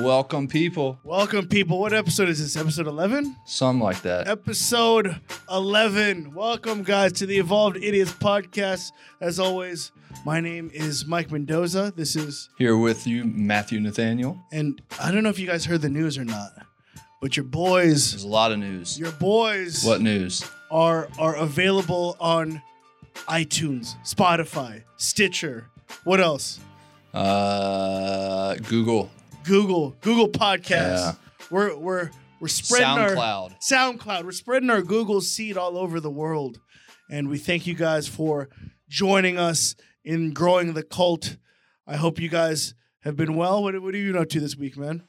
Welcome, people. Welcome, people. What episode is this? Episode 11? Something like that. Episode 11. Welcome, guys, to the Evolved Idiots podcast. As always, my name is Mike Mendoza. This is, Here with you, Matthew Nathaniel. and I don't know if you guys heard the news or not, but your boys, There's a lot of news. your boys What news? are are available on iTunes, Spotify, Stitcher. What else? Uh, Google, Google, Google Podcasts. Yeah. We're we're we're spreading our SoundCloud. SoundCloud. We're spreading our Google seed all over the world. And we thank you guys for joining us in growing the cult. I hope you guys have been well. What, what are you up to this week, man?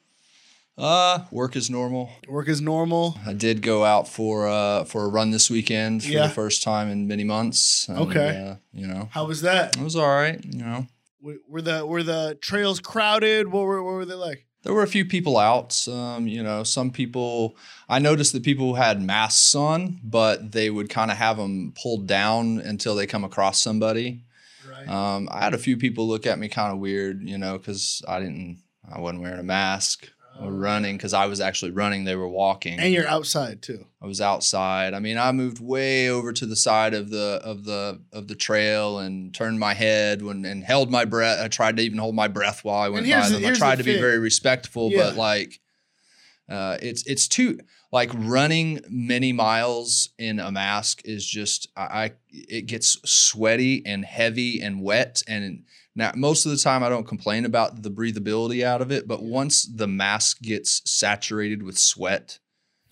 Uh, work is normal. Work is normal. I did go out for uh for a run this weekend for Yeah. the first time in many months. and, Okay. uh, you know, How was that? it was all right. You know, Were the were the trails crowded? What were what were they like? there were a few people out. Um, you know, some people. I noticed that people had masks on, but they would kind of have them pulled down until they come across somebody. Right. Um, I had a few people look at me kind of weird, you know, because I didn't, I wasn't wearing a mask running because I was actually running. They were walking. and you're outside too. I was outside. I mean, I moved way over to the side of the of the of the trail and turned my head when and held my breath. I tried to even hold my breath while I went by the- them. I tried the to be very respectful, Yeah. but like, uh, it's it's too like running many miles in a mask is just I, I it gets sweaty and heavy and wet and now most of the time I don't complain about the breathability out of it, but once the mask gets saturated with sweat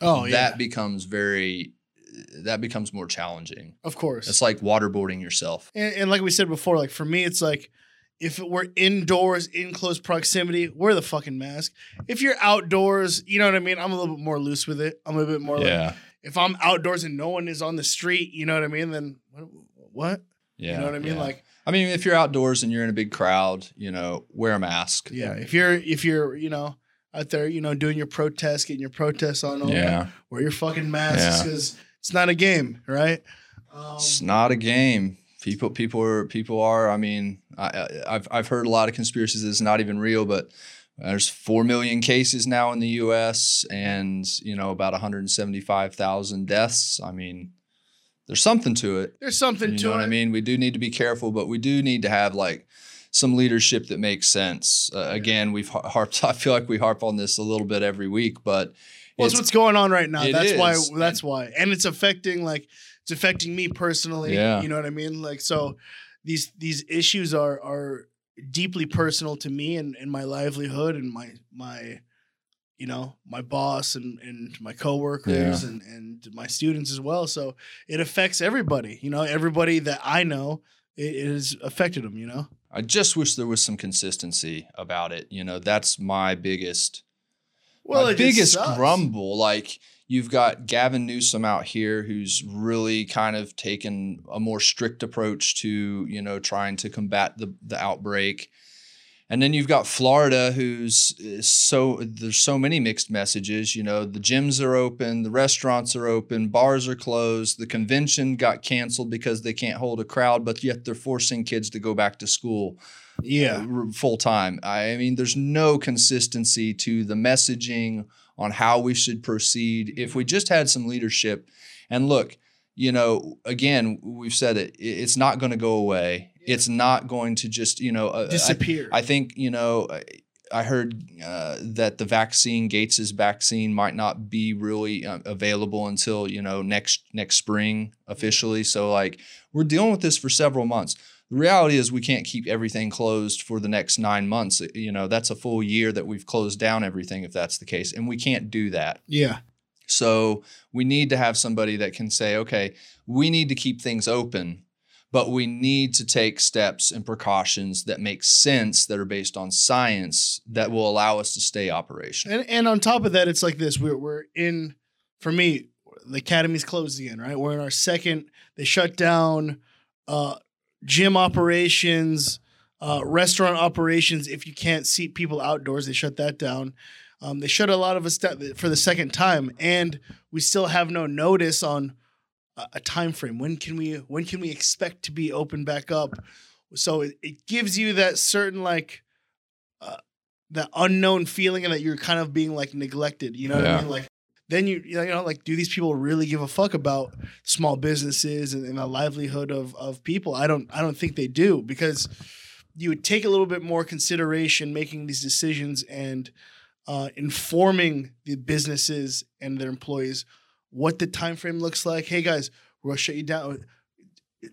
Oh yeah. that becomes very uh, that becomes more challenging. of course. It's like waterboarding yourself. And, and like we said before, like for me, it's like if we're indoors in close proximity, wear the fucking mask. If you're outdoors, you know what I mean. I'm a little bit more loose with it. I'm a little bit more like if I'm outdoors and no one is on the street, you know what I mean. Then what? what? yeah. you know what I mean? yeah. Like I mean, if you're outdoors and you're in a big crowd, you know, wear a mask. yeah, if you're if you're you know out there, you know, doing your protest, getting your protests on, all Yeah. wear your fucking masks Yeah. because it's not a game, right? Um, It's not a game. People, people are, people are. I mean, I, I- I've, I've heard a lot of conspiracies It's not even real, but there's four million cases now in the U.S. and you know about 175,000 deaths. I mean, there's something to it. there's something You to know it. what I mean? We do need to be careful, but we do need to have like some leadership that makes sense. Uh, again, we've har- harped. I feel like we harp on this a little bit every week, but Well, it's what's going on right now. That's why. That's why, and it's affecting like it's affecting me personally. Yeah. You know what I mean? Like so, these these issues are are deeply personal to me and, and my livelihood and my my you know my boss and and my coworkers and and my students as well. So it affects everybody. You know, everybody that I know, it, it has affected them. You know. I just wish there was some consistency about it. You know, that's my biggest Well, my biggest grumble. Like you've got Gavin Newsom out here who's really kind of taken a more strict approach to, you know, trying to combat the the outbreak. And then you've got Florida who's uh, so there's so many mixed messages, you know, the gyms are open, the restaurants are open, bars are closed, the convention got canceled because they can't hold a crowd, but yet they're forcing kids to go back to school Yeah. Uh, full time. I mean, there's no consistency to the messaging on how we should proceed. If we just had some leadership, and look, you know, again, we've said it, it's not going to go away. It's not going to just, you know, uh, Disappear. I, think, you know, I, I heard uh, that the vaccine, Gates's vaccine, might not be really uh, available until you know next next spring officially. So like we're dealing with this for several months. The reality is we can't keep everything closed for the next nine months. You know that's a full year that we've closed down everything if that's the case, and we can't do that. yeah. So we need to have somebody that can say, okay, we need to keep things open, but we need to take steps and precautions that make sense that are based on science that will allow us to stay operational. And and on top of that, it's like this: we're we're in. For me, the academy's closed again, right? We're in our second. They shut down uh, gym operations, uh, restaurant operations. If you can't seat people outdoors, they shut that down. Um, they shut a lot of us down for the second time, and we still have no notice on a, time frame. When can we? When can we expect to be open back up? So it, it gives you that certain like uh, that unknown feeling and that you're kind of being like neglected. You know what Yeah. I mean? Like then you you know like do these people really give a fuck about small businesses and, and the livelihood of of people? I don't I don't think they do because you would take a little bit more consideration making these decisions and uh, informing the businesses and their employees what the time frame looks like. Hey guys, we're gonna shut you down.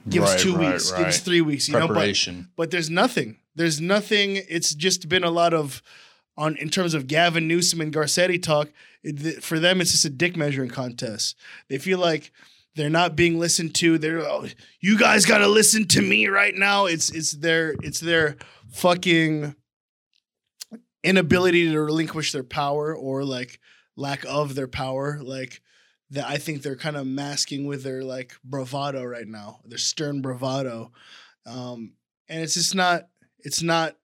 Give us two right, weeks. Give us three weeks. You know, but but there's nothing. There's nothing. It's just been a lot of on in terms of Gavin Newsom and Garcetti talk. It, th- for them, it's just a dick measuring contest. They feel like they're not being listened to. They're oh, you guys got to listen to me right now. It's it's their it's their fucking inability to relinquish their power or like lack of their power. Like that, I think they're kind of masking with their like bravado right now. Their stern bravado. Um, and it's just not it's not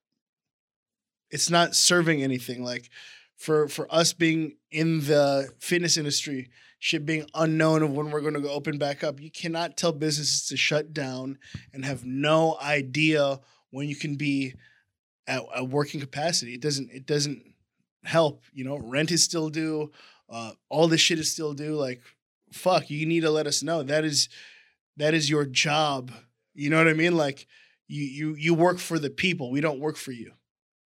it's not serving anything like for for us being in the fitness industry shit being unknown of when we're going to go open back up you cannot tell businesses to shut down and have no idea when you can be at a working capacity it doesn't it doesn't help you know rent is still due uh, all this shit is still due like fuck you need to let us know that is that is your job you know what i mean like you you you work for the people. We don't work for you.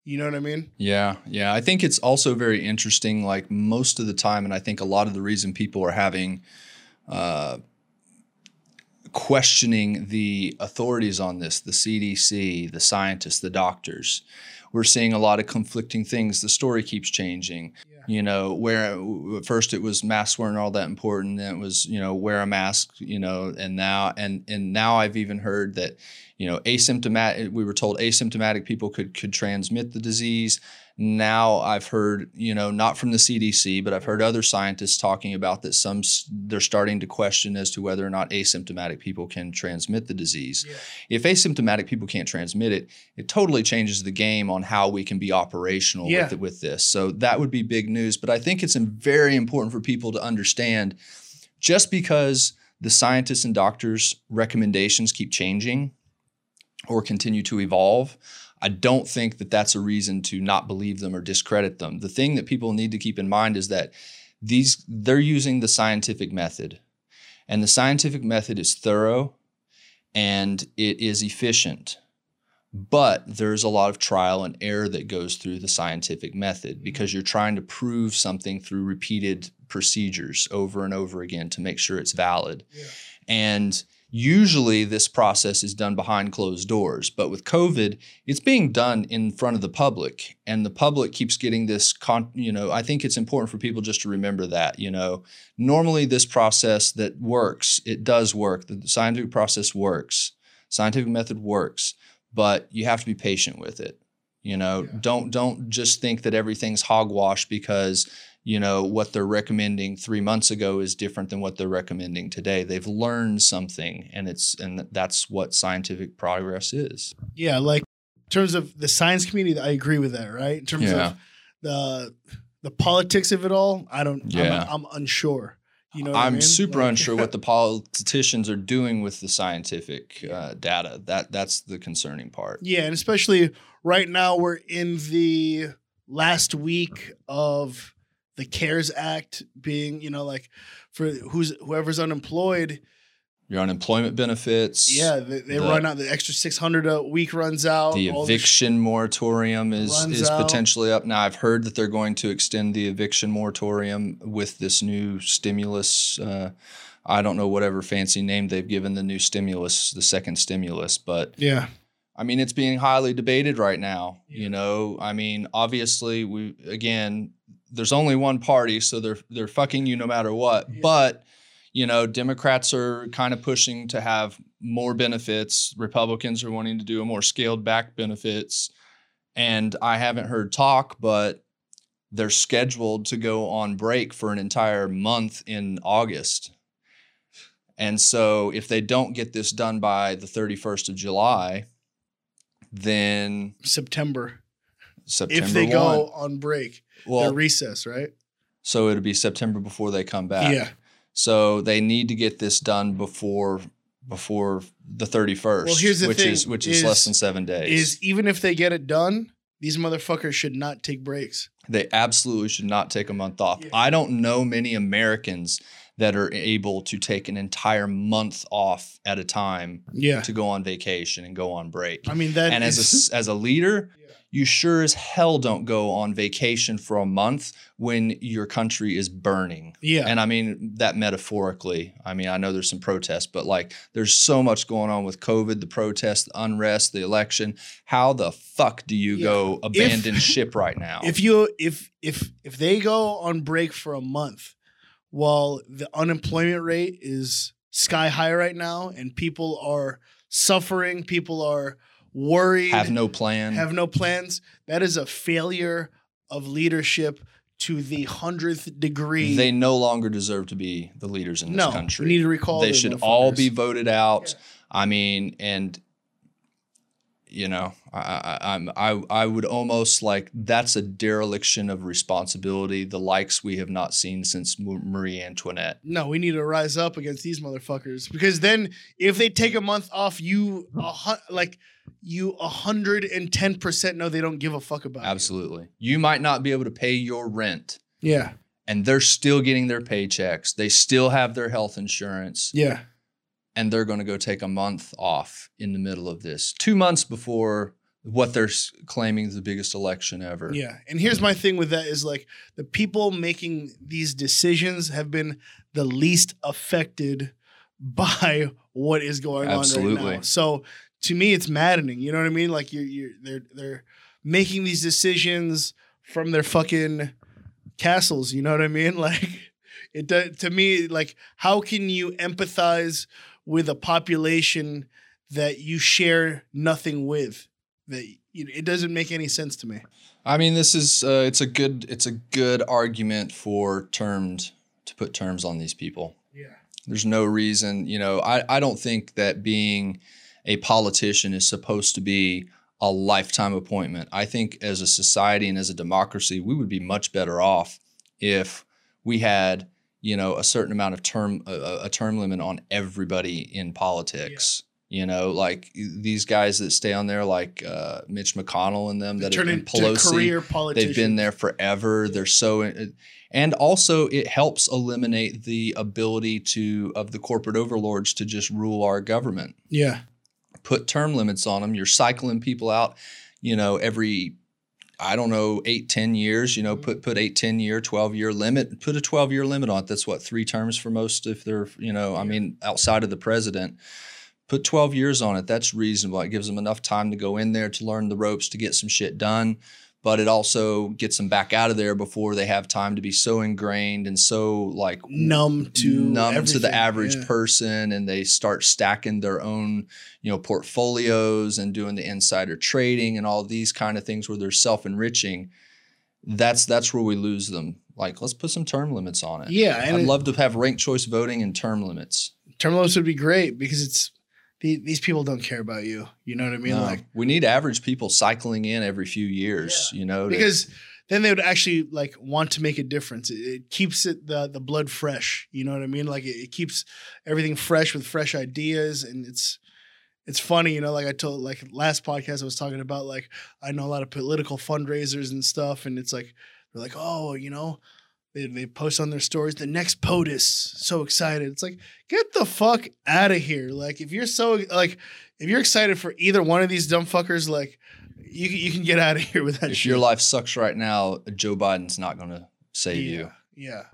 You know what I mean? Yeah, yeah. I think it's also very interesting. Like most of the time, and I think a lot of the reason people are having uh, questioning the authorities on this, the CDC, the scientists, the doctors. We're seeing a lot of conflicting things. The story keeps changing. Yeah. You know, where at first it was masks weren't all that important, then it was you know wear a mask. You know, and now and and now I've even heard that you know asymptomatic. We were told asymptomatic people could could transmit the disease. Now I've heard you know not from the CDC, but I've heard other scientists talking about that some they're starting to question as to whether or not asymptomatic people can transmit the disease. Yeah. If asymptomatic people can't transmit it, it totally changes the game on how we can be operational Yeah. with it, with this. So that would be big news. But I think it's very important for people to understand just because the scientists and doctors' recommendations keep changing or continue to evolve, I don't think that that's a reason to not believe them or discredit them. The thing that people need to keep in mind is that these they're using the scientific method. And the scientific method is thorough and it is efficient. But there's a lot of trial and error that goes through the scientific method because you're trying to prove something through repeated procedures over and over again to make sure it's valid. Yeah. And usually this process is done behind closed doors. But with COVID, it's being done in front of the public. And the public keeps getting this, con- you know, I think it's important for people just to remember that, you know, normally this process that works, it does work. The scientific process works, scientific method works, but you have to be patient with it. You know, Yeah. don't don't just think that everything's hogwash because you know what they're recommending three months ago is different than what they're recommending today. They've learned something, and it's and that's what scientific progress is. Yeah, like in terms of the science community, I agree with that, right? In terms Yeah. of the the politics of it all, I don't Yeah. I'm, I'm unsure. You know what I I'm mean? super Like- unsure what the politicians are doing with the scientific uh, data. That that's the concerning part. Yeah, and especially right now we're in the last week of the CARES Act being, you know, like for who's whoever's unemployed, Your unemployment benefits. yeah, they, they The- run out. The extra six hundred a week runs out. The this sh- eviction moratorium is is out. potentially up now. I've heard that they're going to extend the eviction moratorium with this new stimulus. Uh, I don't know whatever fancy name they've given the new stimulus, the second stimulus, but yeah, I mean it's being highly debated right now. Yeah. You know, I mean obviously we again there's only one party, so they're they're fucking you no matter what. Yeah. But you know, Democrats are kind of pushing to have more benefits. Republicans are wanting to do a more scaled back benefits. And I haven't heard talk, but they're scheduled to go on break for an entire month in August. And so if they don't get this done by the 31st of July, then September. September if they 1. go on break, well, their recess, right? so it'll be September before they come back. Yeah. So they need to get this done before before the 31st, Well, here's the which thing, is which is, less than 7 days. Is even if they get it done, these motherfuckers should not take breaks. They absolutely should not take a month off. Yeah. I don't know many Americans that are able to take an entire month off at a time Yeah. to go on vacation and go on break. I mean that and as a as a leader. You sure as hell don't go on vacation for a month when your country is burning. yeah. And I mean that metaphorically. I mean, I know there's some protests, but like there's so much going on with COVID, the protests, the unrest, the election. How the fuck do you Yeah. go abandon ship right now? if you if if if they go on break for a month while the unemployment rate is sky high right now and people are suffering, people are worried, have no plan. have no plans, that is a failure of leadership to the hundredth degree. they no longer deserve to be the leaders in this no, country. we need to recall. they should all motherfuckers. be voted out. Yeah. I mean, and you know, I, I, I'm I I would almost like that's a dereliction of responsibility, the likes we have not seen since Marie Antoinette. No, we need to rise up against these motherfuckers because then if they take a month off, you like you a hundred and ten percent know they don't give a fuck about. you. Absolutely, you might not be able to pay your rent, Yeah. and they're still getting their paychecks. They still have their health insurance, Yeah. And they're going to go take a month off in the middle of this, two months before what they're claiming is the biggest election ever. Yeah. And here's mm-hmm. my thing with that is like the people making these decisions have been the least affected by what is going on right now. So to me it's maddening. You know what I mean? Like you're you're they're they're making these decisions from their fucking castles, you know what I mean? Like it does to me like how can you empathize with a population that you share nothing with? That you it doesn't make any sense to me. I mean, this is uh, it's a good it's a good argument for termed to put terms on these people. Yeah. There's no reason, you know. I I don't think that being a politician is supposed to be a lifetime appointment. I think as a society and as a democracy, we would be much better off if we had you know a certain amount of term a, a term limit on everybody in politics. You know, like these guys that stay on there, like uh, Mitch McConnell and them They that turn have into been Pelosi. career politicians. They've been there forever. They're so, and also it helps eliminate the ability to of the corporate overlords to just rule our government. Yeah. Put term limits on them. You're cycling people out, you know, every I don't know, eight, 10 years, you know, put put eight, 10 year, 12 year limit, put a 12 year limit on it. That's what, three terms for most if they're, you know, I mean, outside of the president. Put 12 years on it. That's reasonable. It gives them enough time to go in there to learn the ropes to get some shit done. But it also gets them back out of there before they have time to be so ingrained and so like Numb to numb to the average Yeah. person and they start stacking their own you know portfolios and doing the insider trading and all these kind of things where they're self-enriching that's that's where we lose them. Like let's put some term limits on it. Yeah, i'd it- love to have ranked choice voting and term limits. Term limits would be great because it's these people don't care about you. You know what I mean? No, Like we need average people cycling in every few years you know to- because then they would actually like want to make a difference. It, it keeps it the the blood fresh. You know what I mean? Like it, it keeps everything fresh with fresh ideas, and it's it's funny. You know, like I told like last podcast I was talking about like I know a lot of political fundraisers and stuff, and it's like they're like, oh, you know. They, they post on their stories the next POTUS. So excited! It's like get the fuck out of here! Like if you're so like if you're excited for either one of these dumb fuckers, like you can- you can get out of here with that if shit. your life sucks right now joe biden's not going to save you Yeah,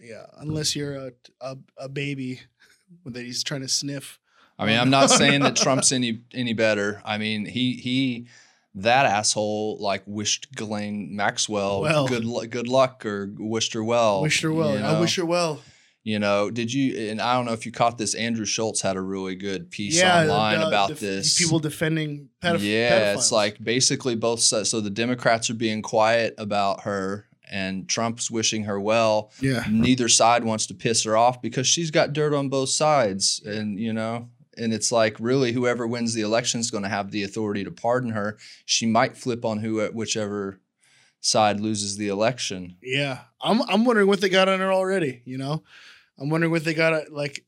yeah. Unless you're a, a a baby that he's trying to sniff. I mean, I'm not saying that Trump's any any better. I mean, he he that asshole like wished Ghislaine Maxwell Well. good good luck or wished her well. wish her well. you I wish her well. You know, did you? And I don't know if you caught this. Andrew Schulz had a really good piece yeah, online about def- this. People defending pedoph- yeah, it's like basically both sides. So the Democrats are being quiet about her, and Trump's wishing her well. yeah, neither side wants to piss her off because she's got dirt on both sides and you know and it's like really whoever wins the election is going to have the authority to pardon her she might flip on who whichever side loses the election yeah. I'm I'm wondering what they got on her already. You know, I'm wondering what they got. Like,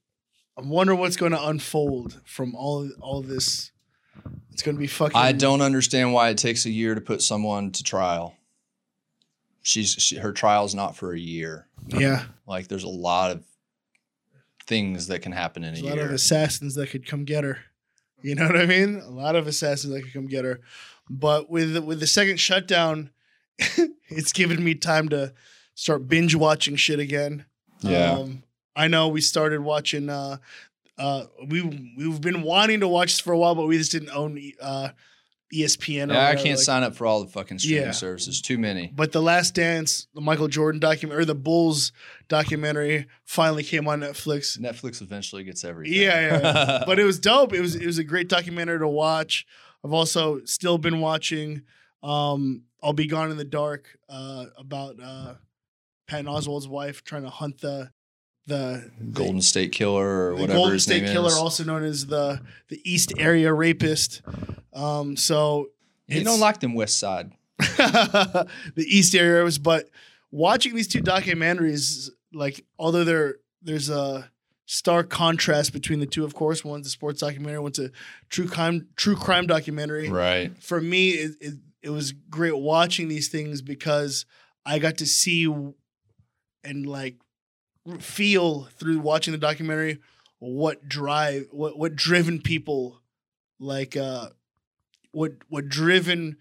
I'm wondering what's going to unfold from all all this. It's gonna be fucking. I don't understand why it takes a year to put someone to trial. She's she, her trial's not for a year. Yeah, Like there's a lot of things that can happen in there's a a lot year. of assassins that could come get her. You know what I mean? A lot of assassins that could come get her. But with with the second shutdown, it's given me time to start binge watching shit again. yeah. Um, I know we started watching. Uh, uh, we we've been wanting to watch this for a while, but we just didn't own uh, ESPN. or yeah, I can't like- sign up for all the fucking streaming Yeah. services. Too many. But the Last Dance, the Michael Jordan documentary, or the Bulls documentary, finally came on Netflix. Netflix eventually gets everything. Yeah, yeah, yeah. but it was dope. It was it was a great documentary to watch. I've also still been watching. Um, I'll be gone in the dark uh, about uh, Patton Oswalt's wife trying to hunt the the the- Golden State Killer or the whatever Golden his State name Killer, is. also known as the the East Area Rapist. Um, so you it's- don't like them West Side. the East Area was. but watching these two documentaries, like although there there's a stark contrast between the two. Of course, one's a sports documentary, one's a true crime true crime documentary. Right. For me, it, it it was great watching these things because I got to see and like feel through watching the documentary what drive what what driven people like uh what what driven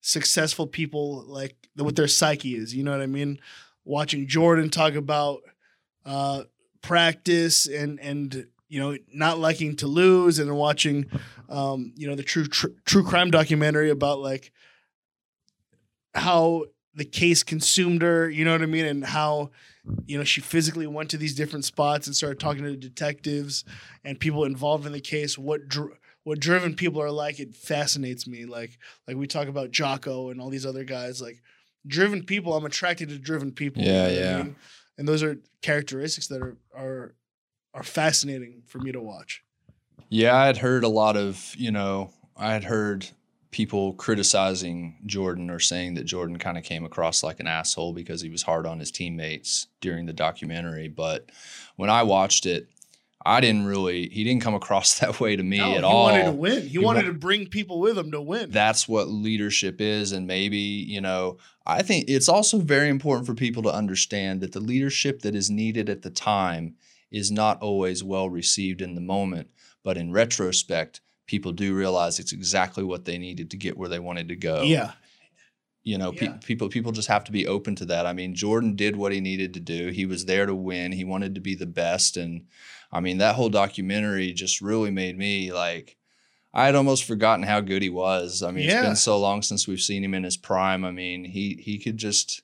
successful people like what their psyche is you know what i mean? Watching jordan talk about uh practice and and you know not liking to lose and watching um you know the true tr- true crime documentary about like how the case consumed her you know what i mean? And how you know she physically went to these different spots and started talking to detectives and people involved in the case what dr- what driven people are like it fascinates me like like we talk about Jocko and all these other guys like driven people i'm attracted to driven people you Yeah, know what I yeah. mean? and those are characteristics that are are are fascinating for me to watch Yeah, I had heard a lot of, you know, I had heard people criticizing Jordan or saying that Jordan kind of came across like an asshole because he was hard on his teammates during the documentary. But when I watched it, I didn't really, he didn't come across that way to me No, at he all. He wanted to win he, He wanted wa- to bring people with him to win That's what leadership is. And maybe, you know, I think it's also very important for people to understand that the leadership that is needed at the time is not always well received in the moment. But in retrospect, people do realize it's exactly what they needed to get where they wanted to go. yeah You know, pe- people people just have to be open to that. I mean, Jordan did what he needed to do. He was there to win. He wanted to be the best and I mean, that whole documentary just really made me like I had almost forgotten how good he was. I mean, Yeah. it's been so long since we've seen him in his prime. I mean, he he could just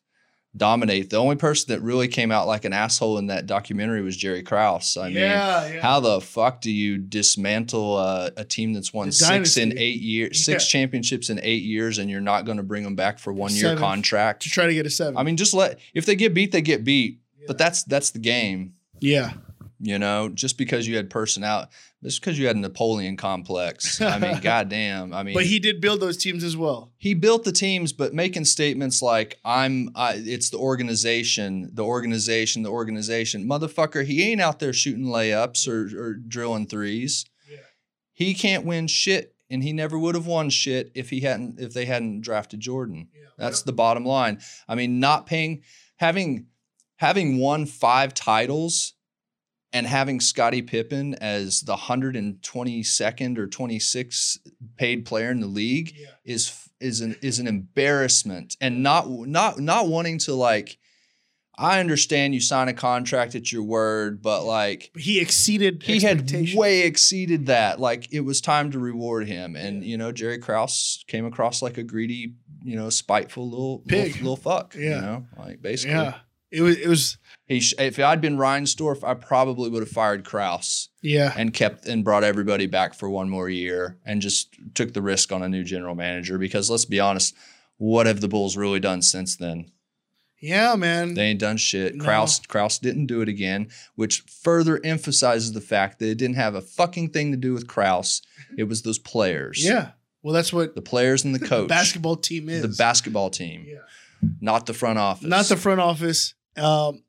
dominate. The only person that really came out like an asshole in that documentary was Jerry Krause. I mean, yeah, yeah. how the fuck do you dismantle uh, a team that's won The six in eight years, six Yeah. championships in eight years, and you're not going to bring them back for one year contract? to try to get a seven I mean, just let if they get beat, they get beat. Yeah. But that's that's the game, yeah you know. Just because you had personality, just because you had a Napoleon complex. I mean, goddamn. I mean, but he did build those teams as well he built the teams, but making statements like "I'm," I, it's the organization, the organization, the organization. Motherfucker, he ain't out there shooting layups or, or drilling threes. Yeah. He can't win shit, and he never would have won shit if he hadn't if they hadn't drafted Jordan. That's the bottom line. I mean, not paying, having, having won five titles, and having Scottie Pippen as the 122nd or 26th paid player in the league yeah. is is an is an embarrassment. And not not not wanting to like I understand you sign a contract at your word but like he exceeded he had way exceeded that. Like it was time to reward him. And you know Jerry Krause came across like a greedy you know spiteful little Pig. little, little fuck Yeah. you know like basically. Yeah it was it was he sh- if I'd been Reinsdorf I probably would have fired Krause. yeah and kept and brought everybody back for one more year and just took the risk on a new general manager because let's be honest, what have the Bulls really done since then? yeah man They ain't done shit. No. Krause Krause didn't do it again, which further emphasizes the fact that it didn't have a fucking thing to do with Krause. It was those players. yeah well that's what The players and the coach. the basketball team is The basketball team, yeah not the front office. not the front office um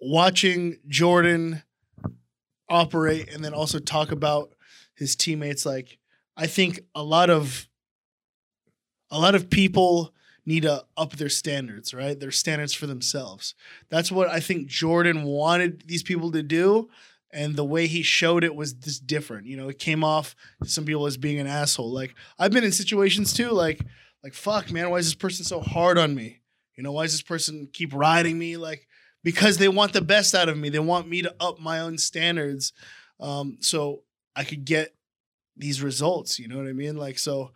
watching Jordan operate and then also talk about his teammates like I think a lot of a lot of people need to up their standards, right? Their standards for themselves. That's what I think Jordan wanted these people to do. And the way he showed it was just different. You know, it came off to some people as being an asshole. Like I've been in situations too, like, like fuck, man, why is this person so hard on me? You know, why does this person keep riding me? Like, because they want the best out of me. They want me to up my own standards. Um, so I could get these results. You know what I mean? Like, so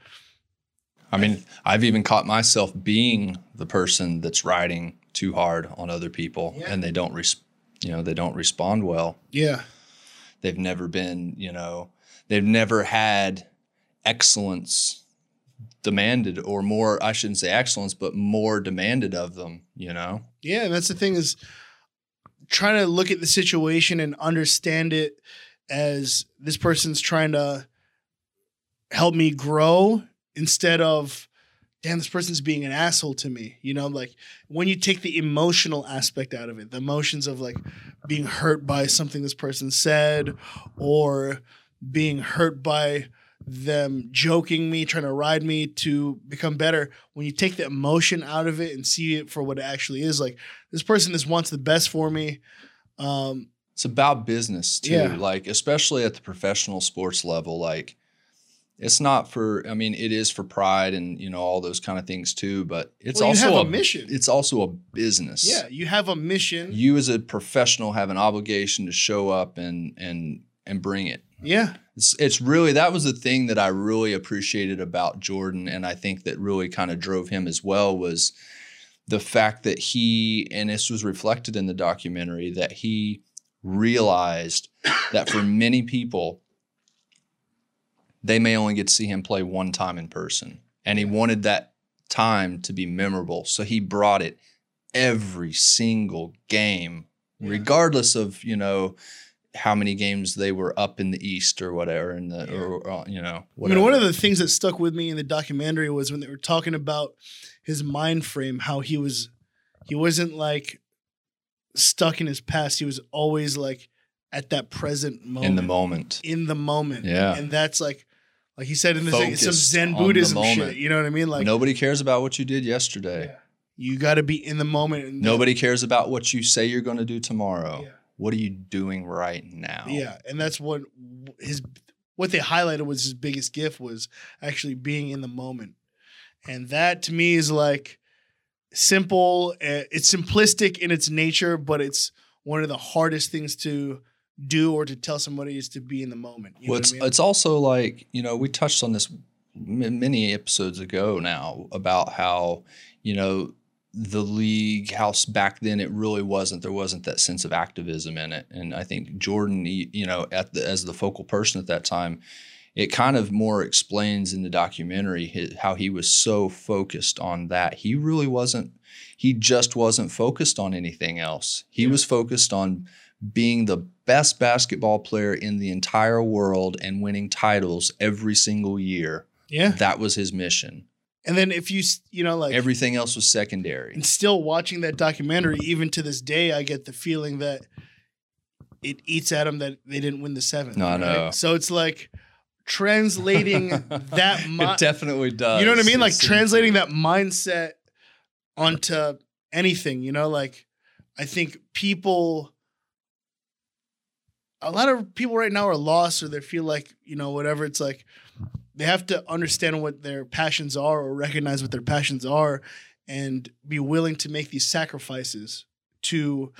I mean, I've even caught myself being the person that's riding too hard on other people, Yeah. and they don't, res- you know, they don't respond well. yeah, They've never been, you know, they've never had excellence demanded, or more. I shouldn't say excellence, but more demanded of them. You know, Yeah, and that's the thing is trying to look at the situation and understand it as this person's trying to help me grow instead of damn this person's being an asshole to me you know like when you take the emotional aspect out of it the emotions of like being hurt by something this person said or being hurt by them joking me trying to ride me to become better when you take the emotion out of it and see it for what it actually is like this person just wants the best for me um it's about business too. Yeah. Like, especially at the professional sports level, like. It's not for. I mean, it is for pride and you know all those kind of things too. But it's well, also you have a a mission It's also a business. yeah you have a mission You as a professional have an obligation to show up and and and bring it. yeah It's it's really that was the thing that I really appreciated about Jordan and I think that really kind of drove him as well was the fact that he and this was reflected in the documentary that he realized that for many people they may only get to see him play one time in person and he wanted that time to be memorable so he brought it every single game Yeah. regardless of you know how many games they were up in the east or whatever in the Yeah. or, uh, you know I mean, one of the things that stuck with me in the documentary was when they were talking about his mind frame, how he was, he wasn't like stuck in his past. He was always like at that present moment, in the moment in the moment. Yeah. and that's like, like he said in the thing, some Zen Buddhism shit. You know what I mean? Like nobody cares about what you did yesterday Yeah. you got to be in the moment. Nobody cares about what you say you're going to do tomorrow Yeah. What are you doing right now Yeah, and that's what his what they highlighted was his biggest gift was actually being in the moment, and that to me is like simple. uh, It's simplistic in its nature, but it's one of the hardest things to do or to tell somebody is to be in the moment. You know well, what it's, I mean? it's also like you know we touched on this m- many episodes ago now about how you know the league house back then it really wasn't there wasn't that sense of activism in it. And i think jordan you know at the as the focal person at that time it kind of more explains in the documentary how he was so focused on that. He really wasn't he just wasn't focused on anything else. He Yeah. was focused on being the best basketball player in the entire world and winning titles every single year. Yeah. that was his mission And then if you you know like everything else was secondary and still watching that documentary, even to this day, I get the feeling that it eats at them that they didn't win the seventh. No, I know. So it's like translating that. Mi- it definitely does you know what I mean? It Like translating that mindset onto anything. You know, like I think people. A lot of people right now are lost, or they feel like you know whatever. It's like they have to understand what their passions are, or recognize what their passions are, and be willing to make these sacrifices to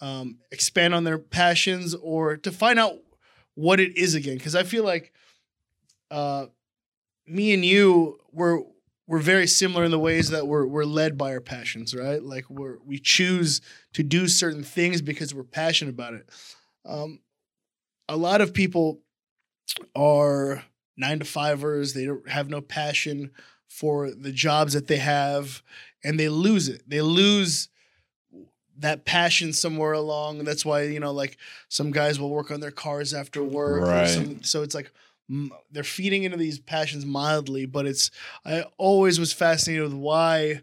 um, expand on their passions or to find out what it is again. Because I feel like uh, me and you were we're very similar in the ways that we're we're led by our passions, right? Like we're we choose to do certain things because we're passionate about it. Um, a lot of people are nine to fivers. They don't have no passion for the jobs that they have, and they lose it. They lose that passion somewhere along. And that's why you know, like some guys will work on their cars after work. Right. some- so it's like m- they're feeding into these passions mildly, but it's I always was fascinated with why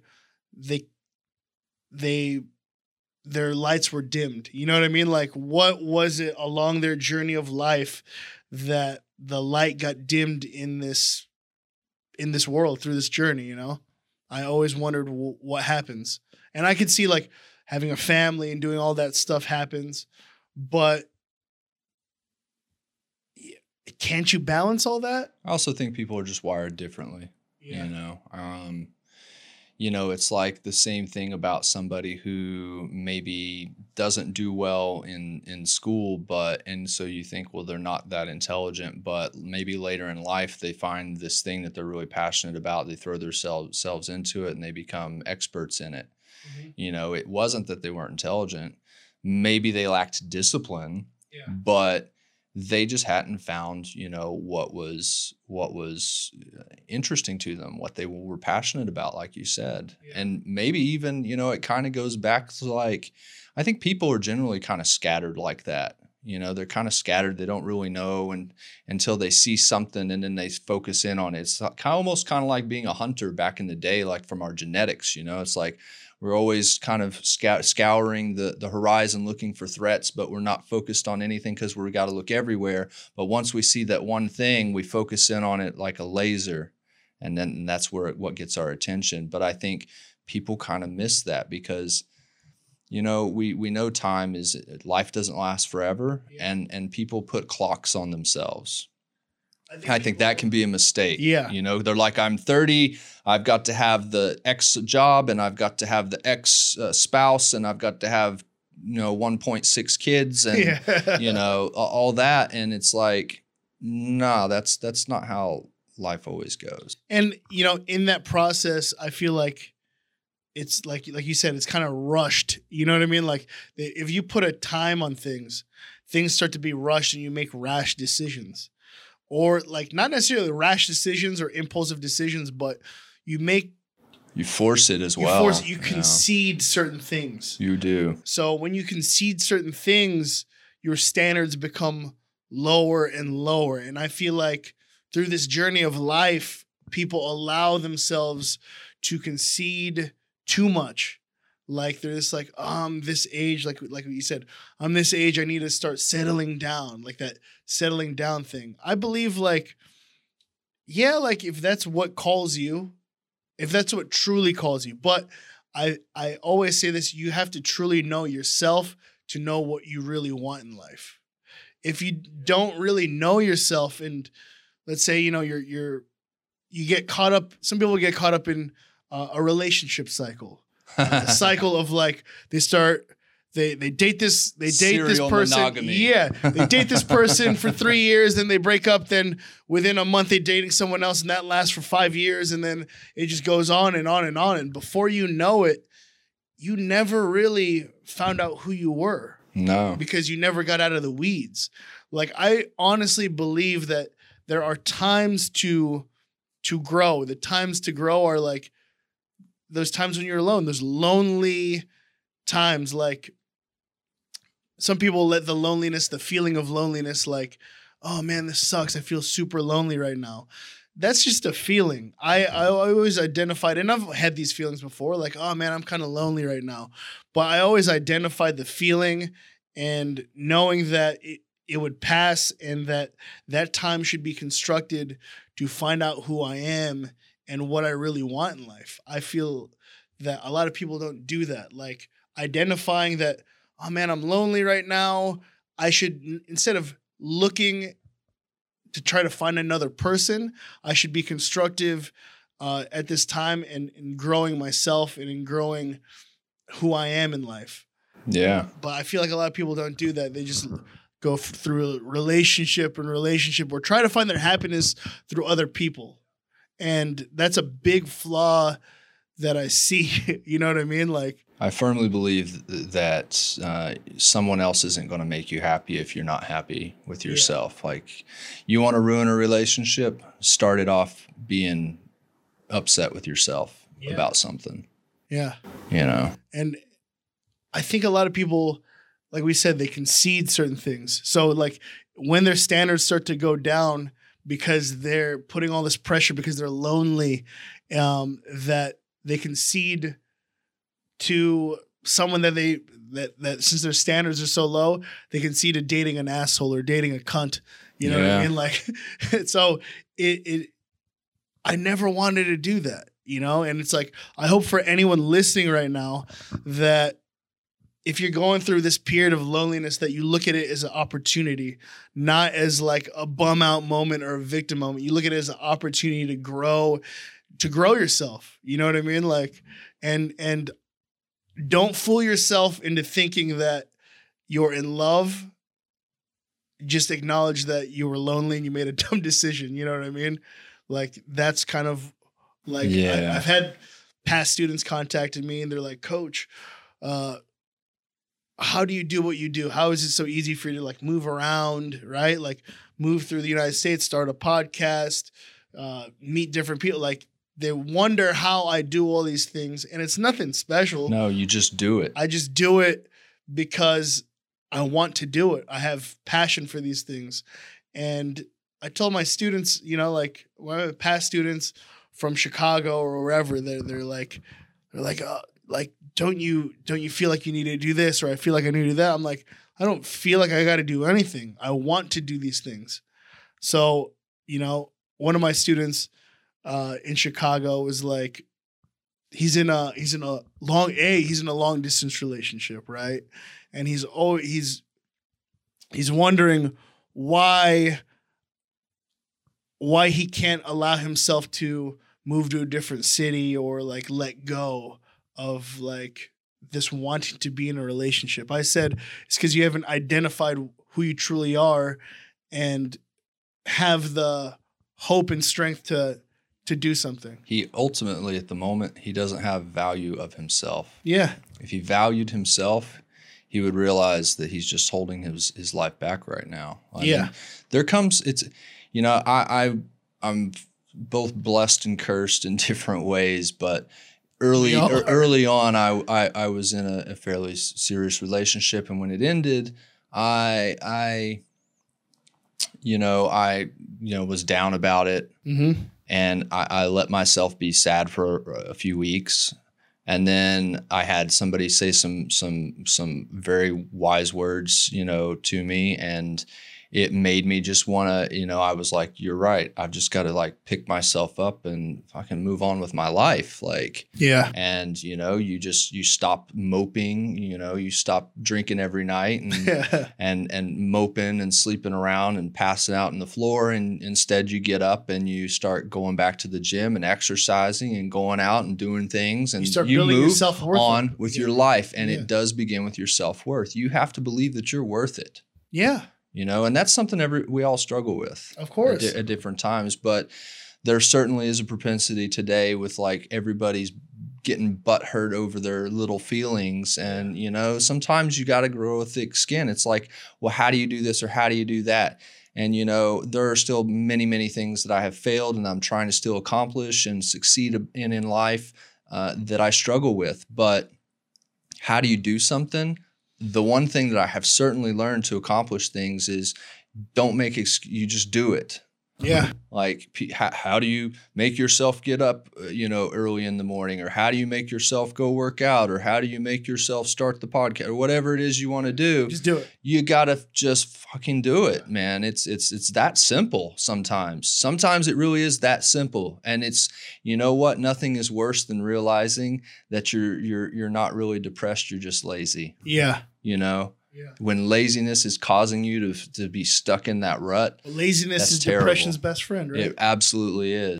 they they their lights were dimmed. You know what I mean? Like what was it along their journey of life that the light got dimmed in this in this world through this journey you know i always wondered w- what happens and i could see like having a family and doing all that stuff happens but can't you balance all that I also think people are just wired differently. yeah. you know um you know it's like the same thing about somebody who maybe doesn't do well in in school but and so you think well they're not that intelligent but maybe later in life they find this thing that they're really passionate about they throw themselves selves into it and they become experts in it Mhm. you know it wasn't that they weren't intelligent maybe they lacked discipline Yeah. but they just hadn't found you know what was what was uh, interesting to them what they were passionate about like you said. Yeah. and maybe even you know it kind of goes back to like i think people are generally kind of scattered like that. You know they're kind of scattered. They don't really know and until they see something and then they focus in on it. It's kind of almost kind of like being a hunter back in the day like from our genetics you know? It's like we're always kind of scou- scouring the, the horizon looking for threats but we're not focused on anything because we've got to look everywhere. But once we see that one thing we focus in on it like a laser and then that's where it, what gets our attention. But i think people kind of miss that because you know we we know time is life doesn't last forever Yeah. and and people put clocks on themselves I think that can be a mistake. Yeah. You know, they're like, I'm 30, I've got to have the X job and I've got to have the X uh, spouse and I've got to have, you know, 1.6 kids and, yeah. you know, all that. And it's like, nah, that's, that's not how life always goes. and you know in that process i feel like it's like like you said it's kind of rushed you know what i mean like if you put a time on things things start to be rushed and you make rash decisions or like not necessarily rash decisions or impulsive decisions but you make You force it as you well. force you concede certain things You do. so when you concede certain things, your standards become lower and lower. And I feel like through this journey of life, people allow themselves to concede too much. Like they're just like, um, this age, like like you said, I'm this age, I need to start settling down, like that settling down thing. I believe like, yeah, like if that's what calls you, if that's what truly calls you, but I I always say this: you have to truly know yourself to know what you really want in life. If you don't really know yourself, and let's say you know you're you're you get caught up. Some people get caught up in uh, a relationship cycle, cycle of like they start they they date this they date this person monogamy. yeah they date this person for three years then they break up then within a month they're dating someone else and that lasts for five years and then it just goes on and on and on and before you know it you never really found out who you were no. because you never got out of the weeds like i honestly believe that there are times to to grow the times to grow are like those times when you're alone those lonely times like some people let the loneliness the feeling of loneliness like oh man this sucks. I feel super lonely right now. That's just a feeling. I i always identified and i've had these feelings before like oh man i'm kind of lonely right now. But i always identified the feeling and knowing that it, it would pass and that that time should be constructed to find out who i am and what i really want in life. I feel that a lot of people don't do that like identifying that oh man i'm lonely right now. I should instead of looking to try to find another person i should be constructive uh, at this time and in growing myself and in growing who i am in life. Yeah. but i feel like a lot of people don't do that. They just go f- through relationship and relationship or try to find their happiness through other people and that's a big flaw that i see you know what i mean like I firmly believe th- that uh, someone else isn't going to make you happy if you're not happy with Yeah. yourself. Like, you want to ruin a relationship, start it off being upset with yourself Yeah. about something, yeah you know? and i think a lot of people like we said they concede certain things so like when their standards start to go down because they're putting all this pressure because they're lonely um, that they concede to someone that they that that since their standards are so low they concede to dating an asshole or dating a cunt You know what I mean? Like, so it, it, I never wanted to do that, you know? And it's like, I hope for anyone listening right now that if you're going through this period of loneliness, that you look at it as an opportunity, not as like a bum out moment or a victim moment. You look at it as an opportunity to grow, to grow yourself. You know what I mean? Like, and, and don't fool yourself into thinking that you're in love just acknowledge that you were lonely and you made a dumb decision. You know what I mean? Like that's kind of like Yeah. I, have had past students contacted me and they're like, Coach, uh, how do you do what you do? How is it so easy for you to like move around, right? Like move through the United States, start a podcast, uh, meet different people. Like they wonder how I do all these things, and it's nothing special. No, you just do it. I just do it because I want to do it. I have passion for these things. And I told my students, you know, like my past students from Chicago or wherever, they're they're like, they're like, uh, like, don't you don't you feel like you need to do this or I feel like I need to do that? I'm like, I don't feel like I got to do anything. I want to do these things. So, you know, one of my students uh, in Chicago was like, he's in a he's in a long a he's in a long distance relationship, right? And he's oh he's he's wondering why why he can't allow himself to move to a different city or like let go of like this wanting to be in a relationship. I said it's because you haven't identified who you truly are and have the hope and strength to to do something. He ultimately, at the moment, he doesn't have value of himself. Yeah. If he valued himself, he would realize that he's just holding his his life back right now. I Yeah. mean, there comes it's, you know, I I I'm both blessed and cursed in different ways, but early early on, I, I I was in a, a fairly serious relationship, and when it ended, I I, you know, I you know was down about it. Mm-hmm. and I, I let myself be sad for a few weeks. And then I had somebody say some some some very wise words, you know, to me, and it made me just want to, you know, I was like, "You're right. I've just got to like pick myself up and fucking move on with my life." Like, Yeah. and you know, you just you stop moping, you know, you stop drinking every night and and and moping and sleeping around and passing out on the floor and instead you get up and you start going back to the gym and exercising and going out and doing things and You start building your move self-worth on with your life and Yeah. it does begin with your self-worth you have to believe that you're worth it Yeah. You know and that's something every we all struggle with Of at, course. di- at different times but there certainly is a propensity today with like everybody's getting butthurt over their little feelings and you know sometimes you got to grow a thick skin. It's like well how do you do this or how do you do that? And you know there are still many many things that i have failed and i'm trying to still accomplish and succeed in in life uh, that i struggle with but how do you do something the one thing that i have certainly learned to accomplish things is don't make ex- you just do it. Yeah. like how, how do you make yourself get up uh, you know early in the morning? Or how do you make yourself go work out? Or how do you make yourself start the podcast? Or whatever it is you want to do. Just do it. you gotta just fucking do it man. It's it's it's that simple sometimes. Sometimes it really is that simple. And it's you know what? Nothing is worse than realizing that you're you're you're not really depressed you're just lazy. Yeah. You know Yeah. when laziness is causing you to to be stuck in that rut Laziness That's is terrible. depression's best friend, right? it absolutely is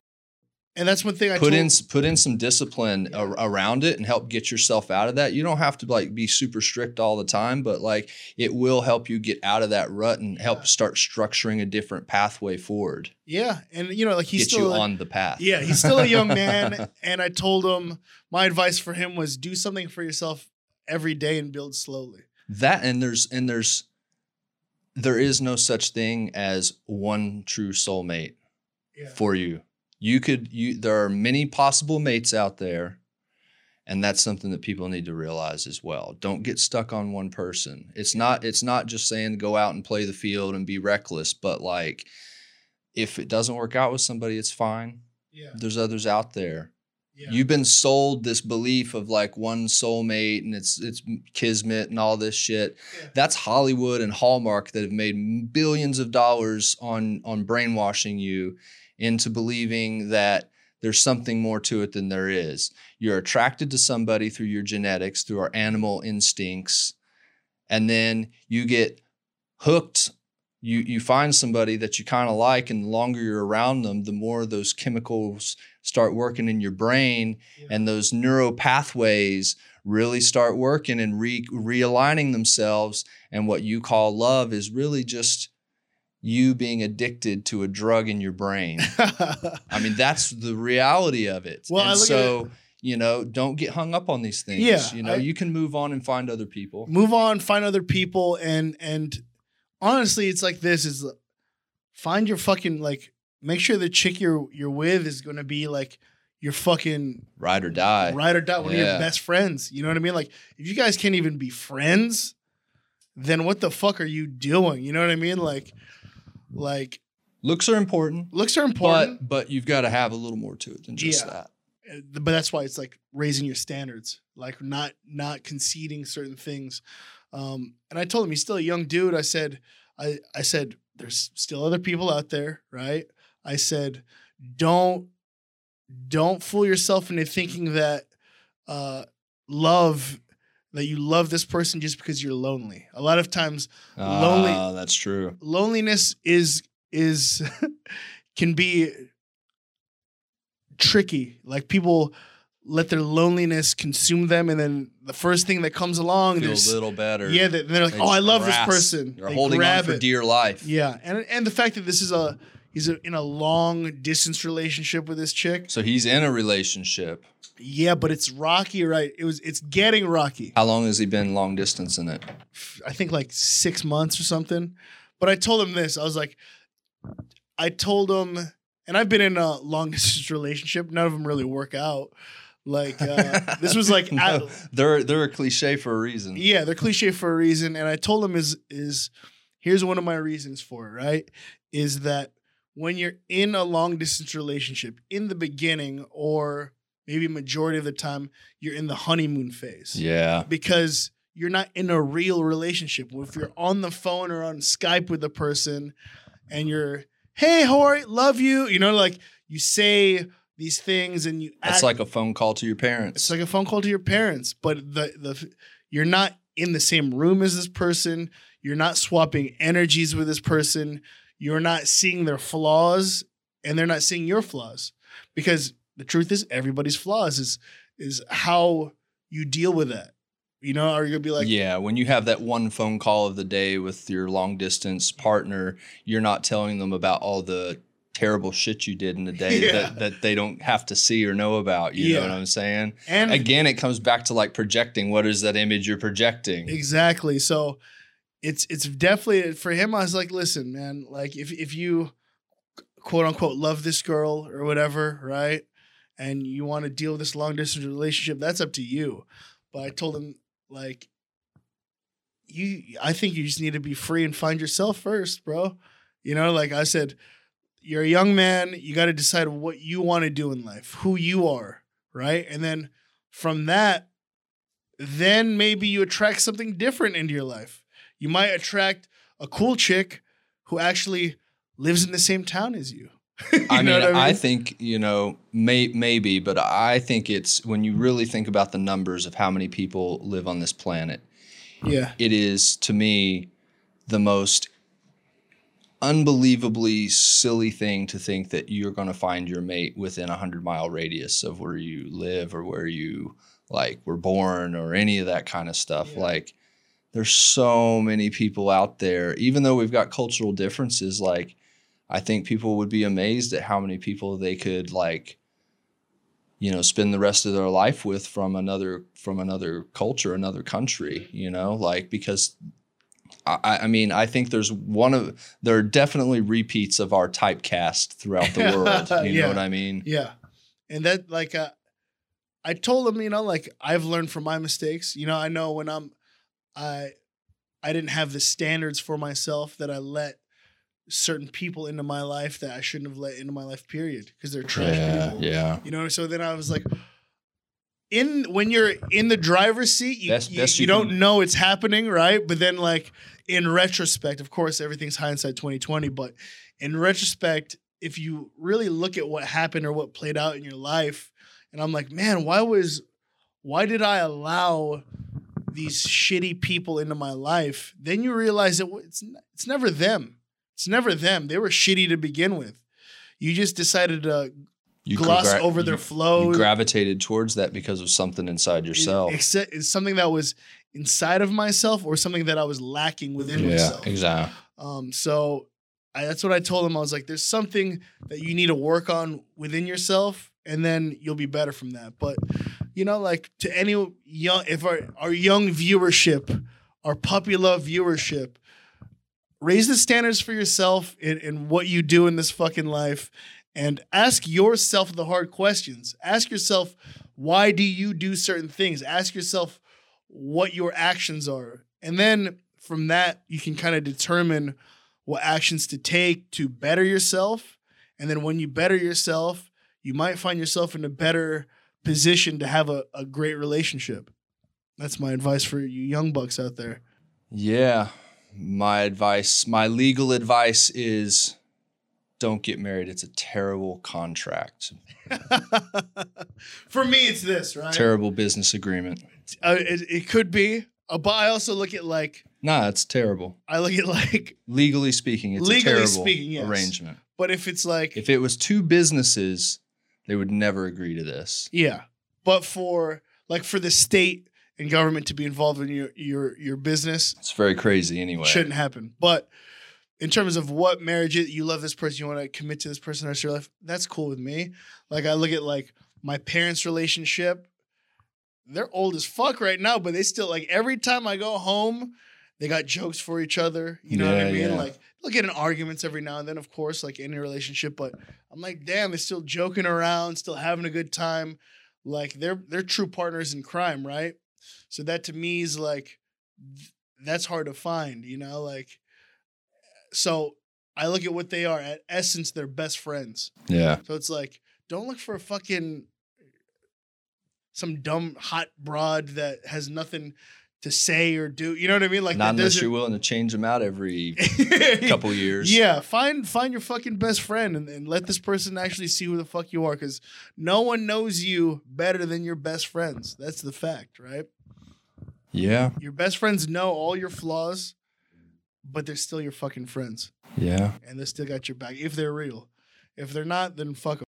and that's one thing I put told, in put in some discipline Yeah. ar- around it and help get yourself out of that. You don't have to like be super strict all the time, but like it will help you get out of that rut and Yeah. help start structuring a different pathway forward. Yeah. And you know, like he's get still you a- on the path. Yeah, he's still a young man. and I told him my advice for him was do something for yourself every day and build slowly. That and there's and there's there is no such thing as one true soulmate Yeah. for you. You could you there are many possible mates out there and that's something that people need to realize as well. Don't get stuck on one person. It's not it's not just saying go out and play the field and be reckless, but like if it doesn't work out with somebody it's fine. Yeah. There's others out there. Yeah. You've been sold this belief of like one soulmate and it's it's kismet and all this shit. Yeah. That's Hollywood and Hallmark that have made billions of dollars on on brainwashing you into believing that there's something more to it than there is. You're attracted to somebody through your genetics, through our animal instincts, and then you get hooked you you find somebody that you kind of like and the longer you're around them the more those chemicals start working in your brain Yeah. and those neural pathways really start working and re- realigning themselves and what you call love is really just you being addicted to a drug in your brain. I mean that's the reality of it. Well, and I look at so you know don't get hung up on these things. Yeah, you know I- you can move on and find other people. Move on, find other people, and and honestly, it's like this: is find your fucking like make sure the chick you're you're with is gonna be like your fucking ride or die ride or die, one of your best friends. You know what I mean? Like if you guys can't even be friends, then what the fuck are you doing? You know what I mean? Like like looks are important looks are important, But but you've got to have a little more to it than just Yeah. that. uh, but that's why it's like raising your standards like not not conceding certain things um and i told him he's still a young dude i said i i said there's still other people out there right i said don't don't fool yourself into thinking that uh love that you love this person just because you're lonely a lot of times Lonely- Ah, that's true. loneliness is is can be tricky like people let their loneliness consume them and then the first thing that comes along Feel a little better. yeah they- they're like They oh i love grasp. this person They're They holding on for it. dear life. yeah and and the fact that this is a he's a, in a long distance relationship with this chick So he's in a relationship. yeah but it's rocky right it was it's getting rocky How long has he been long distance in it? I think like six months or something. But I told him this. I was like, I told him, and I've been in a long distance relationship. None of them really work out. Like uh, this was like, No, at- they're they're a cliche for a reason. yeah, they're cliche for a reason. And I told him is is here's one of my reasons for it. Right, is that when you're in a long distance relationship in the beginning, or maybe majority of the time, you're in the honeymoon phase Yeah. because you're not in a real relationship. If you're on the phone or on Skype with a person and you're, hey, you? Love you. You know, like you say these things and you It's like a phone call to your parents. it's like a phone call to your parents, but the the you're not in the same room as this person. You're not swapping energies with this person. You're not seeing their flaws and they're not seeing your flaws. Because the truth is everybody's flaws is is how you deal with that. You know, are you gonna be like, yeah, when you have that one phone call of the day with your long distance mm-hmm. partner, you're not telling them about all the terrible shit you did in the day Yeah. that, that they don't have to see or know about. You know what I'm saying? and Again, it comes back to like projecting. What is that image you're projecting? Exactly. So it's it's definitely for him. I was like, listen, man, like if if you quote unquote love this girl or whatever, right? And you want to deal with this long distance relationship, that's up to you. But I told him like you I think you just need to be free and find yourself first, bro. You know, like I said, you're a young man, you got to decide what you want to do in life, who you are, right? And then from that then maybe you attract something different into your life. You might attract a cool chick who actually lives in the same town as you. You I mean, know I, think you know, may, maybe, but I think it's when you really think about the numbers of how many people live on this planet. yeah, It is to me the most unbelievably silly thing to think that you're going to find your mate within a hundred mile radius of where you live or where you like were born or any of that kind of stuff. Yeah. Like, there's so many people out there, even though we've got cultural differences. Like, I think people would be amazed at how many people they could like, you know, spend the rest of their life with from another from another culture, another country. You know, like because I, I mean, I think there's one of there are definitely repeats of our typecast throughout the world. You Yeah. know what I mean? yeah, and that like uh, I told him, you know, like I've learned from my mistakes. You know, I know when I'm, I, I didn't have the standards for myself that I let certain people into my life that I shouldn't have let into my life. Period, because they're trash Yeah, people. yeah. You know, so then I was like, in when you're in the driver's seat, you, you, you you don't know it's happening, right? But then, like in retrospect, of course, everything's hindsight twenty twenty. But in retrospect, if you really look at what happened or what played out in your life, and I'm like, man, why was, why did I allow these shitty people into my life? Then you realize that it's it's never them. It's never them. They were shitty to begin with. You just decided to You gloss gra- over their you- flow. You gravitated towards that because of something inside yourself. It's, it's something that was inside of myself or something that I was lacking within yeah, myself. exactly. Um, so I, that's what I told him. I was like, there's something that you need to work on within yourself, and then you'll be better from that. But you know, like to any young, if our our young viewership, our puppy love viewership, raise the standards for yourself in, in what you do in this fucking life, and ask yourself the hard questions. Ask yourself, why do you do certain things? Ask yourself what your actions are, and then from that you can kind of determine what actions to take to better yourself. And then when you better yourself, you might find yourself in a better position to have a, a great relationship. That's my advice for you young bucks out there. Yeah. My advice, my legal advice is don't get married. It's a terrible contract, for me, it's this, right? terrible business agreement. Uh, it, it could be, uh, but I also look at like, Nah, it's terrible. I look at like, Legally speaking, it's Legally a terrible speaking, yes. arrangement. but if it's like, If it was two businesses, they would never agree to this. Yeah, but for like for the state and government to be involved in your your your business It's very crazy anyway. shouldn't happen. But in terms of what marriage is, you love this person, you want to commit to this person the rest of your life. That's cool with me. Like I look at like my parents' relationship. They're old as fuck right now, but they still like every time I go home, they got jokes for each other. You know what I mean? yeah. Like they'll get in arguments every now and then, of course, like any relationship. But I'm like, damn, they're still joking around, still having a good time. Like they're they're true partners in crime, right? So that to me is like that's hard to find, you know, like so I look at what they are. At essence, they're best friends. Yeah. So it's like, don't look for a fucking some dumb hot broad that has nothing to say or do. You know what I mean? Like Not unless you're willing to change them out every couple years. Yeah, find find your fucking best friend and, and let this person actually see who the fuck you are because no one knows you better than your best friends. That's the fact, right? Yeah. Your best friends know all your flaws, but they're still your fucking friends Yeah. and they still got your back if they're real. If they're not, then fuck them.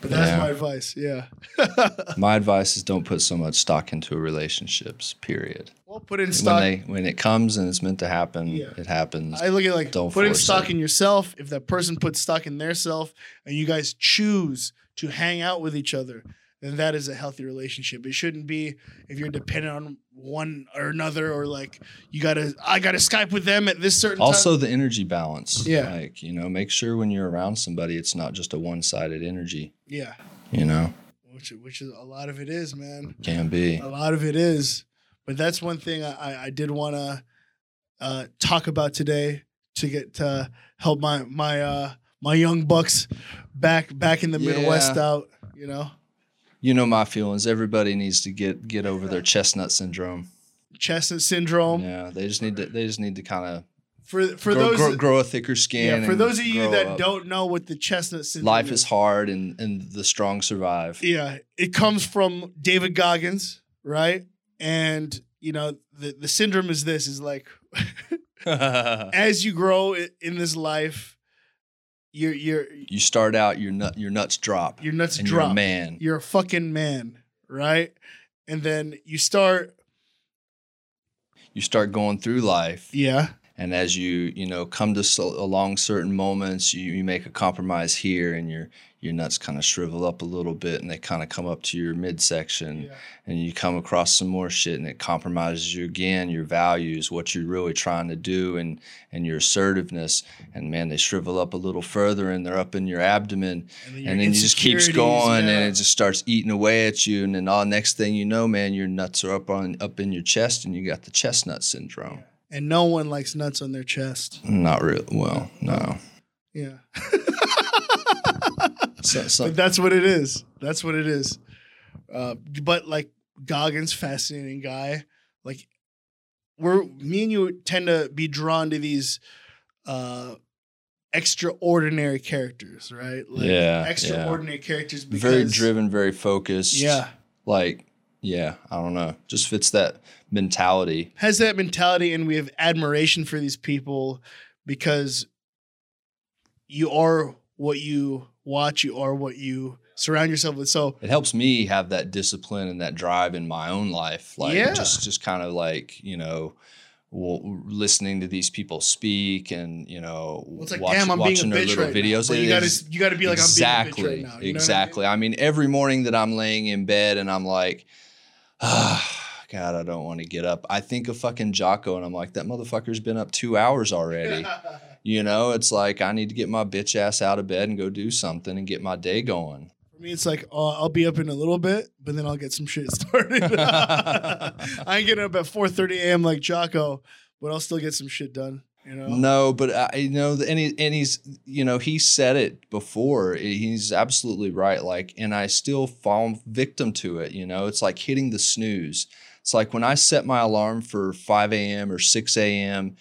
But that's Yeah. my advice. Yeah. My advice is don't put so much stock into relationships, period. well, put in When stock. they when it comes and it's meant to happen, Yeah. it happens. I look at like Don't put in stock it. in yourself. If that person puts stock in their self and you guys choose to hang out with each other, then that is a healthy relationship. It shouldn't be if you're dependent on one or another or like you gotta I gotta Skype with them at this certain also time. the energy balance. Yeah. Like, you know, make sure when you're around somebody it's not just a one sided energy. Yeah. You know? Which which is a lot of it is, man. Can be. A lot of it is. But that's one thing I, I- did want to uh, talk about today to get to help my my uh, my young bucks back back in the Midwest out. You know, You know my feelings. Everybody needs to get get over their chestnut syndrome. chestnut syndrome. Yeah. They just need to they just need to kind of For for grow, those grow, grow a thicker skin. yeah, for those of you that up. don't know what the chestnut syndrome life is hard and and the strong survive. Yeah, it comes from David Goggins, right? And you know the the syndrome is this is like as you grow in this life, your your you start out your nut your nuts drop your nuts you're drop. a man. You're a fucking man, right? And then you start, You start going through life yeah, and as you you know come to so, along certain moments you, you make a compromise here and your your nuts kind of shrivel up a little bit and they kind of come up to your midsection yeah, and you come across some more shit and it compromises you again your values what you're really trying to do and and your assertiveness and man they shrivel up a little further and they're up in your abdomen your and then it just keeps going yeah. and it just starts eating away at you and then all next thing you know man your nuts are up on up in your chest and you got the chestnut syndrome and no one likes nuts on their chest. Not real. Well, no. Yeah. So, so, But that's what it is. That's what it is. Uh, but like Goggins, fascinating guy. Like we're me and you tend to be drawn to these uh extraordinary characters, right? Like Yeah, yeah. extraordinary characters because very driven, very focused. Yeah. Like, yeah, I don't know. Just fits that mentality. has that mentality and we have admiration for these people because you are what you watch, you are what you surround yourself with. So It helps me have that discipline and that drive in my own life. Like, Yeah. just, just kind of like, you know, w- listening to these people speak and, you know, Well, it's like, watch- damn, I'm being a watching their little right videos. But you gotta, is- you gotta be like, exactly, I'm being a bitch right now. What I mean? exactly. I mean? every morning that I'm laying in bed and I'm like, ah, God, I don't want to get up. I think of fucking Jocko and I'm like, that motherfucker's been up two hours already. you know, it's like I need to get my bitch ass out of bed and go do something and get my day going. For me, it's like, oh, I'll be up in a little bit, but then I'll get some shit started. I ain't getting up at 4.30 a.m. like Jocko, but I'll still get some shit done. You know? No, but I you know, and he, and he's you know he said it before. He's absolutely right. Like, and I still fall victim to it. You know, it's like hitting the snooze. It's like when I set my alarm for five a.m. or six a.m.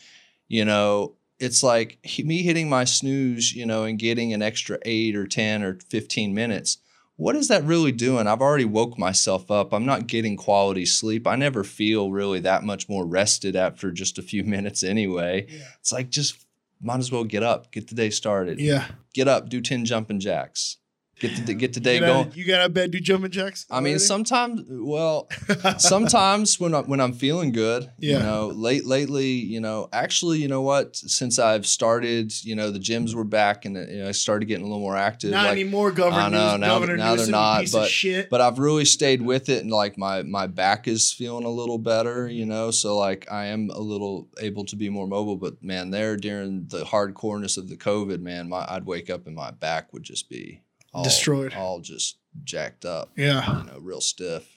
You know, it's like he- me hitting my snooze. You know, and getting an extra eight or ten or fifteen minutes. What is that really doing? I've already woke myself up. I'm not getting quality sleep. I never feel really that much more rested after just a few minutes anyway. Yeah. It's like just might as well get up, get the day started. Yeah. Get up, do ten jumping jacks. Get the get the day you got going. You got out of bed, do jumping jacks? I mean, sometimes well, sometimes when I, when I'm feeling good, Yeah. you know, late lately, you know, actually, you know what? Since I've started, you know, the gyms were back and you know, I started getting a little more active. Not like, anymore, Governor. I know, now- Governor now they're not, but- but I've really stayed with it and like my my back is feeling a little better, you know. So like I am a little able to be more mobile. But man, there during the hardcoreness of the COVID, man, my I'd wake up and my back would just be all, Destroyed. all just jacked up, yeah. you know, real stiff.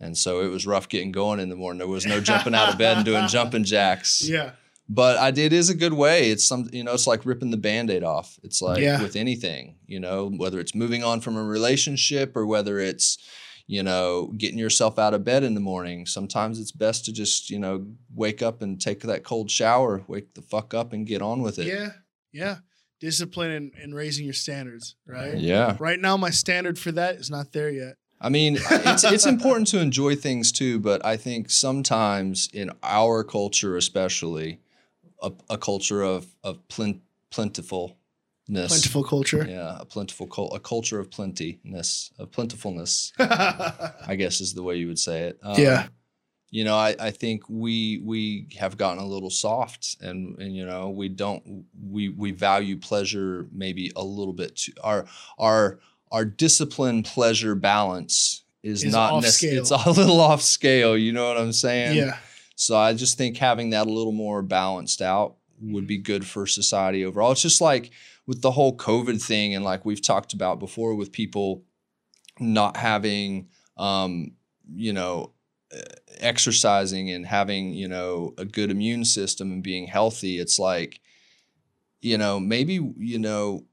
And so it was rough getting going in the morning. There was no jumping out of bed and doing jumping jacks. Yeah. But I did is a good way. It's some you know, it's like ripping the band-aid off. It's like Yeah. with anything, you know, whether it's moving on from a relationship or whether it's, you know, getting yourself out of bed in the morning. Sometimes it's best to just, you know, wake up and take that cold shower, wake the fuck up and get on with it. Yeah. Yeah. Discipline and, and raising your standards, right? Yeah. Right now, my standard for that is not there yet. I mean, it's it's important to enjoy things too, but I think sometimes in our culture, especially, a, a culture of of plen- plentifulness, Plentiful culture. yeah, a plentiful cul- a culture of plentiness, of plentifulness, I guess is the way you would say it. Um, Yeah. You know, I, I think we we have gotten a little soft, and and you know we don't we we value pleasure maybe a little bit too. Our our our discipline pleasure balance is, Is not off necess- scale. It's a little off scale. You know what I'm saying? yeah. So I just think having that a little more balanced out would be good for society overall. It's just like with the whole COVID thing, and like we've talked about before, with people not having, um, you know, exercising and having, you know, a good immune system and being healthy. It's like, you know, maybe, you know,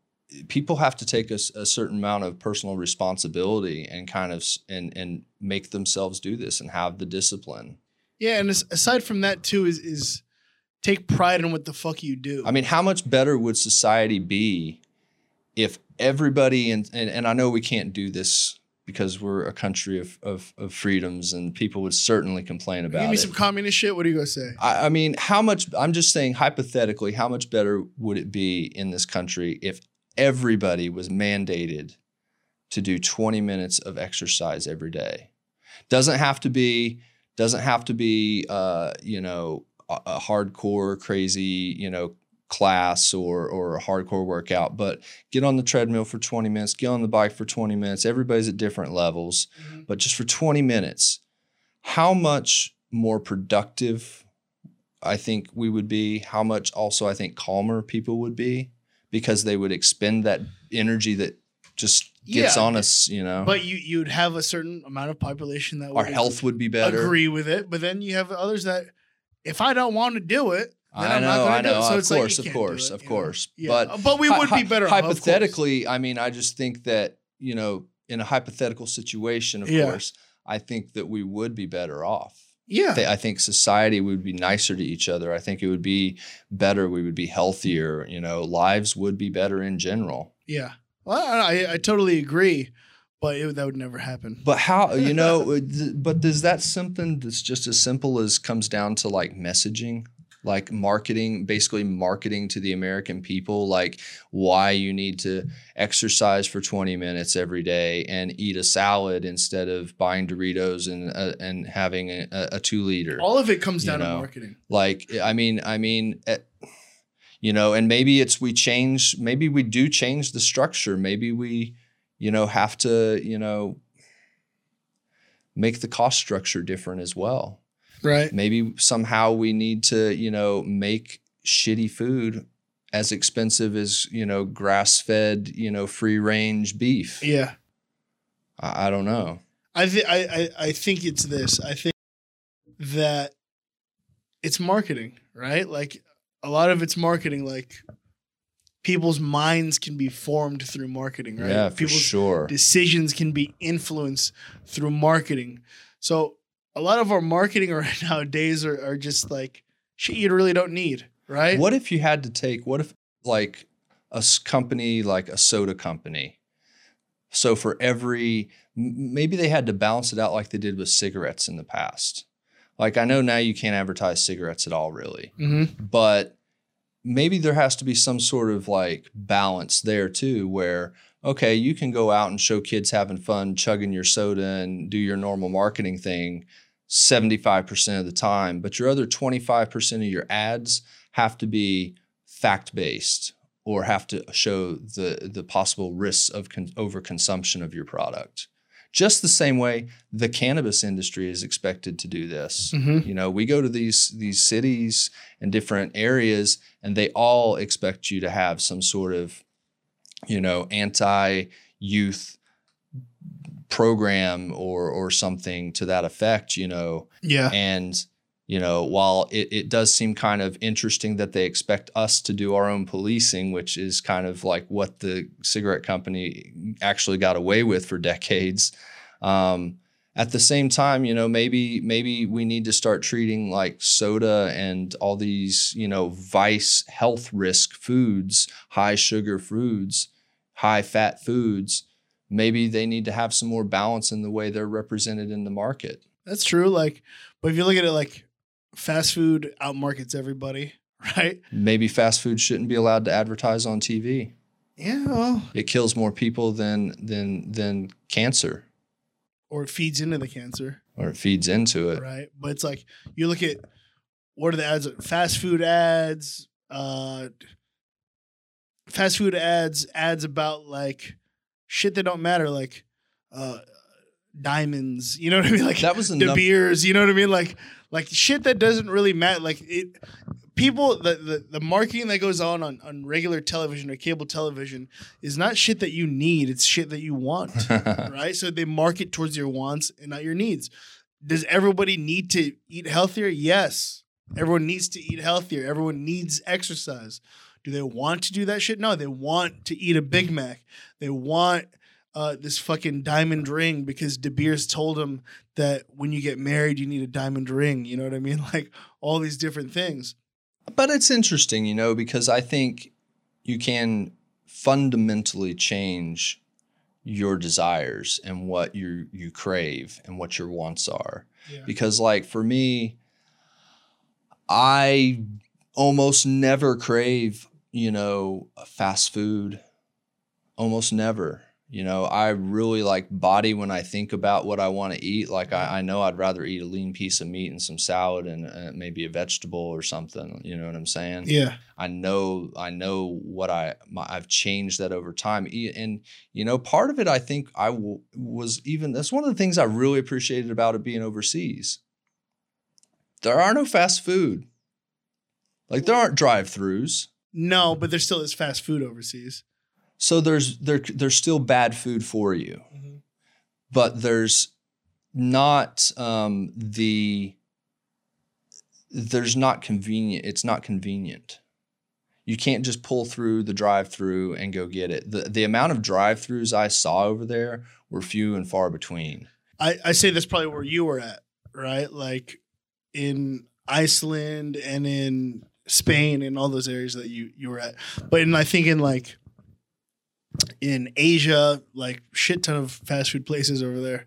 people have to take a certain amount of personal responsibility and kind of and and make themselves do this and have the discipline. Yeah. And aside from that, too, is, is take pride in what the fuck you do. I mean, how much better would society be if everybody and and, and I know we can't do this because we're a country of, of, of freedoms and people would certainly complain about Give me it. some communist shit. What are you going to say? I, I mean, how much? I'm just saying, hypothetically, how much better would it be in this country if everybody was mandated to do 20 minutes of exercise every day? Doesn't have to be. Doesn't have to be. Uh, you know, a, a hardcore, crazy. You know, class or or a hardcore workout, but get on the treadmill for 20 minutes. Get on the bike for 20 minutes. Everybody's at different levels mm-hmm. but just for 20 minutes, how much more productive I think we would be, how much also I think calmer people would be because they would expend that energy that just gets Yeah, on us, you know. But you you'd have a certain amount of population that Our would health would be better. agree with it, but then you have others that if I don't want to do it, then I know, I it. know. So of it's like, course, of course, it, of know? course. Yeah. But but we would be better hypothetically. I mean, I just think that you know, in a hypothetical situation, of Yeah. course, I think that we would be better off. Yeah. Th- I think society would be nicer to each other. I think it would be better. We would be healthier. You know, lives would be better in general. Yeah. Well, I, I totally agree, but it, that would never happen. But how you know? uh, but is that something that's just as simple as comes down to like messaging, like marketing, basically marketing to the American people, like why you need to exercise for twenty minutes every day and eat a salad instead of buying Doritos and uh, and having a, a two liter. All of it comes down know. to marketing. like i mean i mean eh, you know and maybe it's we change maybe we do change the structure maybe we you know have to you know make the cost structure different as well Right. maybe somehow we need to you know make shitty food as expensive as you know grass fed you know free range beef Yeah. I, I don't know I, th- I, I I think it's this. I think that it's marketing, right? Like a lot of it's marketing. Like people's minds can be formed through marketing, right? yeah for people's sure decisions can be influenced through marketing. So a lot of our marketing right nowadays are, are just like shit you really don't need, right? What if you had to take, what if like a company, like a soda company? So for every, maybe they had to balance it out like they did with cigarettes in the past. Like I know now you can't advertise cigarettes at all, really, Mm-hmm. but maybe there has to be some sort of like balance there too, where, okay, you can go out and show kids having fun, chugging your soda and do your normal marketing thing 75% of the time, but your other 25% of your ads have to be fact based or have to show the the possible risks of con- overconsumption of your product. Just the same way the cannabis industry is expected to do this. Mm-hmm. You know, we go to these these cities and different areas, and they all expect you to have some sort of, you know, anti youth program or or something to that effect. You know, Yeah. and you know, while it, it does seem kind of interesting that they expect us to do our own policing, which is kind of like what the cigarette company actually got away with for decades. Um, at the same time, you know, maybe maybe we need to start treating like soda and all these, you know, vice health risk foods, high sugar foods, high fat foods. Maybe they need to have some more balance in the way they're represented in the market. That's true. Like, but if you look at it like fast food outmarkets everybody, right? maybe fast food shouldn't be allowed to advertise on TV. Yeah. Well, It kills more people than than than cancer, or it feeds into the cancer, or it feeds into it. right? But it's like you look at what are the ads? Fast food ads, uh, fast food ads, ads about like shit that don't matter, like uh, diamonds. You know what I mean? Like That was the beers. You know what I mean? Like like shit that doesn't really matter. Like it, people the, the the marketing that goes on, on on regular television or cable television is not shit that you need. It's shit that you want, right? So they market towards your wants and not your needs. Does everybody need to eat healthier? Yes. Everyone needs to eat healthier. Everyone needs exercise. Do they want to do that shit? No, they want to eat a Big Mac. They want uh, this fucking diamond ring because De Beers told them that when you get married, you need a diamond ring. You know what I mean? Like all these different things. But it's interesting, you know, because I think you can fundamentally change your desires and what you you crave and what your wants are. Yeah. Because like for me, I almost never crave, you know, fast food. Almost never. You know, I really like body when I think about what I want to eat. Like I, I know I'd rather eat a lean piece of meat and some salad and uh, maybe a vegetable or something. You know what I'm saying? Yeah. I know I know what I my, I've changed that over time, and you know part of it I think I w- was even that's one of the things I really appreciated about it being overseas. There are no fast food, like there aren't drive-throughs, No, but there still is fast food overseas. so there's there there's still bad food for you, but there's not um, the there's not convenient. It's not convenient. You can't just pull through the drive-through and go get it. the The amount of drive-throughs I saw over there were few and far between. I, I say that's probably where you were at, right? Like in Iceland and in Spain and all those areas that you you were at. But in I think in like in Asia, like shit ton of fast food places over there.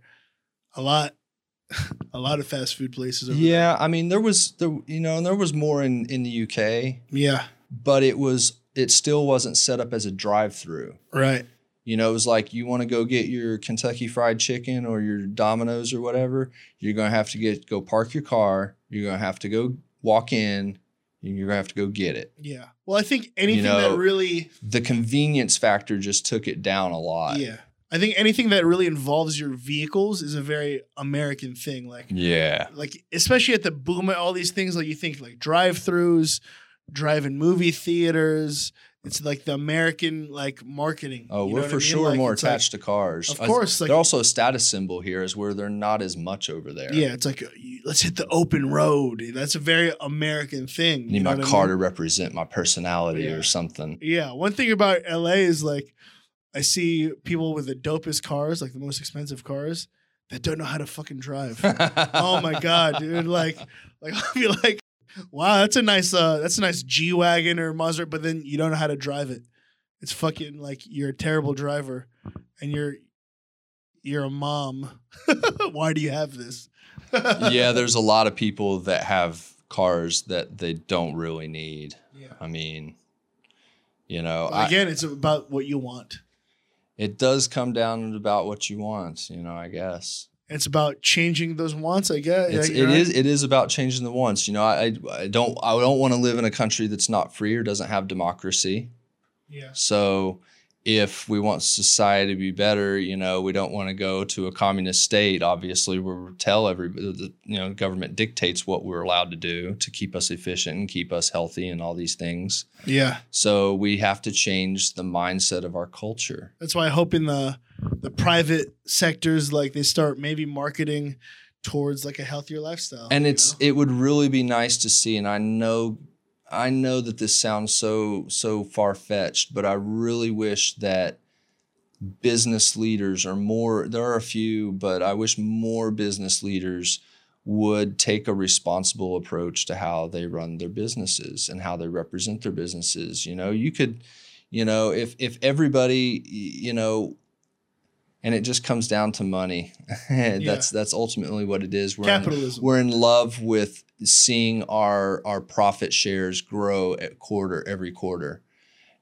A lot a lot of fast food places over there. Yeah, I mean there was there you know and there was more in in the UK. Yeah. but it was it still wasn't set up as a drive-through. Right. You know, it was like you want to go get your Kentucky Fried Chicken or your Domino's or whatever. You're gonna have to get go park your car. You're gonna have to go walk in. You're gonna have to go get it. Yeah. Well, I think anything know, that really The convenience factor just took it down a lot. Yeah. I think anything that really involves your vehicles is a very American thing. Like Yeah. like especially at the boom all these things like you think like drive-throughs drive-in movie theaters it's like the american like marketing Oh, you know we're what I for mean? sure Like, more it's like- attached to cars. of I- course like they're also a status symbol here, is where they're not as much over there. yeah it's like uh, let's hit the open road that's a very american thing I need you know my car mean? to represent my personality Yeah. or something. yeah one thing about la is like i see people with the dopest cars like the most expensive cars that don't know how to fucking drive oh my god, dude! Like, like I'll be like, wow, that's a nice, uh, that's a nice G wagon or Maserati, but then you don't know how to drive it. It's fucking like you're a terrible driver, and you're you're a mom. Why do you have this? yeah, there's a lot of people that have cars that they don't really need. yeah. I mean, you know, Well, I, again, it's about what you want. it does come down to about what you want. You know, I guess It's about changing those wants. I guess it's, it right? is it is about changing the wants. You know, I I don't I don't want to live in a country that's not free or doesn't have democracy. Yeah. So if we want society to be better, you know, we don't want to go to a communist state, obviously, where we tell everybody, you know, government dictates what we're allowed to do to keep us efficient and keep us healthy and all these things. Yeah. So we have to change the mindset of our culture. That's why I hope in the the private sectors, like they start maybe marketing towards like a healthier lifestyle. and it's know? it would really be nice to see and i know i know that this sounds so so far-fetched but i really wish that business leaders or more there are a few but i wish more business leaders would take a responsible approach to how they run their businesses and how they represent their businesses you know? You could you know if if everybody you know and it just comes down to money that's that's ultimately what it is. We're in- capitalism. we're in love with seeing our our profit shares grow at quarter every quarter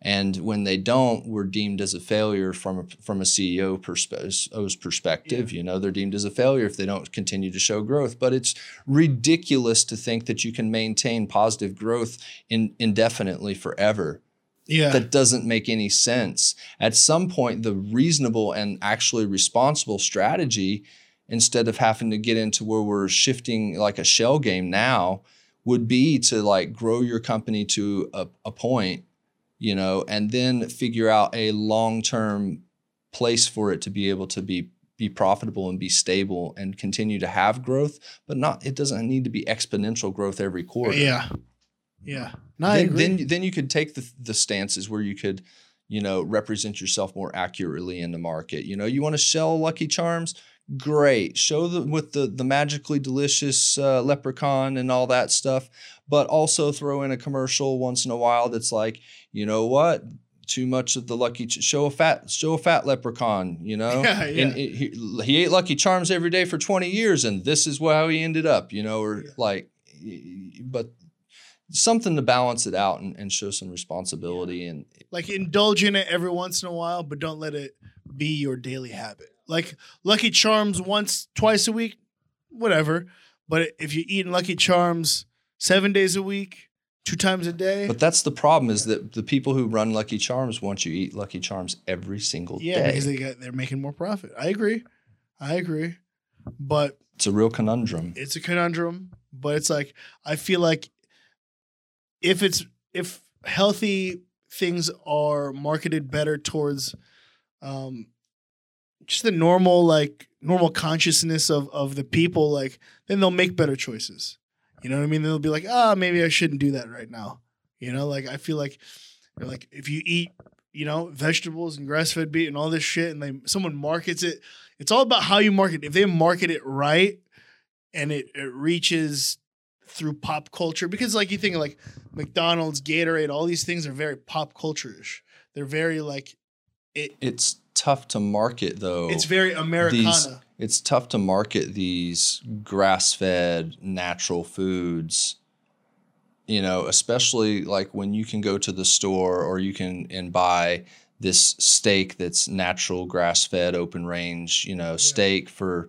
and when they don't we're deemed as a failure from a, from a ceo perspe- perspective you know they're deemed as a failure if they don't continue to show growth but it's ridiculous to think that you can maintain positive growth in, indefinitely forever yeah. that doesn't make any sense. At some point, the reasonable and actually responsible strategy, instead of having to get into where we're shifting like a shell game now, would be to like grow your company to a, a point, you know, and then figure out a long term place for it to be able to be be profitable and be stable and continue to have growth, but not it doesn't need to be exponential growth every quarter Yeah. Yeah. No, then, then then you could take the the stances where you could you know represent yourself more accurately in the market you know you want to sell lucky charms great show them with the the magically delicious uh, leprechaun and all that stuff but also throw in a commercial once in a while that's like you know what too much of the lucky ch- show a fat show a fat leprechaun you know Yeah, yeah. and it, he, he ate lucky charms every day for 20 years and this is how he ended up you know or Yeah. like but something to balance it out and, and show some responsibility and like indulge in it every once in a while, but don't let it be your daily habit. Like Lucky Charms once, twice a week, whatever. But if you're eating Lucky Charms seven days a week, two times a day, but that's the problem is that the people who run lucky charms want you to eat lucky charms every single yeah, day Yeah, because they got they're making more profit. I agree, I agree, but it's a real conundrum it's a conundrum. But it's like I feel like if it's if healthy things are marketed better towards um just the normal like normal consciousness of of the people like then they'll make better choices You know what I mean? They'll be like, ah, maybe I shouldn't do that right now. You know, like I feel like, like if you eat, you know, vegetables and grass fed beef and all this shit, and they someone markets it, it's all about how you market. If they market it right, and it it reaches through pop culture, because like you think like McDonald's, Gatorade, all these things are very pop culture ish. They're very like it. It's tough to market though. It's very Americana. these it's tough to market these grass-fed natural foods you know especially like when you can go to the store or you can and buy this steak that's natural grass-fed open range you know steak for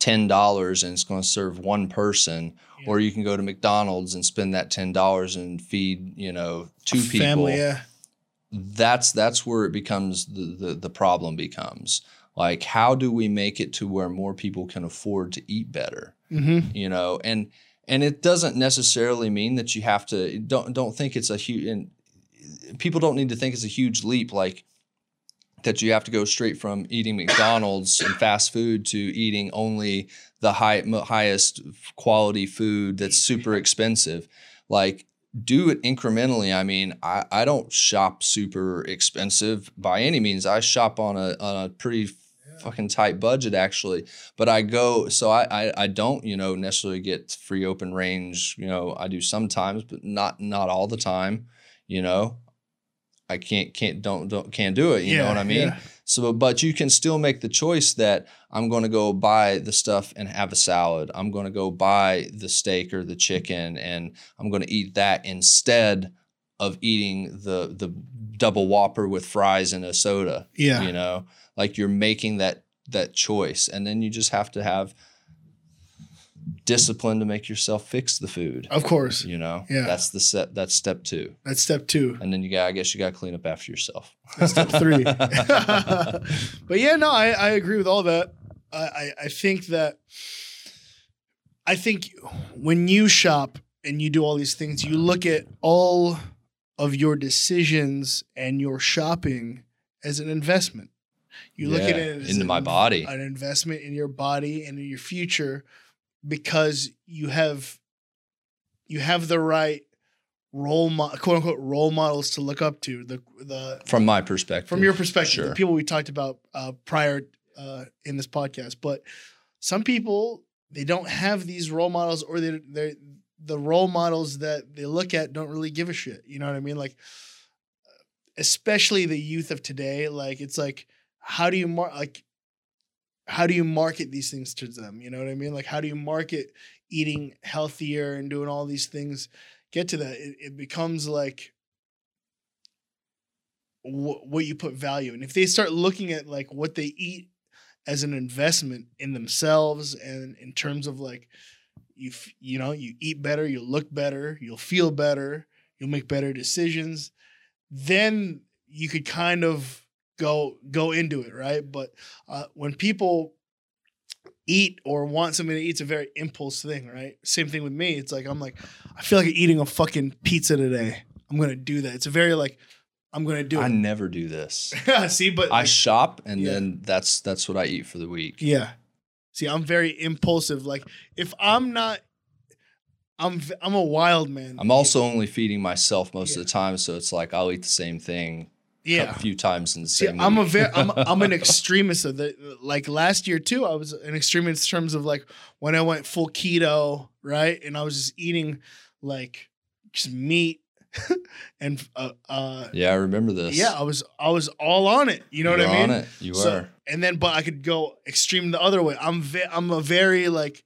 $10 and it's going to serve one person Yeah. or you can go to McDonald's and spend that $10 and feed you know two people Family, yeah. That's that's where it becomes the, the the problem becomes like how do we make it to where more people can afford to eat better Mm-hmm. you know and and it doesn't necessarily mean that you have to don't don't think it's a huge and people don't need to think it's a huge leap like that you have to go straight from eating McDonald's and fast food to eating only the high, highest quality food that's super expensive. Like, do it incrementally. I mean, I, I don't shop super expensive by any means. I shop on a on a pretty fucking tight budget actually. But I go so I, I I don't you know necessarily get free open range. You know I do sometimes, but not not all the time. You know, I can't can't don't don't can't do it. You know what I mean? yeah. So, but you can still make the choice that I'm going to go buy the stuff and have a salad. I'm going to go buy the steak or the chicken and I'm going to eat that instead of eating the the double whopper with fries and a soda. Yeah. You know, like you're making that that choice and then you just have to have discipline to make yourself fix the food. Of course. You know, Yeah. that's the set. That's step two, That's step two. and then you got. I guess you got to clean up after yourself. That's step three. but yeah, no, I, I agree with all that. I, I, I think that I think when you shop and you do all these things, you look at all of your decisions and your shopping as an investment. You look at it as into an- my body. an investment in your body and in your future because you have you have the right role mo- quote unquote role models to look up to the the From my perspective, from your perspective, sure. the people we talked about uh, prior uh, in this podcast. But some people they don't have these role models, or they they the role models that they look at don't really give a shit. You know what I mean? Like, especially the youth of today. Like, it's like, how do you mar- like, how do you market these things to them? You know what I mean? Like, how do you market eating healthier and doing all these things? Get to that. It, it becomes like wh- what you put value And If they start looking at like what they eat as an investment in themselves and in terms of like you f- you know you eat better, you look better, you'll feel better, you'll make better decisions, then you could kind of go go into it, right? But uh, when people eat or want something to eat, it's a very impulse thing, right? Same thing with me. It's like I'm like I feel like eating a fucking pizza today. I'm gonna do that. It's a very like I'm gonna do it. I never do this. See, but I like, shop and Yeah. then that's that's what I eat for the week. yeah. See, I'm very impulsive. Like if I'm not, I'm I'm a wild man. I'm also only feeding myself most Yeah. of the time, so it's like I'll eat the same thing yeah. a few times in the same I'm a very I'm, I'm an extremist of the like last year too. I was an extremist in terms of like when I went full keto, right? And I was just eating like just meat and uh, uh yeah, I remember this. yeah, I was I was all on it. You know what You're I mean? On it. You So- are. and then but I could go extreme the other way. I'm ve- I'm a very like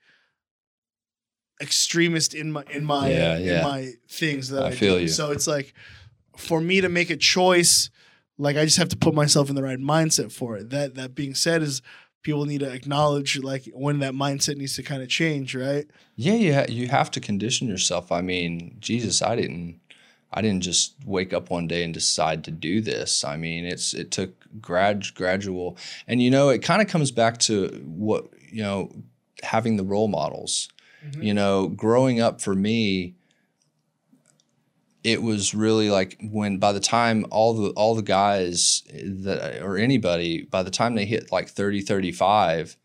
extremist in my in my Yeah, yeah. in my things that I, I feel do. you. So it's like for me to make a choice, like I just have to put myself in the right mindset for it. That that being said, is people need to acknowledge like when that mindset needs to kind of change, right? Yeah, you ha- you have to condition yourself. I mean, Jesus, I didn't I didn't just wake up one day and decide to do this. I mean, it's it took grad gradual, and you know, it kind of comes back to what you know, having the role models. Mhm. You know, growing up for me, it was really like when by the time all the all the guys that or anybody by the time they hit like 30 35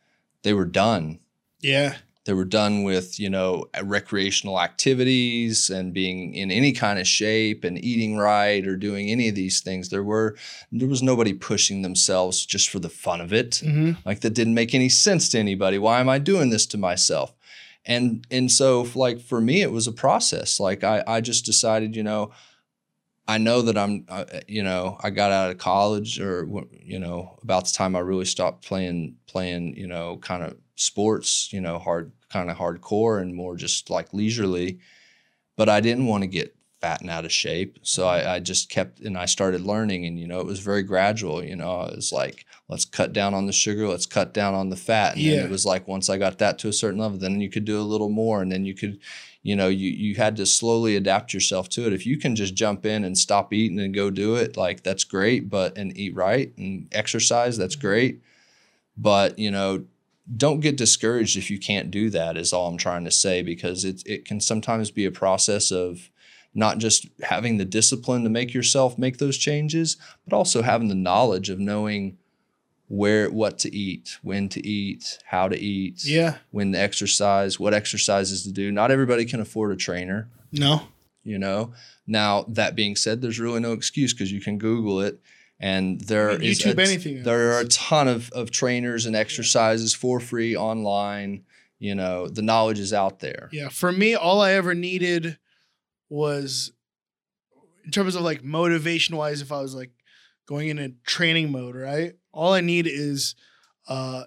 they were done. Yeah, they were done with you know recreational activities and being in any kind of shape and eating right or doing any of these things. There were there was nobody pushing themselves just for the fun of it. Mm-hmm. like that didn't make any sense to anybody. Why am i doing this to myself and and so like for me it was a process. Like i i just decided you know i know that i'm uh, you know i got out of college or you know about the time i really stopped playing playing you know kind of sports you know hard kind of hardcore and more just like leisurely. But i didn't want to get fat and out of shape. So I, I just kept and i started learning and you know it was very gradual you know it was like let's cut down on the sugar let's cut down on the fat. And then Yeah. it was like once i got that to a certain level then you could do a little more and then you could you know you you had to slowly adapt yourself to it. If you can just jump in and stop eating and go do it like that's great but and eat right and exercise that's mm-hmm. great. But you know don't get discouraged if you can't do that is all i'm trying to say because it, it can sometimes be a process of not just having the discipline to make yourself make those changes but also having the knowledge of knowing where what to eat when to eat how to eat Yeah. when to exercise what exercises to do. Not everybody can afford a trainer. No. you know? Now that being said there's really no excuse because you can google it and there I mean, is YouTube a- anything there are a ton of, of trainers and exercises for free online. You know? The knowledge is out there. Yeah. For me, all I ever needed was, in terms of like motivation wise, if I was like going into training mode, right? All I need is uh,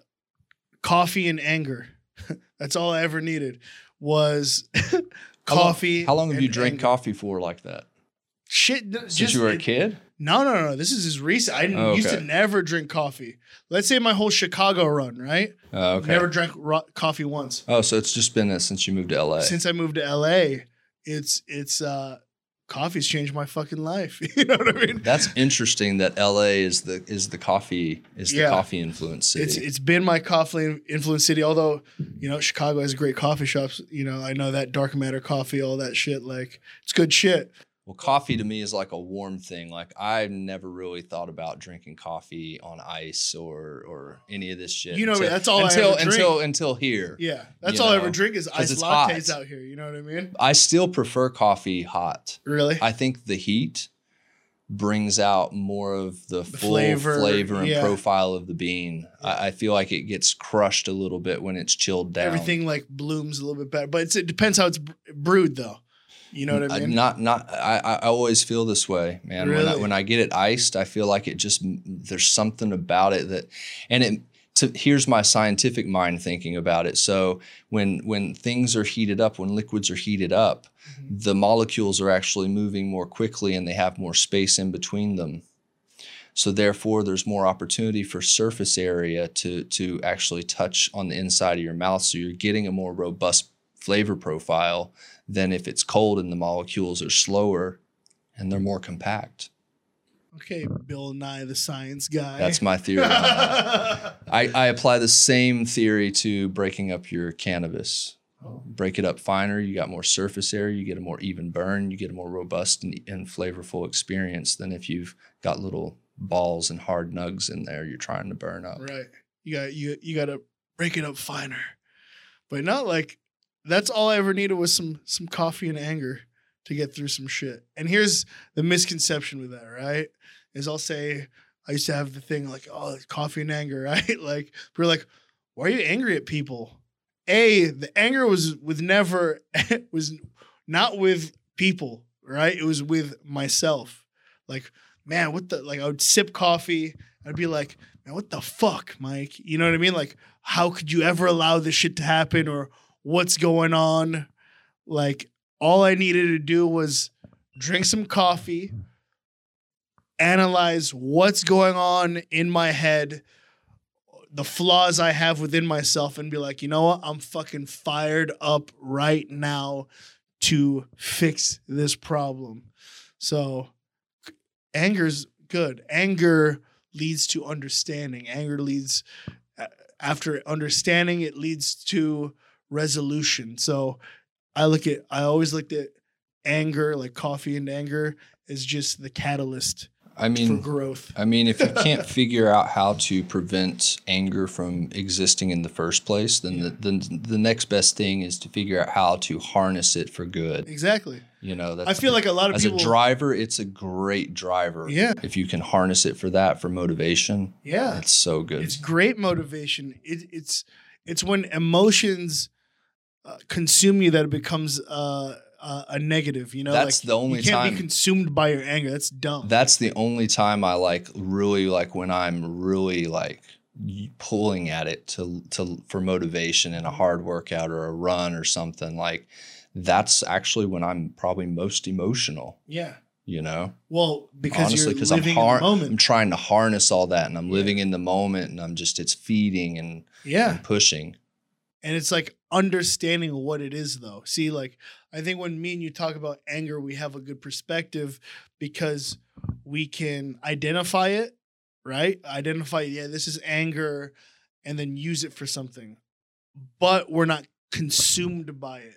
coffee and anger. That's all I ever needed was How long- coffee. how long have you drank anger. coffee for like that Shit. since just- you were a kid No, no, no. This is as recent. I didn't, Oh, used to never drink coffee. Let's say my whole Chicago run, right? oh, okay Never drank ro- coffee once. oh so it's just been that since you moved to la Since I moved to LA, it's it's uh coffee's changed my fucking life. you know what I mean? that's interesting that la is the is the coffee is the coffee influence city It's it's been my coffee influence city. Although you know Chicago has great coffee shops. You know I know that Dark Matter coffee, all that shit. Like it's good shit. Well, coffee to me is like a warm thing. Like I've never really thought about drinking coffee on ice or or any of this shit. You know, until, that's all I until drink. until until here. Yeah, that's all I ever drink is ice lattes hot. out here. You know what I mean? I still prefer coffee hot. Really? I think the heat brings out more of the, full flavor, flavor, and yeah. profile of the bean. I, I feel like it gets crushed a little bit when it's chilled down. Everything like blooms a little bit better, but it's, it depends how it's brewed though. You know what I Uh, mean? Not, not. I, I always feel this way, man. When I, when I get it iced, I feel like it just there's something about it that, and it. To, here's my scientific mind thinking about it. So when when things are heated up, when liquids are heated up, Mhm. the molecules are actually moving more quickly and they have more space in between them. So therefore, there's more opportunity for surface area to to actually touch on the inside of your mouth. So you're getting a more robust flavor profile than if it's cold and the molecules are slower and they're more compact. Okay, Bill Nye, the science guy. That's my theory. I, I apply the same theory to breaking up your cannabis. Break it up finer, you got more surface area, you get a more even burn, you get a more robust and, and flavorful experience than if you've got little balls and hard nugs in there you're trying to burn up. right. You got you you got to break it up finer, but not like that's all I ever needed was some some coffee and anger to get through some shit. And here's the misconception with that, right? Is I'll say I used to have the thing like, oh, coffee and anger, right? Like we're like, why are you angry at people? A, the anger was with never was not with people, right? It was with myself. Like, man, what the like I would sip coffee, I'd be like, man, what the fuck, Mike? You know what I mean? Like, how could you ever allow this shit to happen or what's going on? Like, all I needed to do was drink some coffee, analyze what's going on in my head, the flaws I have within myself, and be like, you know what? I'm fucking fired up right now to fix this problem. So, anger's good. Anger leads to understanding. Anger leads, after understanding, it leads to resolution. So, I look at, I always looked at anger, like coffee and anger, as just the catalyst. I for mean, growth. I mean, if you can't figure out how to prevent anger from existing in the first place, then the, the the next best thing is to figure out how to harness it for good. Exactly. You know, that's I feel like a lot of as people. a driver, it's a great driver. Yeah. If you can harness it for that, for motivation, yeah, it's so good. it's great motivation. It, it's it's when emotions uh, consume you that it becomes uh, uh, a negative. You know, That's like, the only you can't time- be consumed by your anger. That's dumb. That's the only time I like really like when I'm really like pulling at it to to for motivation in a hard workout or a run or something like that's actually when I'm probably most emotional, yeah. you know. Well, because Honestly, because I'm har- in the I'm trying to harness all that and I'm living in the moment and I'm just it's feeding and, yeah. and pushing. And it's like understanding what it is though see like i think when me and you talk about anger we have a good perspective because we can identify it right identify yeah this is anger and then use it for something but we're not consumed by it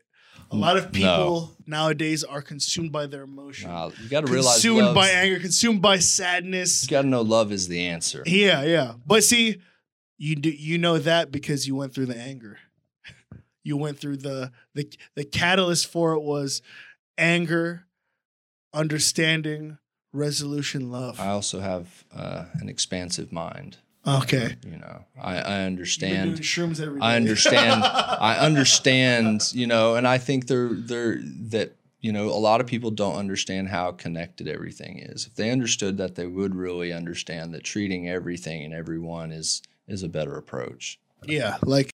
a lot of No. people nowadays are consumed by their emotion Uh, you got to realize consumed by anger consumed by sadness you got to know love is the answer. yeah, yeah. But see, you do you know that because you went through the anger. You went through the the the catalyst for it was anger, understanding, resolution, love. I also have uh, an expansive mind. okay. You know, I, I understand. shrooms every day. I understand. I understand, you know, and I think they're they're that you know a lot of people don't understand how connected everything is. If they understood that, they would really understand that treating everything and everyone is is a better approach. yeah, like,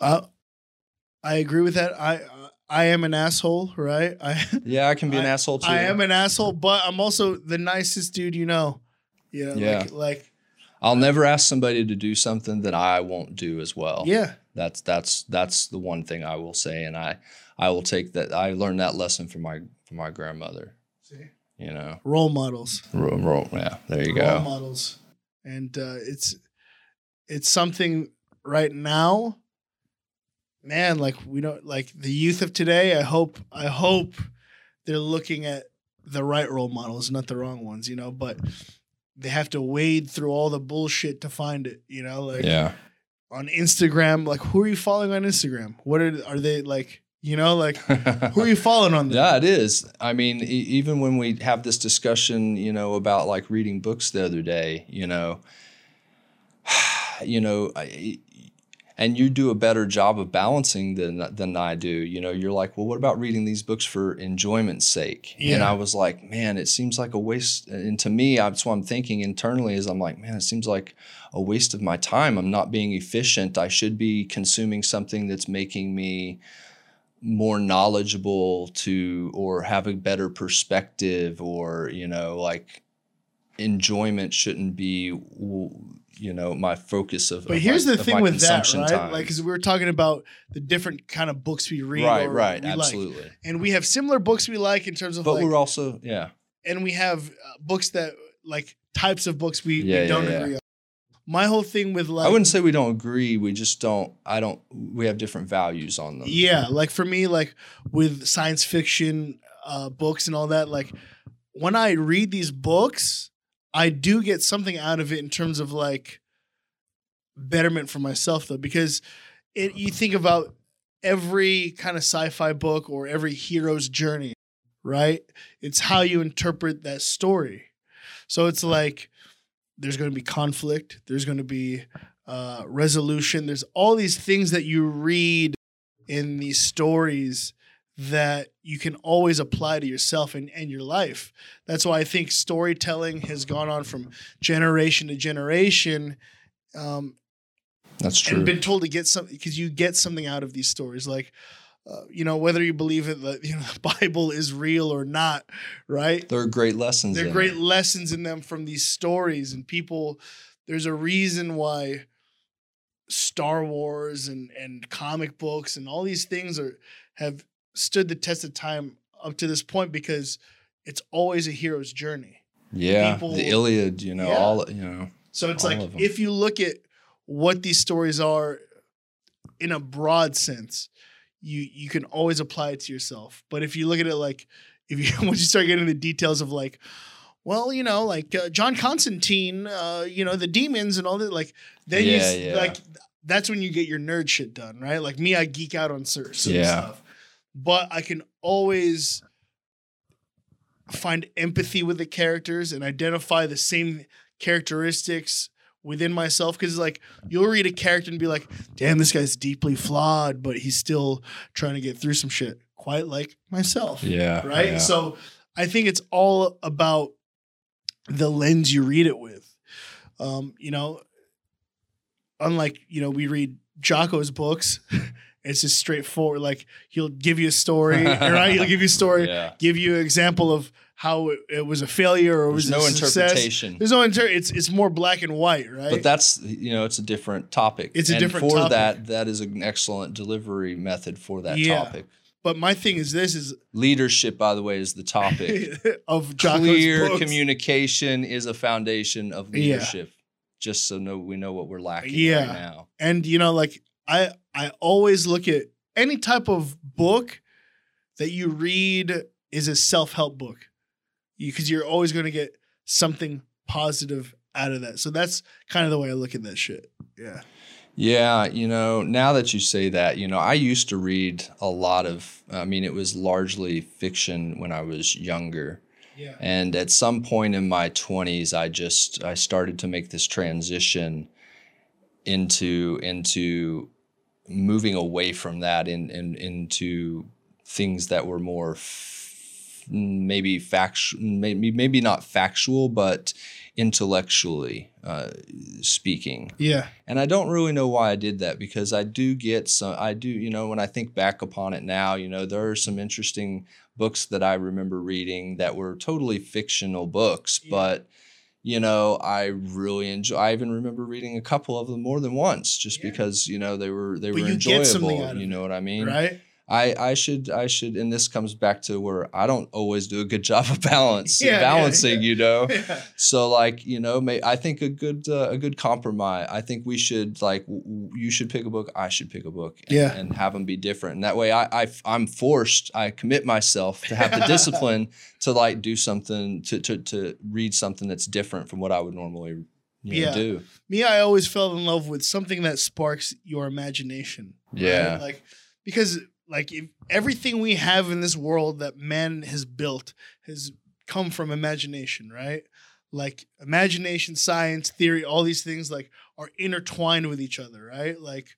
I I agree with that. I I am an asshole, right? I Yeah, I can be an asshole too. I am an asshole, but I'm also the nicest dude you know. You know, Yeah. like, like I'll never ask somebody to do something that I won't do as well. yeah. That's that's that's the one thing I will say, and I I will take that. I learned that lesson from my from my grandmother. See? You know, Role models. Role, ro- yeah. There you role go. Role models and uh, it's it's something right now man like we don't like the youth of today i hope i hope they're looking at the right role models not the wrong ones you know but they have to wade through all the bullshit to find it you know like Yeah. on instagram like who are you following on instagram what are are they like you know like who are you following on Yeah, it is. I mean, e- even when we have this discussion, you know, about like reading books the other day, you know, you know, I, and you do a better job of balancing than than I do. You know, you're like, well, what about reading these books for enjoyment's sake? And I was like, man, it seems like a waste. And to me, that's what I'm thinking internally. Is I'm like, man, it seems like a waste of my time. I'm not being efficient. I should be consuming something that's making me more knowledgeable to or have a better perspective or you know like enjoyment shouldn't be you know my focus of But of here's my- the thing with that, right? time. Like, because we were talking about the different kind of books we read, right right we like. absolutely and we have similar books we like in terms of but like, we're also yeah and we have uh, books that like types of books we, Yeah, we yeah, don't yeah. agree on. My whole thing with like, i wouldn't say we don't agree we just don't i don't we have different values on them yeah, like for me, like with science fiction uh, books and all that, like when I read these books, I do get something out of it in terms of like betterment for myself though because it you think about every kind of sci-fi book or every hero's journey right? It's how you interpret that story. So it's like there's going to be conflict there's going to be uh, resolution there's all these things that you read in these stories that you can always apply to yourself and, and your life. That's why i think storytelling has gone on from generation to generation um, that's true. and been told to get something because you get something out of these stories like uh, you know whether you believe it that you know the bible is real or not right? There are great lessons there are great it. lessons in them from these stories and people there's a reason why star wars and and comic books and all these things are have stood the test of time up to this point because it's always a hero's journey yeah people- the iliad you know Yeah. all you know So it's like if you look at what these stories are in a broad sense, you you can always apply it to yourself. But if you look at it like if you once you start getting the details of like well, you know, like uh, John Constantine, uh, you know, the demons and all that. Like then you Yeah, s- yeah. like that's when you get your nerd shit done, right? Like me, I geek out on certain, certain Yeah. stuff, but I can always find empathy with the characters and identify the same characteristics within myself because like you'll read a character and be like damn this guy's deeply flawed but he's still trying to get through some shit quite like myself Yeah. right yeah. so i think it's all about the lens you read it with um you know unlike you know we read jocko's books it's just straightforward like he'll give you a story right he'll give you a story yeah. give you an example of how it, it was a failure or it was no a interpretation. There's no inter. It's it's more black and white, right? But that's you know it's a different topic. It's a and different for topic. that that is an excellent delivery method for that Yeah. topic. But my thing is this is Leadership, by the way, is the topic. of Jocko's Clear books. communication is a foundation of Yeah. leadership. Just so no, we know what we're lacking Yeah. right now. and you know like I I always look at any type of book that you read is a self help book, because you're always going to get something positive out of that. So that's kind of the way I look at that shit. Yeah. Yeah, you know, now that you say that, you know, I used to read a lot of, I mean, it was largely fiction when I was younger. Yeah. And at some point in my 20s, I just I started to make this transition into into moving away from that and in, in, into things that were more f- maybe factual maybe maybe not factual but intellectually uh, speaking Yeah. and I don't really know why I did that because I do get some, I do, you know, when I think back upon it now, you know, there are some interesting books that I remember reading that were totally fictional books, Yeah. but, you know, I really enjoy, I even remember reading a couple of them more than once just Yeah. because, you know, they were, they But were you enjoyable. You know what I mean? Right. I, I should I should and this comes back to where I don't always do a good job of balance Yeah, yeah, balancing yeah. you know Yeah. so like you know, may, I think a good uh, a good compromise. I think we should like w- you should pick a book, I should pick a book, and, Yeah. and have them be different. And that way, I, I I'm forced, I commit myself to have the discipline to like do something to to to read something that's different from what I would normally you know, Yeah. do. me, I always fell in love with something that sparks your imagination. right? Yeah. Like, because, like, if everything we have in this world that man has built has come from imagination, right? Like, imagination, science, theory, all these things, like, are intertwined with each other, right? Like,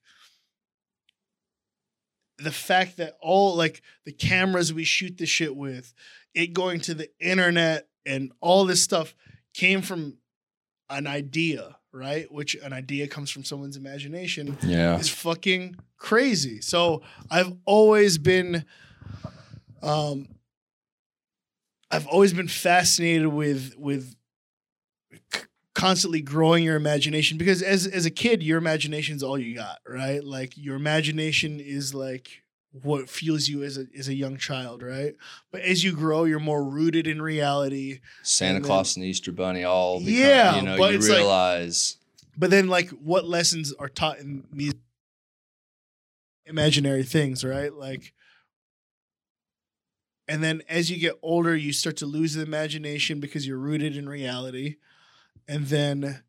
the fact that all, like, the cameras we shoot the shit with, it going to the internet and all this stuff came from an idea, right? Which an idea comes from someone's imagination Yeah. is fucking crazy. So I've always been um I've always been fascinated with with c- constantly growing your imagination because as as a kid your imagination is all you got, right? Like your imagination is like what fuels you as a as a young child, right? But as you grow, you're more rooted in reality. Santa and then- Claus and Easter Bunny all become, Yeah, you know, but you it's like- realize But then like what lessons are taught in these imaginary things, right? Like and then as you get older, you start to lose the imagination because you're rooted in reality. And then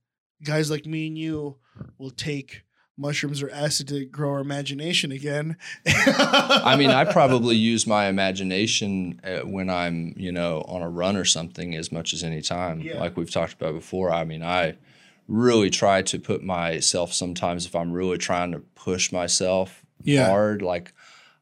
guys like me and you will take mushrooms or acid to grow our imagination again. I mean, I probably use my imagination uh, when I'm, you know, on a run or something as much as any time. Yeah. Like we've talked about before. I mean, I really try to put myself sometimes if I'm really trying to push myself Yeah. hard, like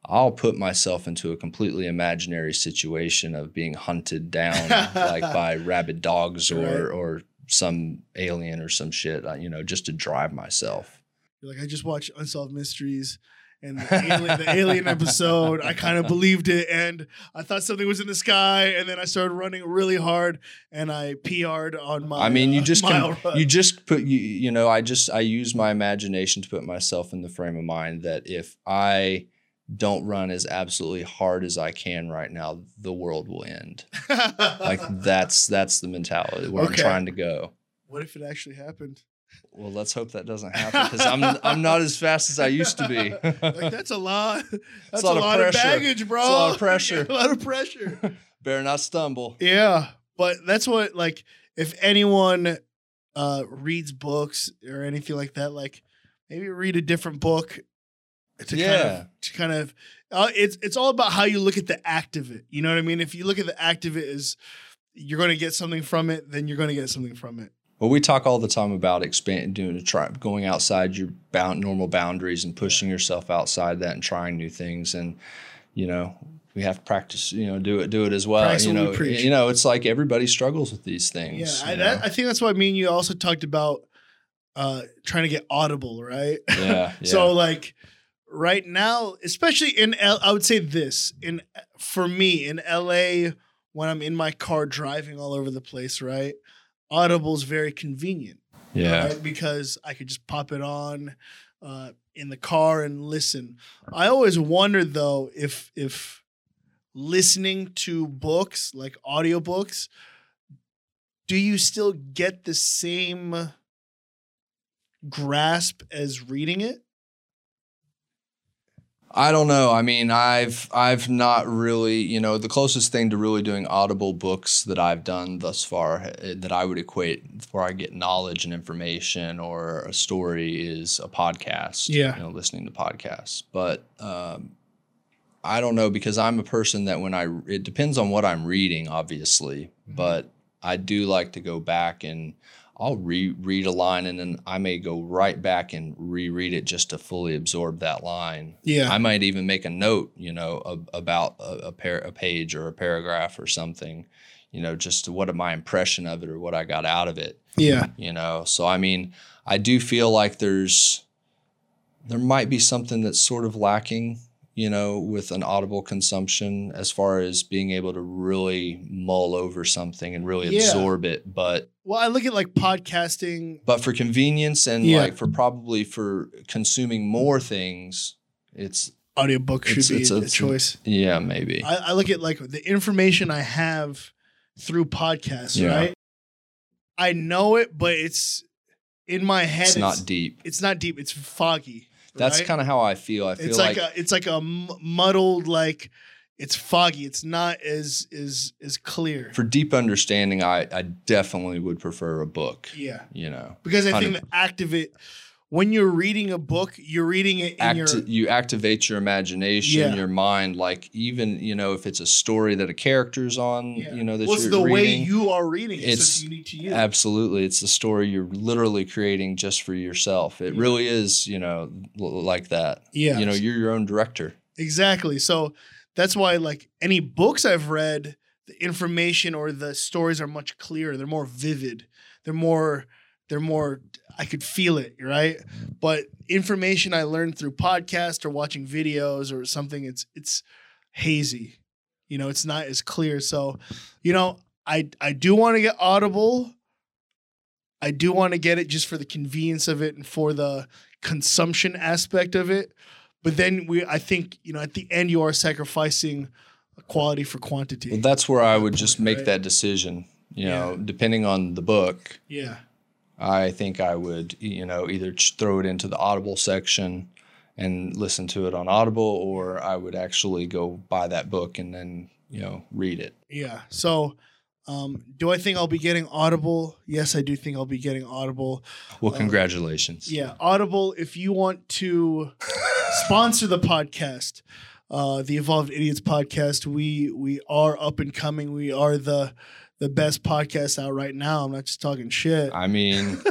I'll put myself into a completely imaginary situation of being hunted down like by rabid dogs or Right. or some alien or some shit, uh, you know, just to drive myself. You're like I just watched Unsolved Mysteries and the alien, the alien episode. I kind of believed it, and I thought something was in the sky, and then I started running really hard, and I PR'd on my. I mean, you uh, just run. you just put you you know I just I use my imagination to put myself in the frame of mind that if I don't run as absolutely hard as I can right now, the world will end. Like that's that's the mentality where Okay. I'm trying to go. what if it actually happened? Well, let's hope that doesn't happen because I'm I'm not as fast as I used to be. Like that's a lot. That's a lot a of lot of pressure. baggage, bro. It's a lot of pressure. a lot of pressure. Better not stumble. yeah, but that's what like if anyone uh reads books or anything like that, like maybe read a different book to kind Yeah. of to kind of uh, it's it's all about how you look at the act of it. You know what I mean? If you look at the act of it as you're going to get something from it, then you're going to get something from it. Well, we talk all the time about expand, doing a try, going outside your bound, normal boundaries and pushing yourself outside that and trying new things. And you know, we have to practice. You know, do it, do it as well. Practice you what we know, you know, it's like everybody struggles with these things. Yeah, I, that. I think that's what I mean. you also talked about uh trying to get audible, right? yeah, yeah. So like right now, especially in L, I would say this in for me in LA when I'm in my car driving all over the place, right? Audible's very convenient, yeah, right? Because I could just pop it on uh, in the car and listen. I always wondered though if if listening to books like audiobooks do you still get the same grasp as reading it I don't know. I mean, I've I've not really, you know, the closest thing to really doing audible books that I've done thus far eh, that I would equate where I get knowledge and information or a story is a podcast. Yeah. you know, listening to podcasts. But um, I don't know because I'm a person that when I it depends on what I'm reading, obviously, Mhm. but I do like to go back and I'll reread a line and then I may go right back and reread it just to fully absorb that line. yeah I might even make a note, you know, ab- about a, a, par- a page or a paragraph or something, you know, just to what my impression of it or what I got out of it, yeah you know. So I mean, I do feel like there's there might be something that's sort of lacking, you know, with an audible consumption as far as being able to really mull over something and really Yeah. absorb it, but well i look at like podcasting but for convenience and Yeah. like for probably for consuming more things, it's audiobook should It's- be it's a, a- choice yeah, maybe. I, I look at like the information i have through podcasts Yeah. right i know it but it's in my head it's not deep. it's not deep it's foggy That's right? kind of how I feel. I feel it's like, a it's like a muddled like it's foggy it's not as as as clear for deep understanding, I, I definitely would prefer a book. yeah You know, because i think Hundred- the activate when you're reading a book you're reading it in Act, your you activate your imagination, Yeah. your mind. Like even you know if it's a story that a character's on, yeah. you know that what's you're the way you are reading it It's it's unique to you Absolutely, it's the story you're literally creating just for yourself. It Yeah. really is, you know, l- like that. yeah You know, you're your own director. Exactly. So that's why like any books I've read, the information or the stories are much clearer. They're more vivid. They're more they're more I could feel it, right? But information I learned through podcasts or watching videos or something, it's it's hazy. You know, it's not as clear. So, you know, I I do want to get Audible. I do want to get it just for the convenience of it and for the consumption aspect of it. But then we, I think, you know, at the end you are sacrificing quality for quantity. Well, that's where I would just make right? that decision. You know, Yeah. depending on the book, yeah, I think I would, you know, either throw it into the Audible section and listen to it on Audible, or I would actually go buy that book and then, you know, read it. yeah. So, um, do I think I'll be getting Audible? Yes, I do think I'll be getting Audible. Well, Um, congratulations. Yeah, Audible. If you want to sponsor the podcast, uh, the Evolved Idiots podcast, we we are up and coming. We are the the best podcast out right now. I'm not just talking shit. I mean,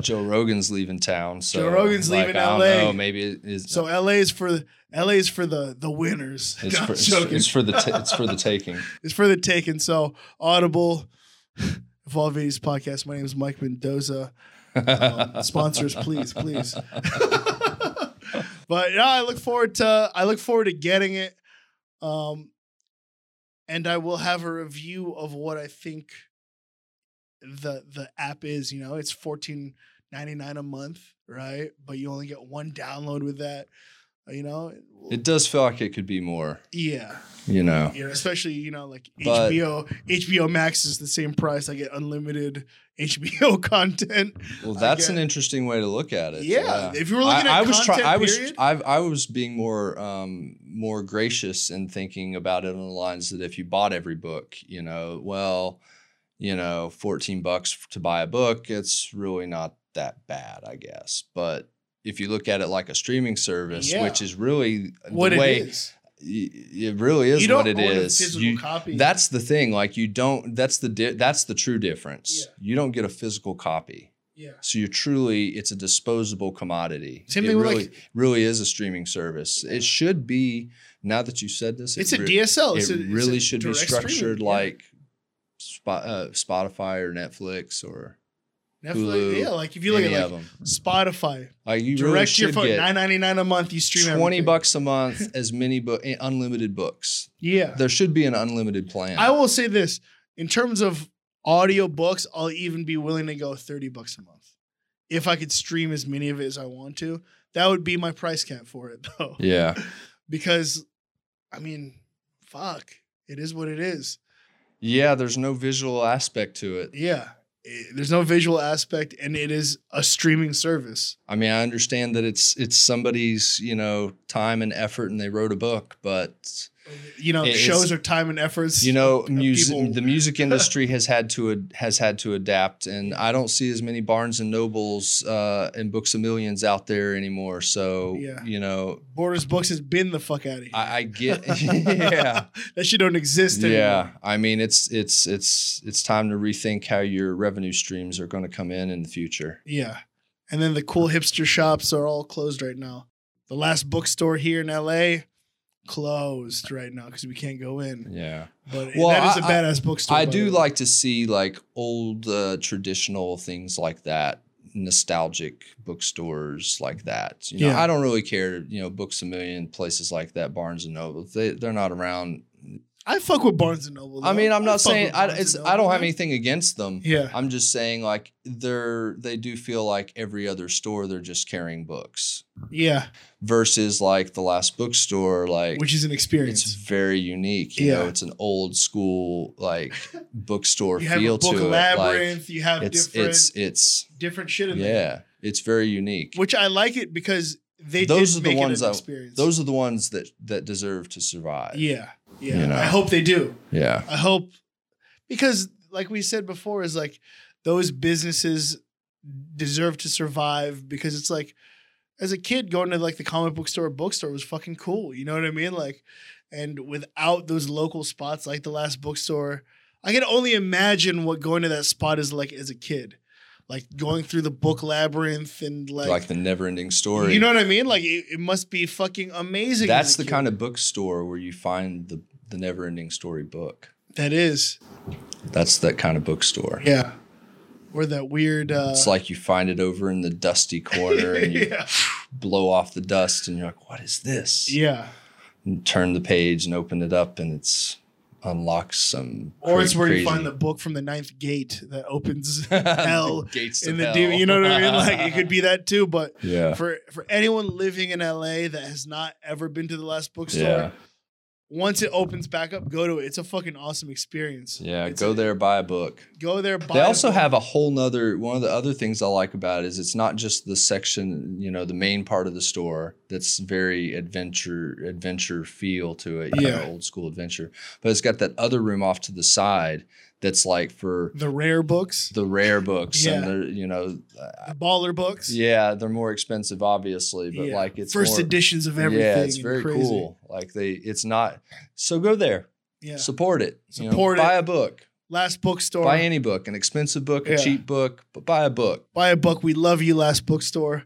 Joe Rogan's leaving town, so Joe Rogan's like, leaving I don't LA. know, maybe it is. so LA is for LA is for the the winners. it's, No, for, it's, it's for the ta- it's for the taking. It's for the taking. So Audible, Evolved Idiots podcast. My name is Mike Mendoza. Um, sponsors, please, please. but yeah, I look forward to I look forward to getting it. Um, and I will have a review of what I think the the app is. You know, it's fourteen ninety nine a month, right? But you only get one download with that. You know, It does feel like it could be more, yeah, you know. know, especially you know like But- HBO. HBO Max is the same price. I get unlimited HBO content. Well, that's get- an interesting way to look at it. Yeah, if you were looking I, at I was content, I was period- I, I was being more um, more gracious and thinking about it on the lines that if you bought every book, you know, well, you know, fourteen bucks to buy a book, it's really not that bad, I guess. But if you look at it like a streaming service, Yeah. which is really What the it way is. it really is you don't what it physical You- copy. that's the thing. Like you don't. That's the di- that's the true difference. Yeah. You don't get a physical copy. yeah. So you're truly, it's a disposable commodity. Same it really, like- really is a streaming service. It should be. Now that you said this, It's it a DSL. It a- really should be structured streaming, like Spot, uh, Spotify or Netflix or Netflix. Hulu, yeah, like if you look any at of like them. Spotify, Like you really direct your should phone, get nine ninety nine a month. You stream twenty everything. bucks a month, as many book, eh, unlimited books. Yeah, There should be an unlimited plan. I will say this in terms of audio books, I'll even be willing to go thirty bucks a month if I could stream as many of it as I want to. That would be my price cap for it, though. yeah, because I mean, fuck, it is what it is. yeah. There's no visual aspect to it. Yeah, It- there's no visual aspect, and it is a streaming service. I mean, I understand that it's it's somebody's you know time and effort, and they wrote a book, but You know, shows are time and efforts. you know, music the music industry has had to ad- has had to adapt, and I don't see as many Barnes and Nobles uh, and Books of Millions out there anymore. So Yeah. you know, Borders Books has been the fuck out of here. I, I get yeah. that shit don't exist anymore. Yeah, I mean it's it's it's it's time to rethink how your revenue streams are going to come in in the future. Yeah. And then the cool hipster shops are all closed right now. The last bookstore here in LA closed right now because we can't go in. Yeah, But Well, that is a I- badass bookstore. I do like to see like old uh, traditional things like that, nostalgic bookstores like that. You know, Yeah. I don't really care. You know, Books a Million, places like that, Barnes and Noble. They they're not around. I fuck with Barnes and Noble. I mean, I'm not fuck saying I, it's and I don't Noble, have anything against them. Yeah. I'm just saying like they're they do feel like every other store they're just carrying books Yeah. versus like the last bookstore like Which is an it's experience. very unique. You know, Yeah. it's an old school like bookstore You have feel a book to it. labyrinth. Like you have it's different it's it's different shit in there. yeah, it's very unique. Which I like it because they Those are the ones that- experience. Those are the ones that that deserve to survive. yeah. Yeah. You know. I hope they do. Yeah. I hope because like we said before is like those businesses deserve to survive because it's like as a kid going to like the comic book store or bookstore was fucking cool. You know what I mean? Like and without those local spots like the last bookstore, I can only imagine what going to that spot is like as a kid. Like going through the book labyrinth and like, Like, the never ending story. you know what I mean? Like it, it must be fucking amazing. That's the kind of bookstore where you find the the never ending story book. that is. That's that kind of bookstore. Yeah. Or that weird uh It's like you find it over in the dusty corner and you yeah. blow off the dust and you're like, what is this? Yeah. And turn the page and open it up and it's unlocks some Or cra- it's where you find the book from the ninth gate that opens hell gates in the hell. demon. You know what I mean? Like it could be that too. But yeah. for for anyone living in LA that has not ever been to the last bookstore, Yeah. Once it opens back up, go to it. It's a fucking awesome experience. Yeah. It's Go a- there, buy a book. Go there. Buy They a also book. have a whole nother one of the other things I like about it is it's not just the section, you know, the main part of the store that's very adventure adventure feel to it, you Yeah. know, old school adventure. But it's got that other room off to the side that's like for the rare books, the rare books and the you know uh, the baller books. yeah, they're more expensive obviously, but Yeah. like it's first more, editions of everything. Yeah, it's very crazy. cool. Like they it's not so go there. Yeah. Support it. you know, Support Buy a book. last bookstore. Buy any book, an expensive book, a cheap book, but buy a book. buy a book. We love you, last bookstore.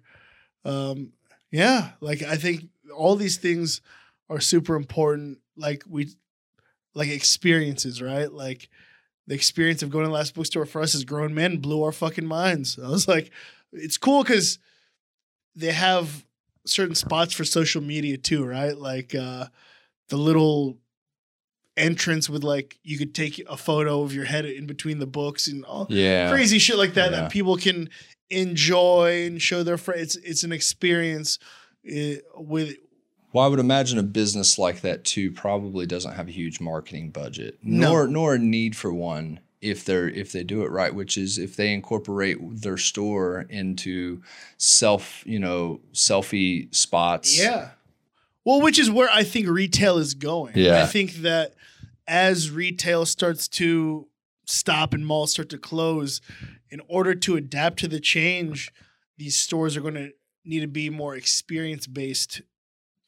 Um, yeah, like I think all these things are super important. Like we, like experiences, right? Like the experience of going to the last bookstore for us as grown men blew our fucking minds. I was like, it's cool because they have certain spots for social media too, right? Like uh, the little entrance with like you could take a photo of your head in between the books and all Yeah. crazy shit like that Yeah. that people can enjoy and show their friends. It's it's an experience uh, with Well, I would imagine a business like that too probably doesn't have a huge marketing budget, No. nor nor a need for one if they're if they do it right, which is if they incorporate their store into self, you know, selfie spots. Yeah. Well, which is where I think retail is going. Yeah. I think that as retail starts to stop and malls start to close, in order to adapt to the change, these stores are going to need to be more experience based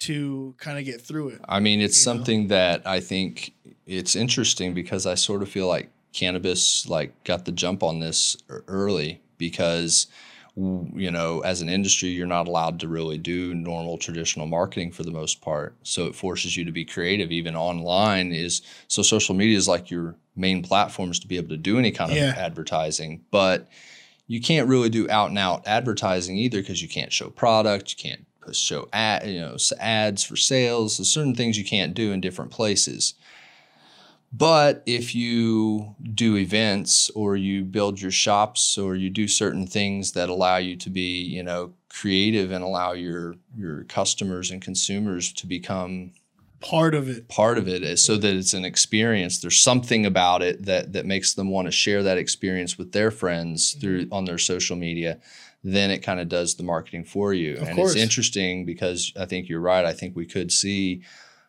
to kind of get through it. I mean, it's You know? something that I think it's interesting because I sort of feel like cannabis like got the jump on this early because you know, as an industry, you're not allowed to really do normal traditional marketing for the most part. So it forces you to be creative. Even online is so social media is like your main platforms to be able to do any kind of Yeah. advertising, but you can't really do out and out advertising either because you can't show product, you can't show ad, you know, ads for sales. There's certain things you can't do in different places. But if you do events or you build your shops or you do certain things that allow you to be, you know, creative and allow your your customers and consumers to become Part of it. part of it is so that it's an experience. There's something about it that that makes them want to share that experience with their friends through mm-hmm. on their social media. Then it kind of does the marketing for you. Of and course. it's interesting because I think you're right. I think we could see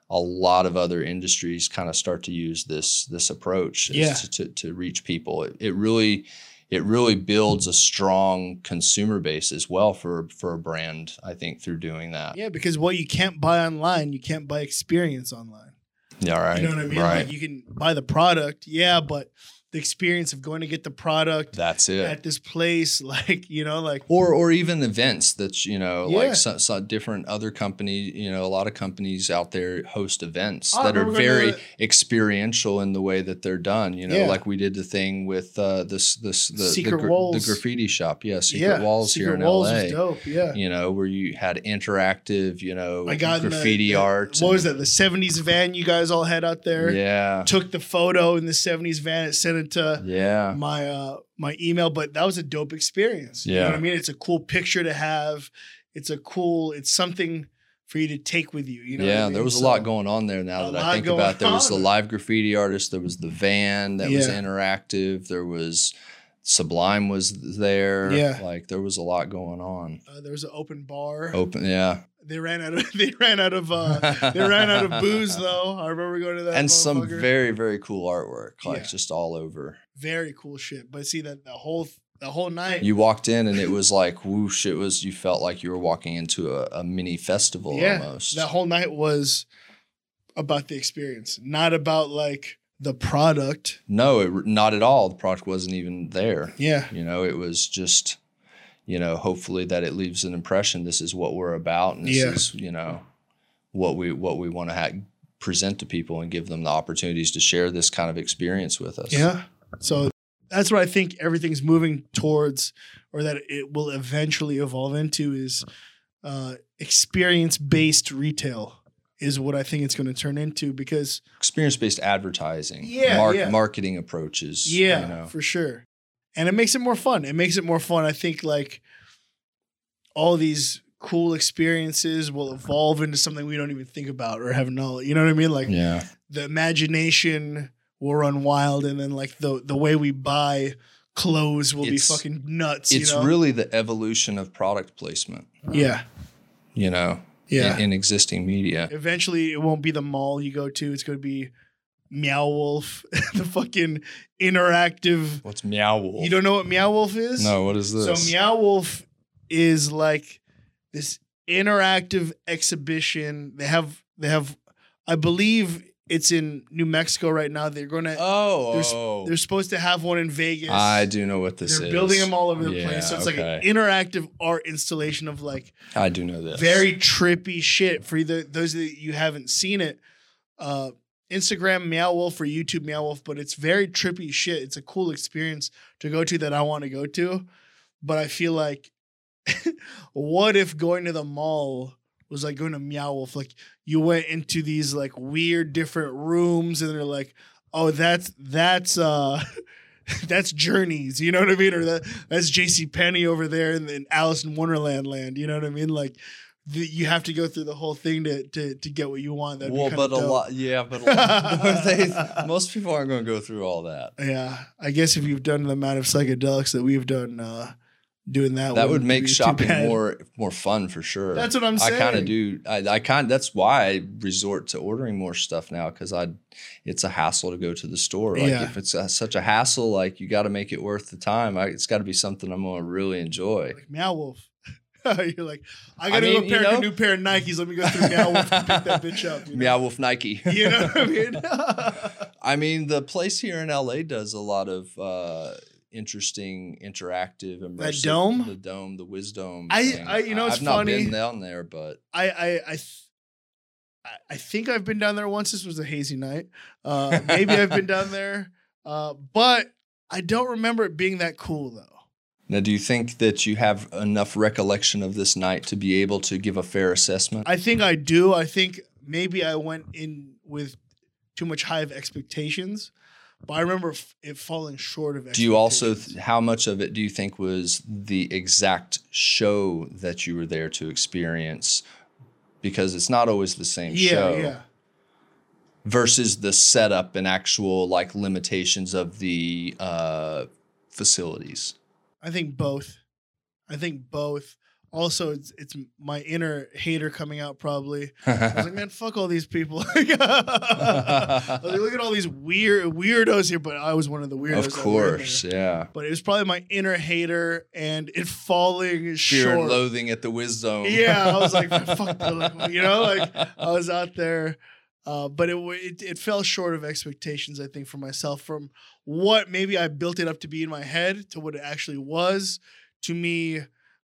a lot of other industries kind of start to use this this approach Yeah. to, to, to reach people. It, it really it really builds a strong consumer base as well for for a brand. I think through doing that. Yeah, because what you can't buy online, you can't buy experience online. Yeah, right. You know what I mean? Right. Like you can buy the product, yeah, but the experience of going to get the product That's it. at this place, like, you know, like or or even events that you know Yeah. like so, so different other companies you know a lot of companies out there host events I that are very going experiential in the way that they're done you know Yeah. like we did the thing with uh this this the Secret the, gra- Walls. the graffiti shop yeah secret yeah, walls Secret here in Walls la dope. Yeah. you know where you had interactive you know I got the- graffiti the- art What was that? The 70s van you guys all had out there? yeah Took the photo in the 70s van and sent it to yeah my uh my email, but that was a dope experience. You know Yeah. what I mean? It's a cool picture to have. It's a cool, it's something for you to take with you. You know yeah, I mean? there was a lot going on there. Now that I think about, it. there was the live graffiti artist, there was the van that was interactive, there was Sublime was there. Yeah. like there was a lot going on. Uh, there was an open bar. Open, yeah, They ran out of they ran out of uh they ran out of booze though. I remember going to that and some very very cool artwork, like Yeah. just all over. very cool shit. But see that the whole the whole night You walked in and it was like whoosh. It was you felt like you were walking into a, a mini festival yeah, almost. that whole night was about the experience, not about like the product. no, it, not at all. The product wasn't even there. Yeah. You know, it was just, you know, hopefully that it leaves an impression. This is what we're about, and this Yeah. is, you know, what we what we want to ha- present to people and give them the opportunities to share this kind of experience with us. Yeah. So that's what I think everything's moving towards, or that it will eventually evolve into, is uh, experience based retail. Is what I think it's going to turn into because experience based advertising, Yeah, mar- yeah. marketing approaches. yeah, you know. for sure, and it makes it more fun. It makes it more fun. I think like all these cool experiences will evolve into something we don't even think about or have knowledge. You know what I mean? Like yeah, the imagination will run wild, and then like the the way we buy clothes will It's- be fucking nuts. it's you know? really the evolution of product placement. yeah, You know, yeah. in, in existing media. Eventually, it won't be the mall you go to. It's going to be Meow Wolf, the fucking interactive. What's Meow Wolf? You don't know what Meow Wolf is? No, what is this? So Meow Wolf is like this interactive exhibition. They have they have I believe it's in New Mexico right now. They're gonna oh, there's- oh. they're supposed to have one in Vegas. I do know what this They're is. building them all over the Yeah, place. So it's like an interactive art installation of like I do know this. very trippy shit. For either those that you haven't seen it, uh, Instagram Meow Wolf or YouTube Meow Wolf, but it's very trippy shit. It's a cool experience to go to that I want to go to. But I feel like, what if going to the mall was like going to Meow Wolf? Like you went into these like weird different rooms and they're like, oh, that's that's uh that's Journeys, you know what I mean? Or that that's JC Penney over there in, in Alice in Wonderland land, you know what I mean? Like the, you have to go through the whole thing to to, to get what you want. That'd well, but a lot, yeah, but a lot, they, most people aren't going to go through all that. Yeah, I guess if you've done the amount of psychedelics that we've done, uh, doing that That would make shopping more more fun for sure. That's what I'm saying. I kind of do. I, I kind. That's why I resort to ordering more stuff now because I, it's a hassle to go to the store. Like Yeah. if it's a, such a hassle, like you got to make it worth the time. I, it's got to be something I'm gonna really enjoy. Like Meow Wolf. You're like, I gotta mean, go you know- a new pair of Nikes. Let me go through Meow Wolf and pick that bitch up. You know, Meow Wolf Nike. You know what I mean? I mean, the place here in LA does a lot of uh, interesting, interactive, immersive. dome? the dome, the Wisdome. I- I- you know, it's I've not funny. been down there, but I I I, th- I I think I've been down there once. This was a hazy night. Uh, maybe I've been down there, uh, but I don't remember it being that cool though. Now, do you think that you have enough recollection of this night to be able to give a fair assessment? I think I do. I think maybe I went in with too much high of expectations, but I remember it falling short of. do you also th- how much of it do you think was the exact show that you were there to experience? Because it's not always the same yeah, show. yeah. versus the setup and actual like limitations of the uh, facilities. I think both. I think both. Also, it's it's my inner hater coming out. Probably. I was like, man, fuck all these people. Like, look at all these weird weirdos here, but I was one of the weirdos. of that were in course, yeah. But it was probably my inner hater and it falling Fear short. loathing at the Wisdome. Yeah, I was like, fuck, like, you know, like I was out there, uh, but it, it it fell short of expectations. I think for myself, from what maybe I built it up to be in my head to what it actually was. To me,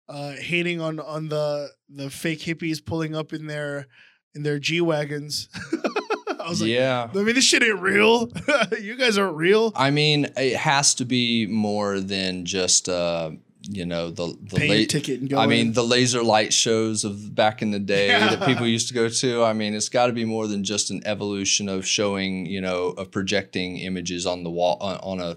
uh, hating on on the the fake hippies pulling up in their in their G wagons. I was like, yeah. I mean, this shit ain't real. you guys aren't real. I mean, it has to be more than just uh, you know the the Pay late. ticket and go. I mean, the laser light shows of back in the day that people used to go to. I mean, it's got to be more than just an evolution of showing, you know, of projecting images on the wall on, on a,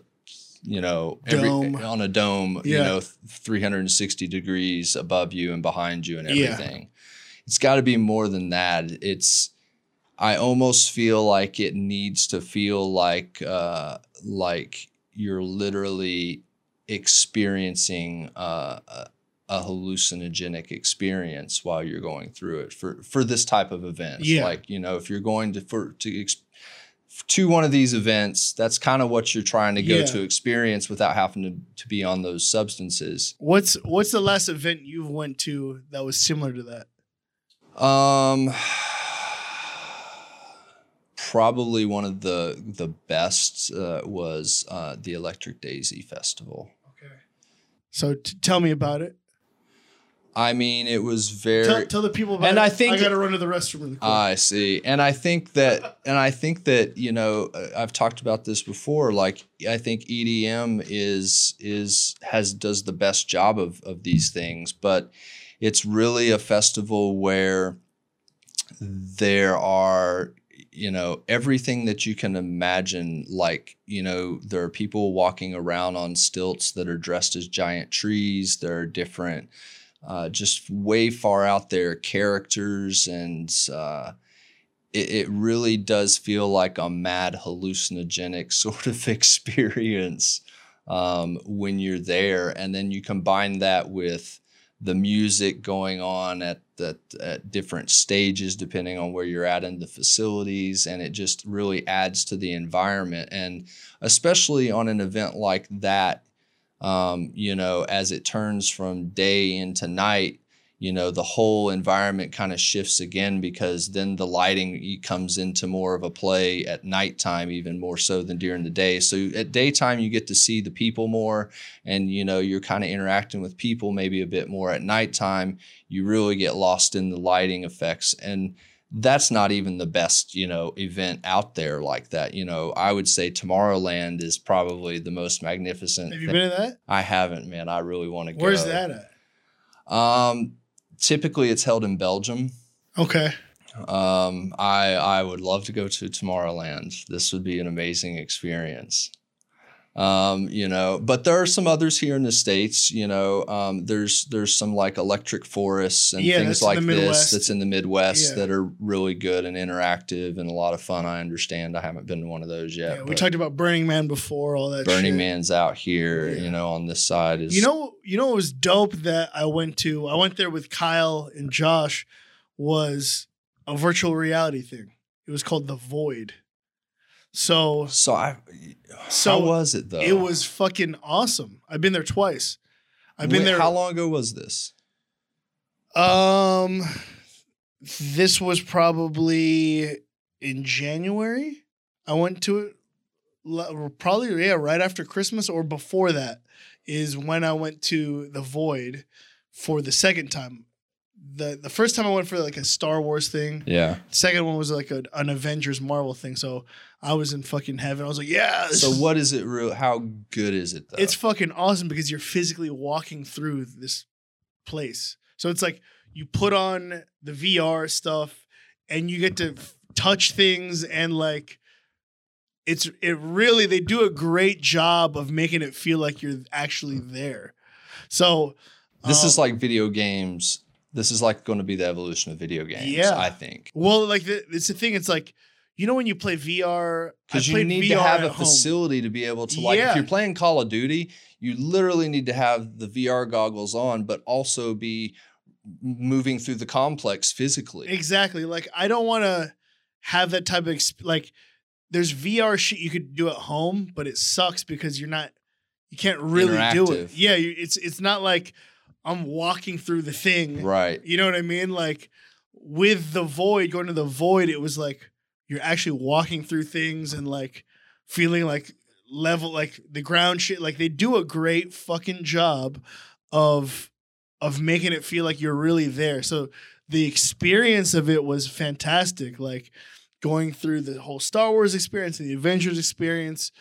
you know, every, Dome. on a dome, you know, 360 degrees above you and behind you and Yeah. everything. It's got to be more than that. It's, I almost feel like it needs to feel like, uh, like you're literally experiencing uh, a, a hallucinogenic experience while you're going through it for for this type of event. Yeah. Like you know, if you're going to for to ex- to one of these events, that's kind of what you're trying to go Yeah. to experience without having to, to be on those substances. what's what's the last event you've went to that was similar to that? Um, probably one of the the best uh, was uh, the Electric Daisy Festival. So t- tell me about it. I mean, it was very. Tell, tell the people about And it. I think- I got to run to the restroom really. I see. And I think that, and I think that, you know, uh, I've talked about this before. Like, I think EDM is, is, has, does the best job of, of these things, but it's really a festival where there are, you know, everything that you can imagine. Like, you know, there are people walking around on stilts that are dressed as giant trees. There are different, uh, just way far out there characters and uh, it, it really does feel like a mad hallucinogenic sort of experience um, when you're there and then you combine that with the music going on at the at different stages depending on where you're at in the facilities and it just really adds to the environment. And especially on an event like that um, you know, as it turns from day into night, you know, the whole environment kind of shifts again because then the lighting comes into more of a play at nighttime, even more so than during the day. So at daytime, you get to see the people more and, you know, you're kind of interacting with people maybe a bit more. At nighttime, you really get lost in the lighting effects. And that's not even the best, you know, event out there like that. You know, I would say Tomorrowland is probably the most magnificent. Have you thing- been to that? I haven't, man. I really want to go. Where's that at? Um, typically it's held in Belgium. Okay. Um, I I would love to go to Tomorrowland. This would be an amazing experience. Um, you know, but there are some others here in the states. You know, um, there's there's some like electric forests and Yeah, things like this that's in the Midwest Yeah. that are really good and interactive and a lot of fun. I understand. I haven't been to one of those yet. Yeah, we talked about Burning Man before, all that. Burning shit. Man's out here. You know, on this side is You know, you know what was dope that I went to. I went there with Kyle and Josh. Was a virtual reality thing. It was called the Void. So So I. So, how was it though? it was fucking awesome. I've been there twice. I've been Wait, there. How long ago was this? Um, this was probably in January. I went to it probably yeah right after Christmas or before that is when I went to the Void for the second time. The The first time I went for like a Star Wars thing. Yeah. Second one was like a, an Avengers Marvel thing. So I was in fucking heaven. I was like, yeah. So what is it real? How good is it though? it's fucking awesome because you're physically walking through this place. So it's like you put on the VR stuff and you get to f- touch things and like it's it really they do a great job of making it feel like you're actually there. So this is um, like video games. This is like going to be the evolution of video games. Yeah. I think well like the, it's the thing it's like you know when you play VR because you need VR to have a home. facility to be able to like. Yeah. If you're playing Call of Duty, you literally need to have the VR goggles on, but also be moving through the complex physically. Exactly. Like I don't want to have that type of exp- like. There's VR shit you could do at home, but it sucks because you're not. You can't really do it. Yeah, you, it's it's not like I'm walking through the thing. Right. You know what I mean? Like with the void, going to the void, it was like you're actually walking through things and like feeling like level, like the ground shit. Like they do a great fucking job of of making it feel like you're really there. So the experience of it was fantastic. Like going through the whole Star Wars experience and the Avengers experience.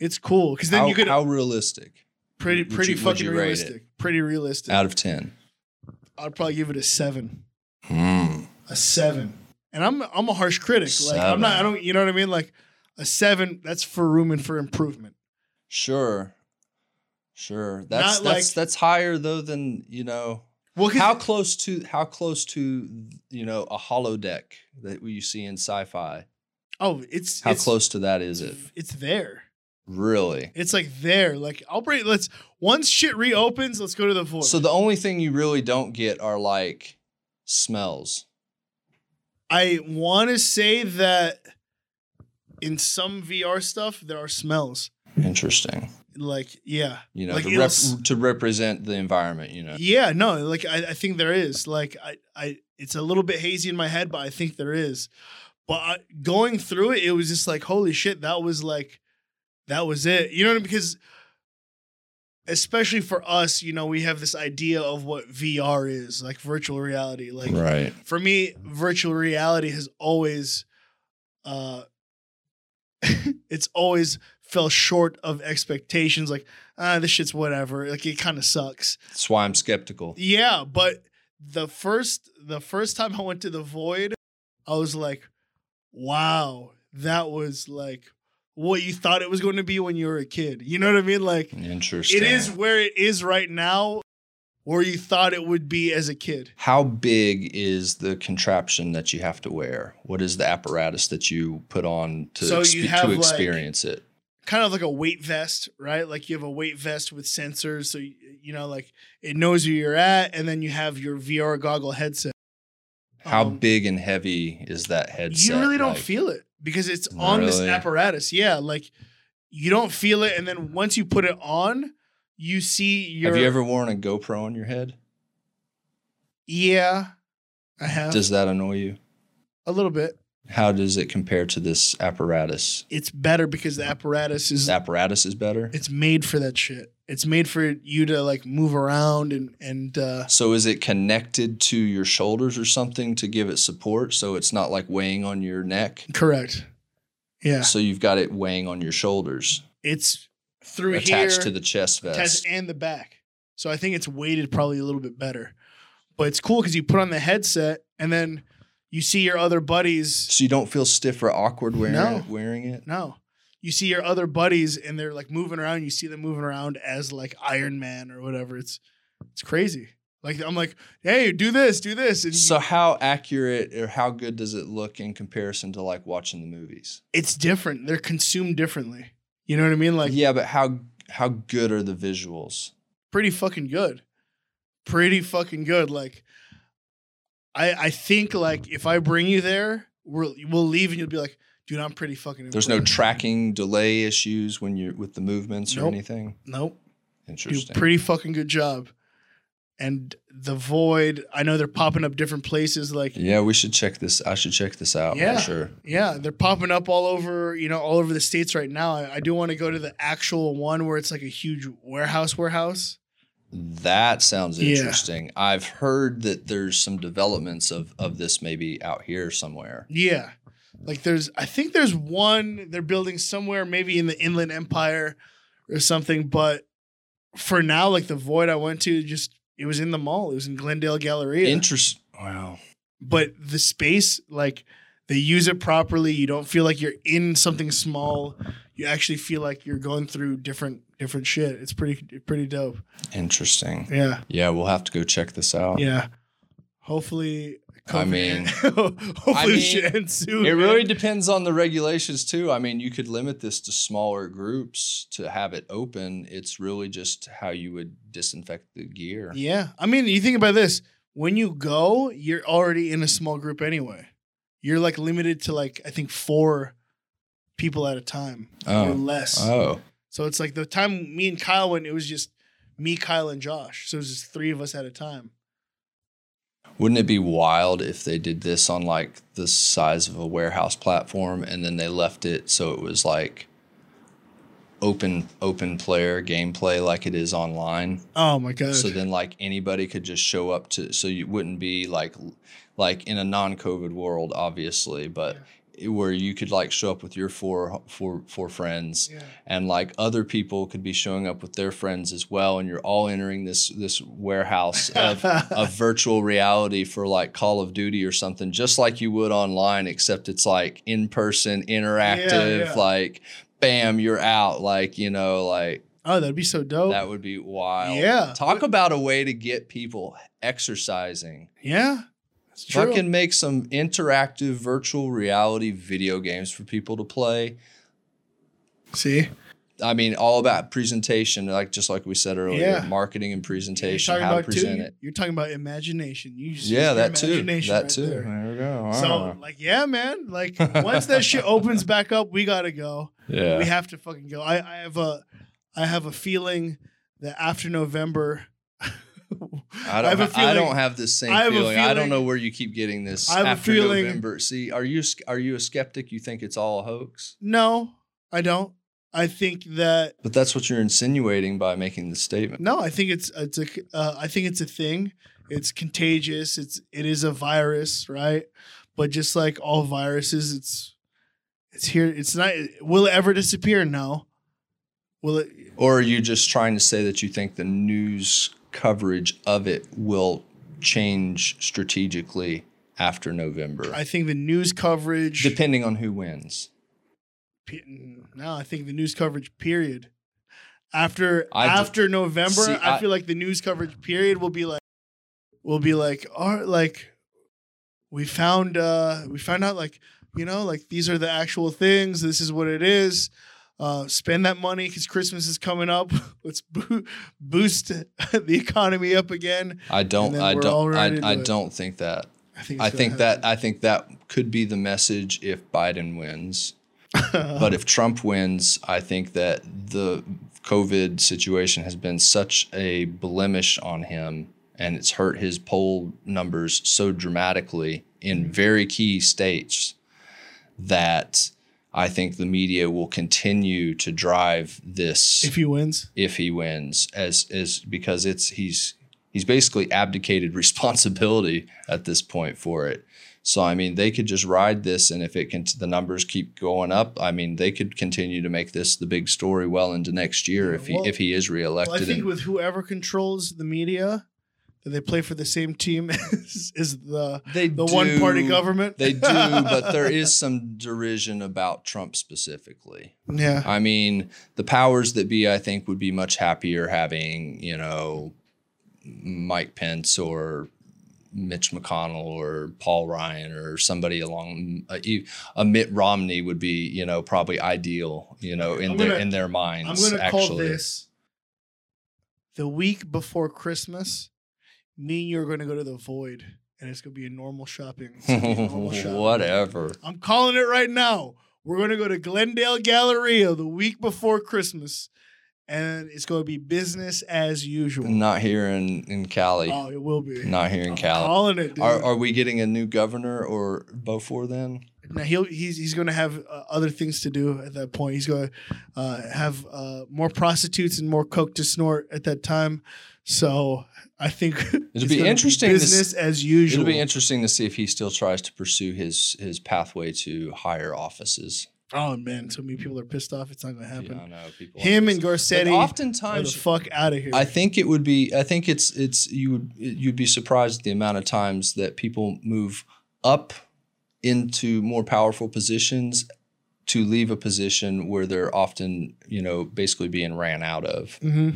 It's cool because then how, you could how realistic? Pretty pretty you- fucking you rate it? realistic. Pretty realistic. Out of ten. I'd probably give it a seven. Hmm. a seven. And I'm I'm a harsh critic. Like I'm not I don't you know what I mean? Like a seven, that's for room and for improvement. Sure. Sure. That's Not that's like- that's higher though than you know. Well, How close to how close to you know a holodeck that you see in sci-fi? oh, it's How it's, close to that is it? It's there. Really? It's like there. Like I'll bring let's once shit reopens, let's go to the void. So the only thing you really don't get are like smells. I want to say that in some VR stuff there are smells. Interesting. Like yeah, You know, Like to, rep- to represent the environment. You know. yeah. No, like I, I think there is. Like I, I, it's a little bit hazy in my head, but I think there is. But I, going through it, it was just like holy shit. That was like, that was it. You know what I mean? Because especially for us, you know, we have this idea of what VR is, like virtual reality. Like Right. for me, virtual reality has always, uh, it's always fell short of expectations. Like, ah, this shit's whatever. Like, it kind of sucks. That's why I'm skeptical. Yeah, but the first the first time I went to the void, I was like, wow, that was like what you thought it was going to be when you were a kid. You know what I mean? Like, Interesting. it is where it is right now, where you thought it would be as a kid. How big is the contraption that you have to wear? What is the apparatus that you put on to, So you expe- have, to like- experience it? kind of like a weight vest, right? Like you have a weight vest with sensors, so you, you know, like it knows where you're at, and then you have your VR goggle headset. How Um, big and heavy is that headset? You really don't like? feel it because it's on this apparatus. Yeah, like you don't feel it, and then once you put it on, you see your. Have you ever worn a GoPro on your head? Yeah, I have Does that annoy you? a little bit. How does it compare to this apparatus? It's better because the apparatus is. The apparatus is better. It's made for that shit. It's made for you to like move around and and uh, So is it connected to your shoulders or something to give it support so it's not like weighing on your neck? correct. Yeah, So you've got it weighing on your shoulders, it's through attached here, to the chest vest. and the back. So I think it's weighted probably a little bit better. But it's cool because you put on the headset and then you see your other buddies. So you don't feel stiff or awkward wearing No. it, wearing it? No, you see your other buddies and they're like moving around. You see them moving around as like Iron Man or whatever. It's it's crazy. Like I'm like, hey, do this, do this. And So how accurate or how good does it look in comparison to like watching the movies? it's different. They're consumed differently. You know what I mean? Like yeah, but how how good are the visuals? pretty fucking good. Pretty fucking good. Like I I think like if I bring you there, we'll we'll leave and you'll be like, dude, I'm pretty fucking There's no tracking delay issues when you're with the movements or anything. Nope. Do Interesting. pretty fucking good job. And the void, I know they're popping up different places. Like, yeah, we should check this. I should check this out Yeah. for sure. yeah, they're popping up all over, you know, all over the states right now. I, I do want to go to the actual one where it's like a huge warehouse, warehouse. That sounds Yeah. interesting. I've heard that there's some developments of of this maybe out here somewhere. Yeah. Like there's I think there's one they're building somewhere maybe in the Inland Empire or something, but for now like the void I went to just it was in the mall. It was in Glendale Galleria. Interest. Wow. but the space like they use it properly. You don't feel like you're in something small. You actually feel like you're going through different different shit. It's pretty pretty dope. Interesting. Yeah. Yeah, we'll have to go check this out. Yeah. Hopefully I mean- hopefully I mean, shit ends soon. It really depends on the regulations too. I mean, you could limit this to smaller groups to have it open. It's really just how you would disinfect the gear. Yeah. I mean, you think about this. When you go, you're already in a small group anyway. You're like limited to like I think four people at a time or Oh. less. Oh. So it's like the time me and Kyle went, it was just me, Kyle, and Josh. So it was just three of us at a time. Wouldn't it be wild if they did this on like the size of a warehouse platform and then they left it so it was like open open player gameplay like it is online? Oh my god. So then like anybody could just show up to so you wouldn't be like like in a non-COVID world obviously, but where you could like show up with your four four four friends yeah. and like other people could be showing up with their friends as well and you're all entering this this warehouse of of virtual reality for like Call of Duty or something just like you would online except it's like in person interactive yeah. like bam you're out like you know like Oh, that'd be so dope. that would be wild Yeah. talk about a way to get people exercising yeah. Fucking make some interactive virtual reality video games for people to play See? I mean, all about presentation, like just like we said earlier, Yeah. marketing and presentation, how to present too, it. You're talking about imagination. You just Yeah, that too. That right too. there. There we go. So Ah. like, yeah, man. Like once that shit opens back up, we gotta go. yeah, We have to fucking go. I, I have a I have a feeling that after November I don't. I have a I feeling- don't have this same I a feeling. I don't know where you keep getting this. I have a after feeling- November. See, are you are you a skeptic? You think it's all a hoax? No, I don't. I think that But that's what you're insinuating by making the statement. no, I think it's it's a uh, I think it's a thing. It's contagious. It's it is a virus, right? But just like all viruses, it's it's here. It's not. Will it ever disappear? No. Will it? Or are you just trying to say that you think the news coverage of it will change strategically after November, I think the news coverage. depending on who wins? no, I think the news coverage. Period. After I d- after November, See, I, I- feel like the news coverage period will be like will be like all like we found uh we found out like you know like these are the actual things. This is what it is. Uh, spend that money because Christmas is coming up. Let's boo- boost the economy up again. I don't. I don't. I, I don't think that. I think. I think that. I think that could be the message if Biden wins. But if Trump wins, I think that the COVID situation has been such a blemish on him, and it's hurt his poll numbers so dramatically in very key states that I think the media will continue to drive this if he wins, if he wins as as because it's he's he's basically abdicated responsibility at this point for it. So I mean, they could just ride this, and if it can, the numbers keep going up. I mean, they could continue to make this the big story well into next year if he well- if he is well, I think and- with whoever controls the media, they play for the same team as, as the They the one party government. They do, but there is some derision about Trump specifically. yeah. I mean, the powers that be, I think, would be much happier having, you know, Mike Pence or Mitch McConnell or Paul Ryan or somebody along a, uh, a Mitt Romney would be, you know, probably ideal, you know, in their in their minds. I'm going to call actually. this the week before Christmas. Me and you are going to go to the void, and it's going to be a normal shopping. It's gonna be a normal shopping. Whatever. I'm calling it right now. We're going to go to Glendale Galleria the week before Christmas, and it's going to be business as usual. Not here in in Cali. Oh, it will be. Not here in I'm Cali. calling it, dude. Are, are we getting a new governor or Beaufort then? Now he'll he's he's going to have uh, other things to do at that point. He's going to uh, have uh, more prostitutes and more coke to snort at that time. So I think it's be interesting to as usual. It'll be interesting to see if he still tries to pursue his his pathway to higher offices. oh man, so many people are pissed off. It's not going to happen. Yeah, I know people. Him and this. But Garcetti are the oftentimes, fuck out of here. I think it would be. I think it's it's you would you'd be surprised at the amount of times that people move up into more powerful positions to leave a position where they're often you know basically being ran out of. hmm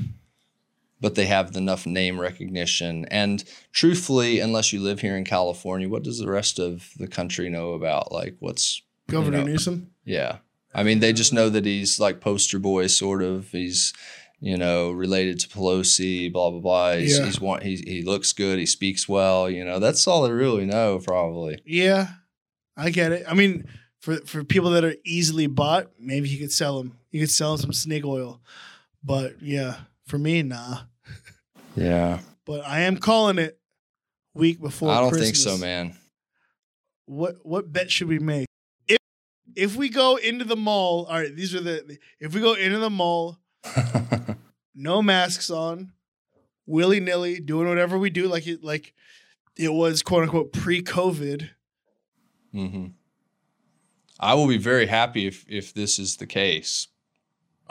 but they have enough name recognition. And truthfully, unless you live here in California, what does the rest of the country know about like what's Governor you know, Newsom. yeah. I mean, they just know that he's like poster boy sort of. He's you know related to Pelosi, blah blah blah. He's, Yeah. he's one. He he looks good. He speaks well. You know, that's all they really know probably. Yeah, I get it. I mean, for for people that are easily bought, maybe he could sell them. He could sell them some snake oil. But yeah, for me, nah. Yeah, But I am calling it week before. I don't Christmas. think so, man. What what bet should we make? If if we go into the mall, all right. These are the. If we go into the mall, no masks on, willy nilly, doing whatever we do, like it like it was quote unquote pre COVID. Mm-hmm. I will be very happy if if this is the case.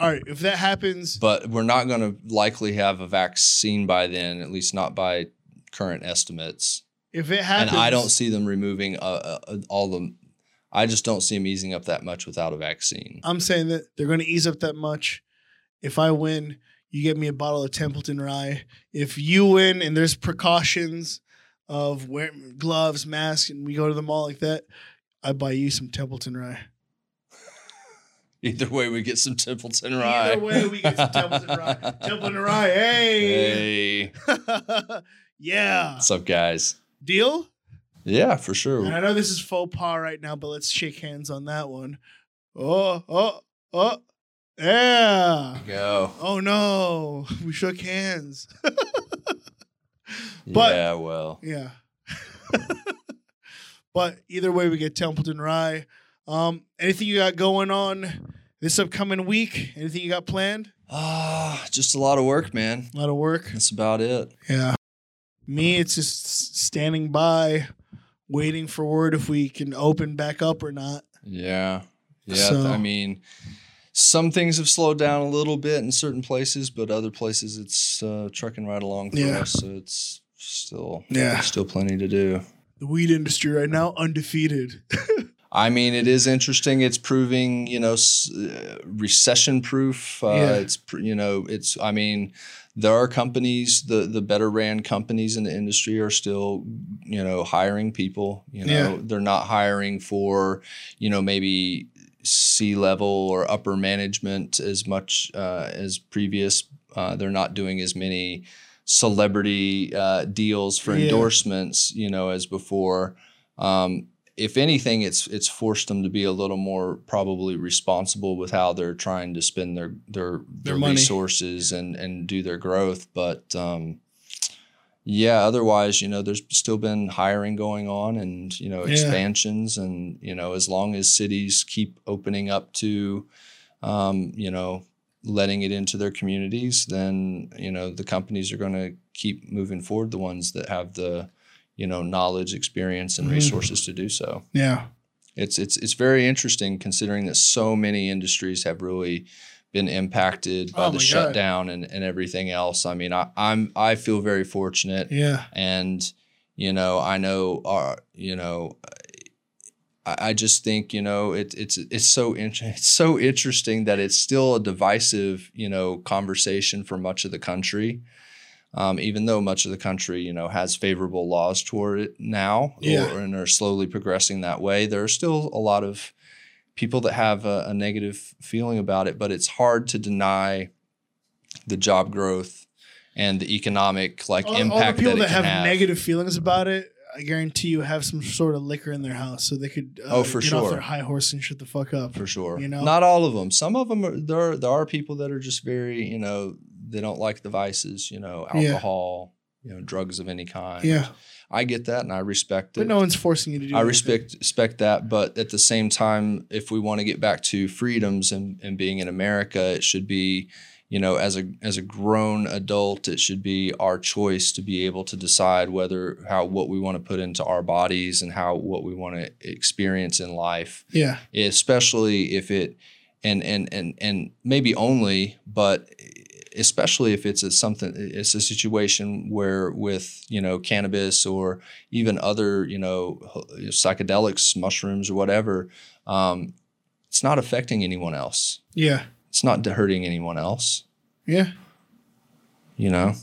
All right, if that happens, but we're not going to likely have a vaccine by then, at least not by current estimates. if it happens, And I don't see them removing uh, uh, all the. I just don't see them easing up that much without a vaccine. I'm saying that they're going to ease up that much. If I win, you get me a bottle of Templeton Rye. If you win and there's precautions of wearing gloves, masks, and we go to the mall like that, I buy you some Templeton Rye. Either way, we get some Templeton Rye. Either way, we get some Templeton Rye. Templeton Rye, hey, Hey, yeah, what's up, guys? deal. Yeah, for sure. And I know this is faux pas right now, but let's shake hands on that one. Oh, oh, oh, yeah. Go. Oh no, we shook hands. But- yeah, well, Yeah. but either way, we get Templeton Rye. Um, anything you got going on this upcoming week? Anything you got planned? ah, just a lot of work, man. A lot of work. That's about it. Yeah. Me, it's just standing by, waiting for word if we can open back up or not. Yeah. Yeah. So- I mean, some things have slowed down a little bit in certain places, but other places it's uh, trucking right along for Yeah. us. So it's still Yeah. still plenty to do. The weed industry right now undefeated. I mean, it is interesting. It's proving, you know, uh, recession proof. Uh, Yeah. It's, you know, it's, I mean, there are companies, the, the better ran companies in the industry are still, you know, hiring people. You know, Yeah. they're not hiring for, you know, maybe C level or upper management as much uh, as previous. Uh, they're not doing as many celebrity uh, deals for Yeah. endorsements, you know, as before. Um, if anything, it's it's forced them to be a little more probably responsible with how they're trying to spend their their their, money. resources and and do their growth. But um, yeah, otherwise, you know, there's still been hiring going on and you know Yeah. expansions, and you know, as long as cities keep opening up to, um, you know, letting it into their communities, then you know the companies are going to keep moving forward. The ones that have the you know knowledge, experience, and Mhm. resources to do so. yeah. It's it's it's very interesting considering that so many industries have really been impacted by Oh the God. shutdown and, and everything else. I mean, I, I'm I feel very fortunate, Yeah. and you know, I know our you know. I I just think you know it, it's it's so in, it's so interesting that it's still a divisive you know conversation for much of the country, um, even though much of the country you know has favorable laws toward it now Yeah. or, and are slowly progressing that way. There are still a lot of people that have a, a negative feeling about it, but it's hard to deny the job growth and the economic like all, all the people that, that, have, have. negative feelings about it, I guarantee you have some sort of liquor in their house, so they could uh, Oh, for get off their high horse and shut the fuck up. for sure. You know? not all of them. Some of them are there. There are people that are just very, you know, they don't like the vices. You know, Yeah. alcohol, you know, drugs of any kind. Yeah, I get that, and I respect it. but no one's forcing you to do. I anything. respect respect that, but at the same time, if we want to get back to freedoms and, and being in America, it should be, you know, as a as a grown adult, it should be our choice to be able to decide whether how what we want to put into our bodies and how what we want to experience in life Yeah, especially if it and and and and maybe only but especially if it's a something it's a situation where with you know cannabis or even other you know psychedelics mushrooms or whatever um, it's not affecting anyone else. Yeah, it's not hurting anyone else. Yeah. you know?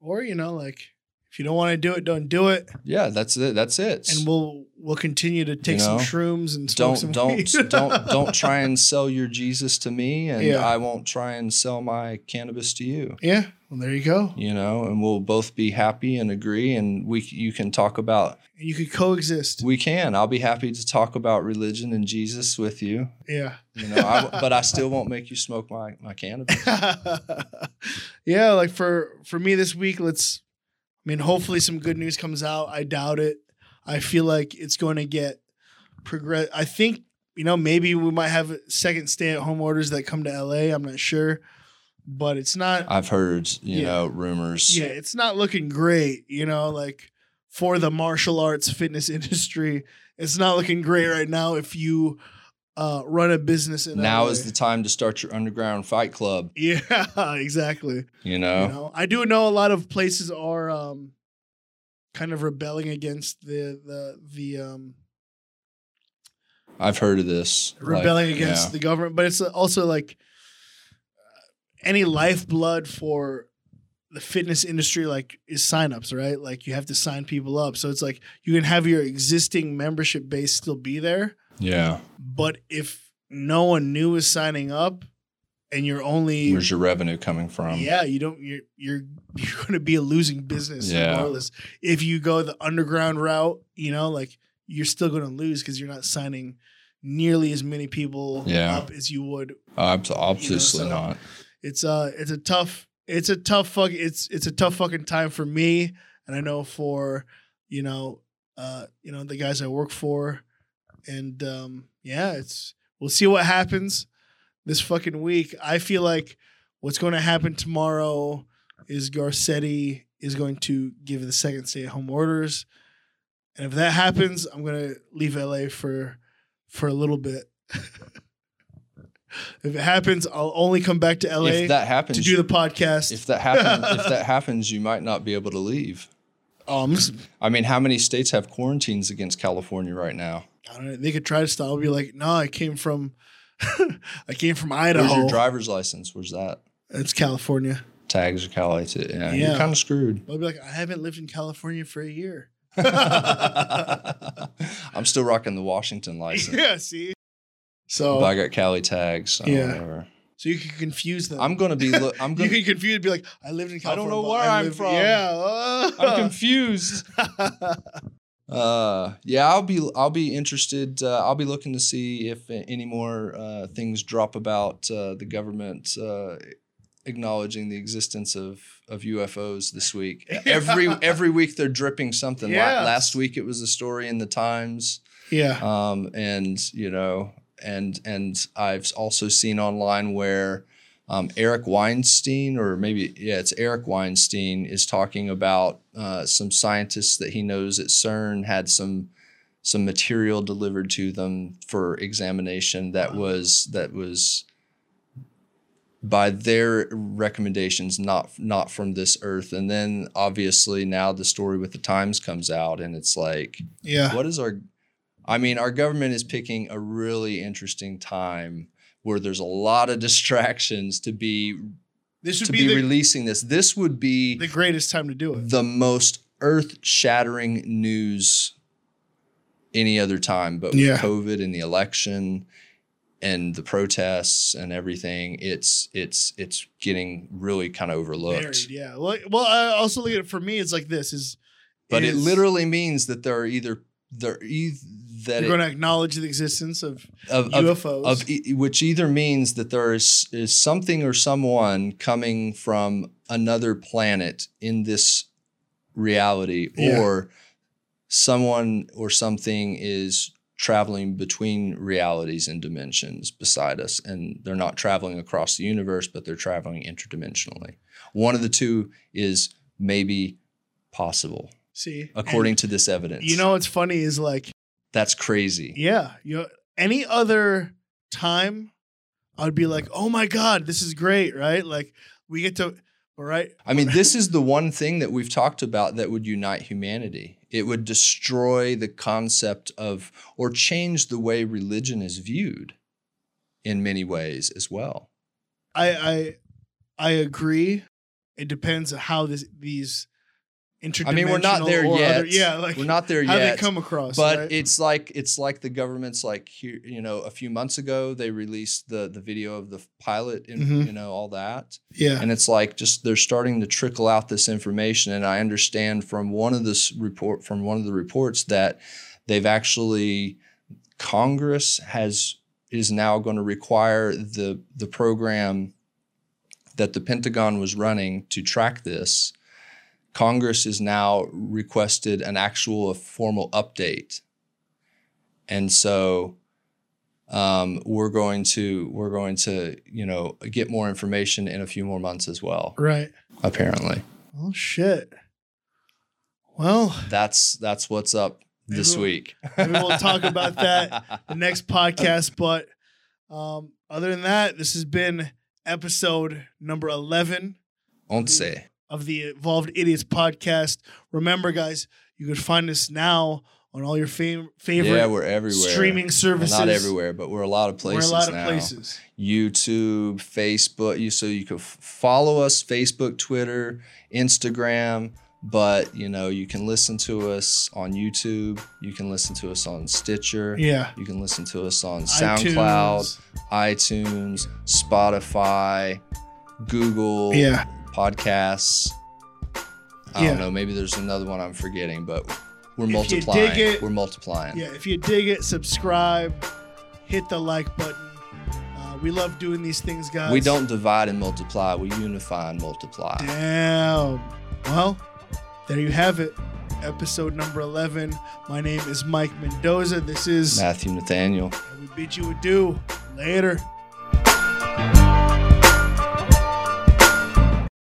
Or you know, like if you don't want to do it, don't do it, yeah that's it that's it and we'll we'll continue to take You some shrooms and smoke don't some don't don't don't try and sell your jesus to me and Yeah. i won't try and sell my cannabis to you yeah, well there you go. you know, and we'll both be happy and agree, and we you can talk about And you could coexist. we can. I'll be happy to talk about religion and Jesus with you, yeah. you know, I, but I still won't make you smoke my my cannabis. yeah, like for for me this week, let's. I mean, hopefully some good news comes out. I doubt it. I feel like it's going to get progress. I think you know maybe we might have second stay at home orders that come to LA. I'm not sure, but it's not. I've heard you Yeah. know rumors. Yeah, it's not looking great. You know, like for the martial arts fitness industry, it's not looking great right now. If you uh, run a business in Now LA. is the time to start your underground fight club. yeah, exactly. You know, You know, I do know a lot of places are um, kind of rebelling against the the the um, I've heard of this. like, rebelling against yeah. the government, but it's also like uh, any lifeblood for the fitness industry like is signups, right? Like you have to sign people up. So it's like you can have your existing membership base still be there, yeah. but if no one new is signing up and you're only Where's your revenue coming from? yeah, you don't you're you're you're going to be a losing business Yeah. regardless. If you go the underground route, you know, like you're still going to lose because you're not signing nearly as many people Yeah. up as you would. Ob- obviously so- not. It's uh it's a tough it's a tough fuck it's it's a tough fucking time for me and I know for you know uh you know the guys I work for and um yeah, it's we'll see what happens this fucking week. I feel like what's going to happen tomorrow is Garcetti is going to give the second stay at home orders. And if that happens, I'm going to leave LA for for a little bit. if it happens, I'll only come back to LA If that happens, to do the podcast. if that happens, if that happens, you might not be able to leave. um, I mean, how many states have quarantines against California right now? I don't know, they could try to stop. I'll be like, no, I came from, I came from Where's Idaho. your driver's license? Where's that? it's California. Tags are Cali too. Yeah, Yeah. you're kind of screwed. I'll be like, I haven't lived in California for a year. I'm still rocking the Washington license. yeah, see. So, But I got Cali tags. So Yeah. whatever. so you can confuse them. I'm gonna be. Lo- I'm gonna. you can confuse. and Be like, I lived in California. I don't know where I'm lived- from. Yeah, I'm confused. Uh, yeah, I'll be. I'll be interested. Uh, I'll be looking to see if any more uh, things drop about uh, the government uh, acknowledging the existence of of UFOs this week. Every every week they're dripping something. Yes. last week it was a story in the Times. yeah, um, and you know, and and I've also seen online where um, Eric Weinstein, or maybe yeah, it's Eric Weinstein, is talking about uh, some scientists that he knows at CERN had some some material delivered to them for examination that was that was by their recommendations, not not from this earth. And then obviously now the story with the Times comes out, and it's like, Yeah. what is our? I mean, our government is picking a really interesting time where there's a lot of distractions to be This would to be, be the, releasing this. This would be the greatest time to do it. the most earth-shattering news any other time but Yeah. with covid and the election and the protests and everything it's it's it's getting really kind of overlooked yeah. Well, well, I also look at it for me. It's like this: is but it literally means that there are either there that you're it, going to acknowledge the existence of of, of, UFOs. of e- which either means that there is is something or someone coming from another planet in this reality Yeah. or someone or something is traveling between realities and dimensions beside us and they're not traveling across the universe but they're traveling interdimensionally one of the two is maybe possible See, according And to this evidence you know what's funny is like that's crazy Yeah. You know, any other time, I'd be mm-hmm. like, oh my God, this is great, right? Like we get to, all right. I mean, this is the one thing that we've talked about that would unite humanity. It would destroy the concept of or change the way religion is viewed in many ways as well. I I I agree. It depends on how this these interdimensional I mean, we're not there yet. Other, yeah, like we're not there how yet. How they come across. but right? it's like it's like the government's like here, you know, a few months ago they released the the video of the pilot and Mhm. you know all that. yeah, and it's like just they're starting to trickle out this information and i understand from one of this report from one of the reports that they've actually congress has is now going to require the the program that the pentagon was running to track this congress is now requested an actual formal update and so um, we're going to we're going to you know get more information in a few more months as well right. apparently Oh shit. Well, that's that's what's up this we'll- week maybe we'll talk about that the next podcast. But um, other than that, this has been episode number eleven. once of the Evolved Idiots podcast. Remember, guys, you can find us now on all your fam- favorite yeah we're everywhere streaming Well, services. not everywhere but we're a lot of We're places a lot of now places. youtube facebook you so you can f- follow us facebook twitter instagram but you know you can listen to us on youtube you can listen to us on stitcher Yeah. you can listen to us on soundcloud iTunes. iTunes, Spotify, Google Yeah. Podcasts. I Yeah. don't know. Maybe there's another one I'm forgetting, but we're If you multiplying. dig it- we're multiplying. Yeah. If you dig it, subscribe, hit the like button. Uh, we love doing these things, guys. We don't divide and multiply. We unify and multiply. Damn. Well, there you have it. Episode number 11. My name is Mike Mendoza. This is. Matthew Nathaniel. We bid you adieu. Later.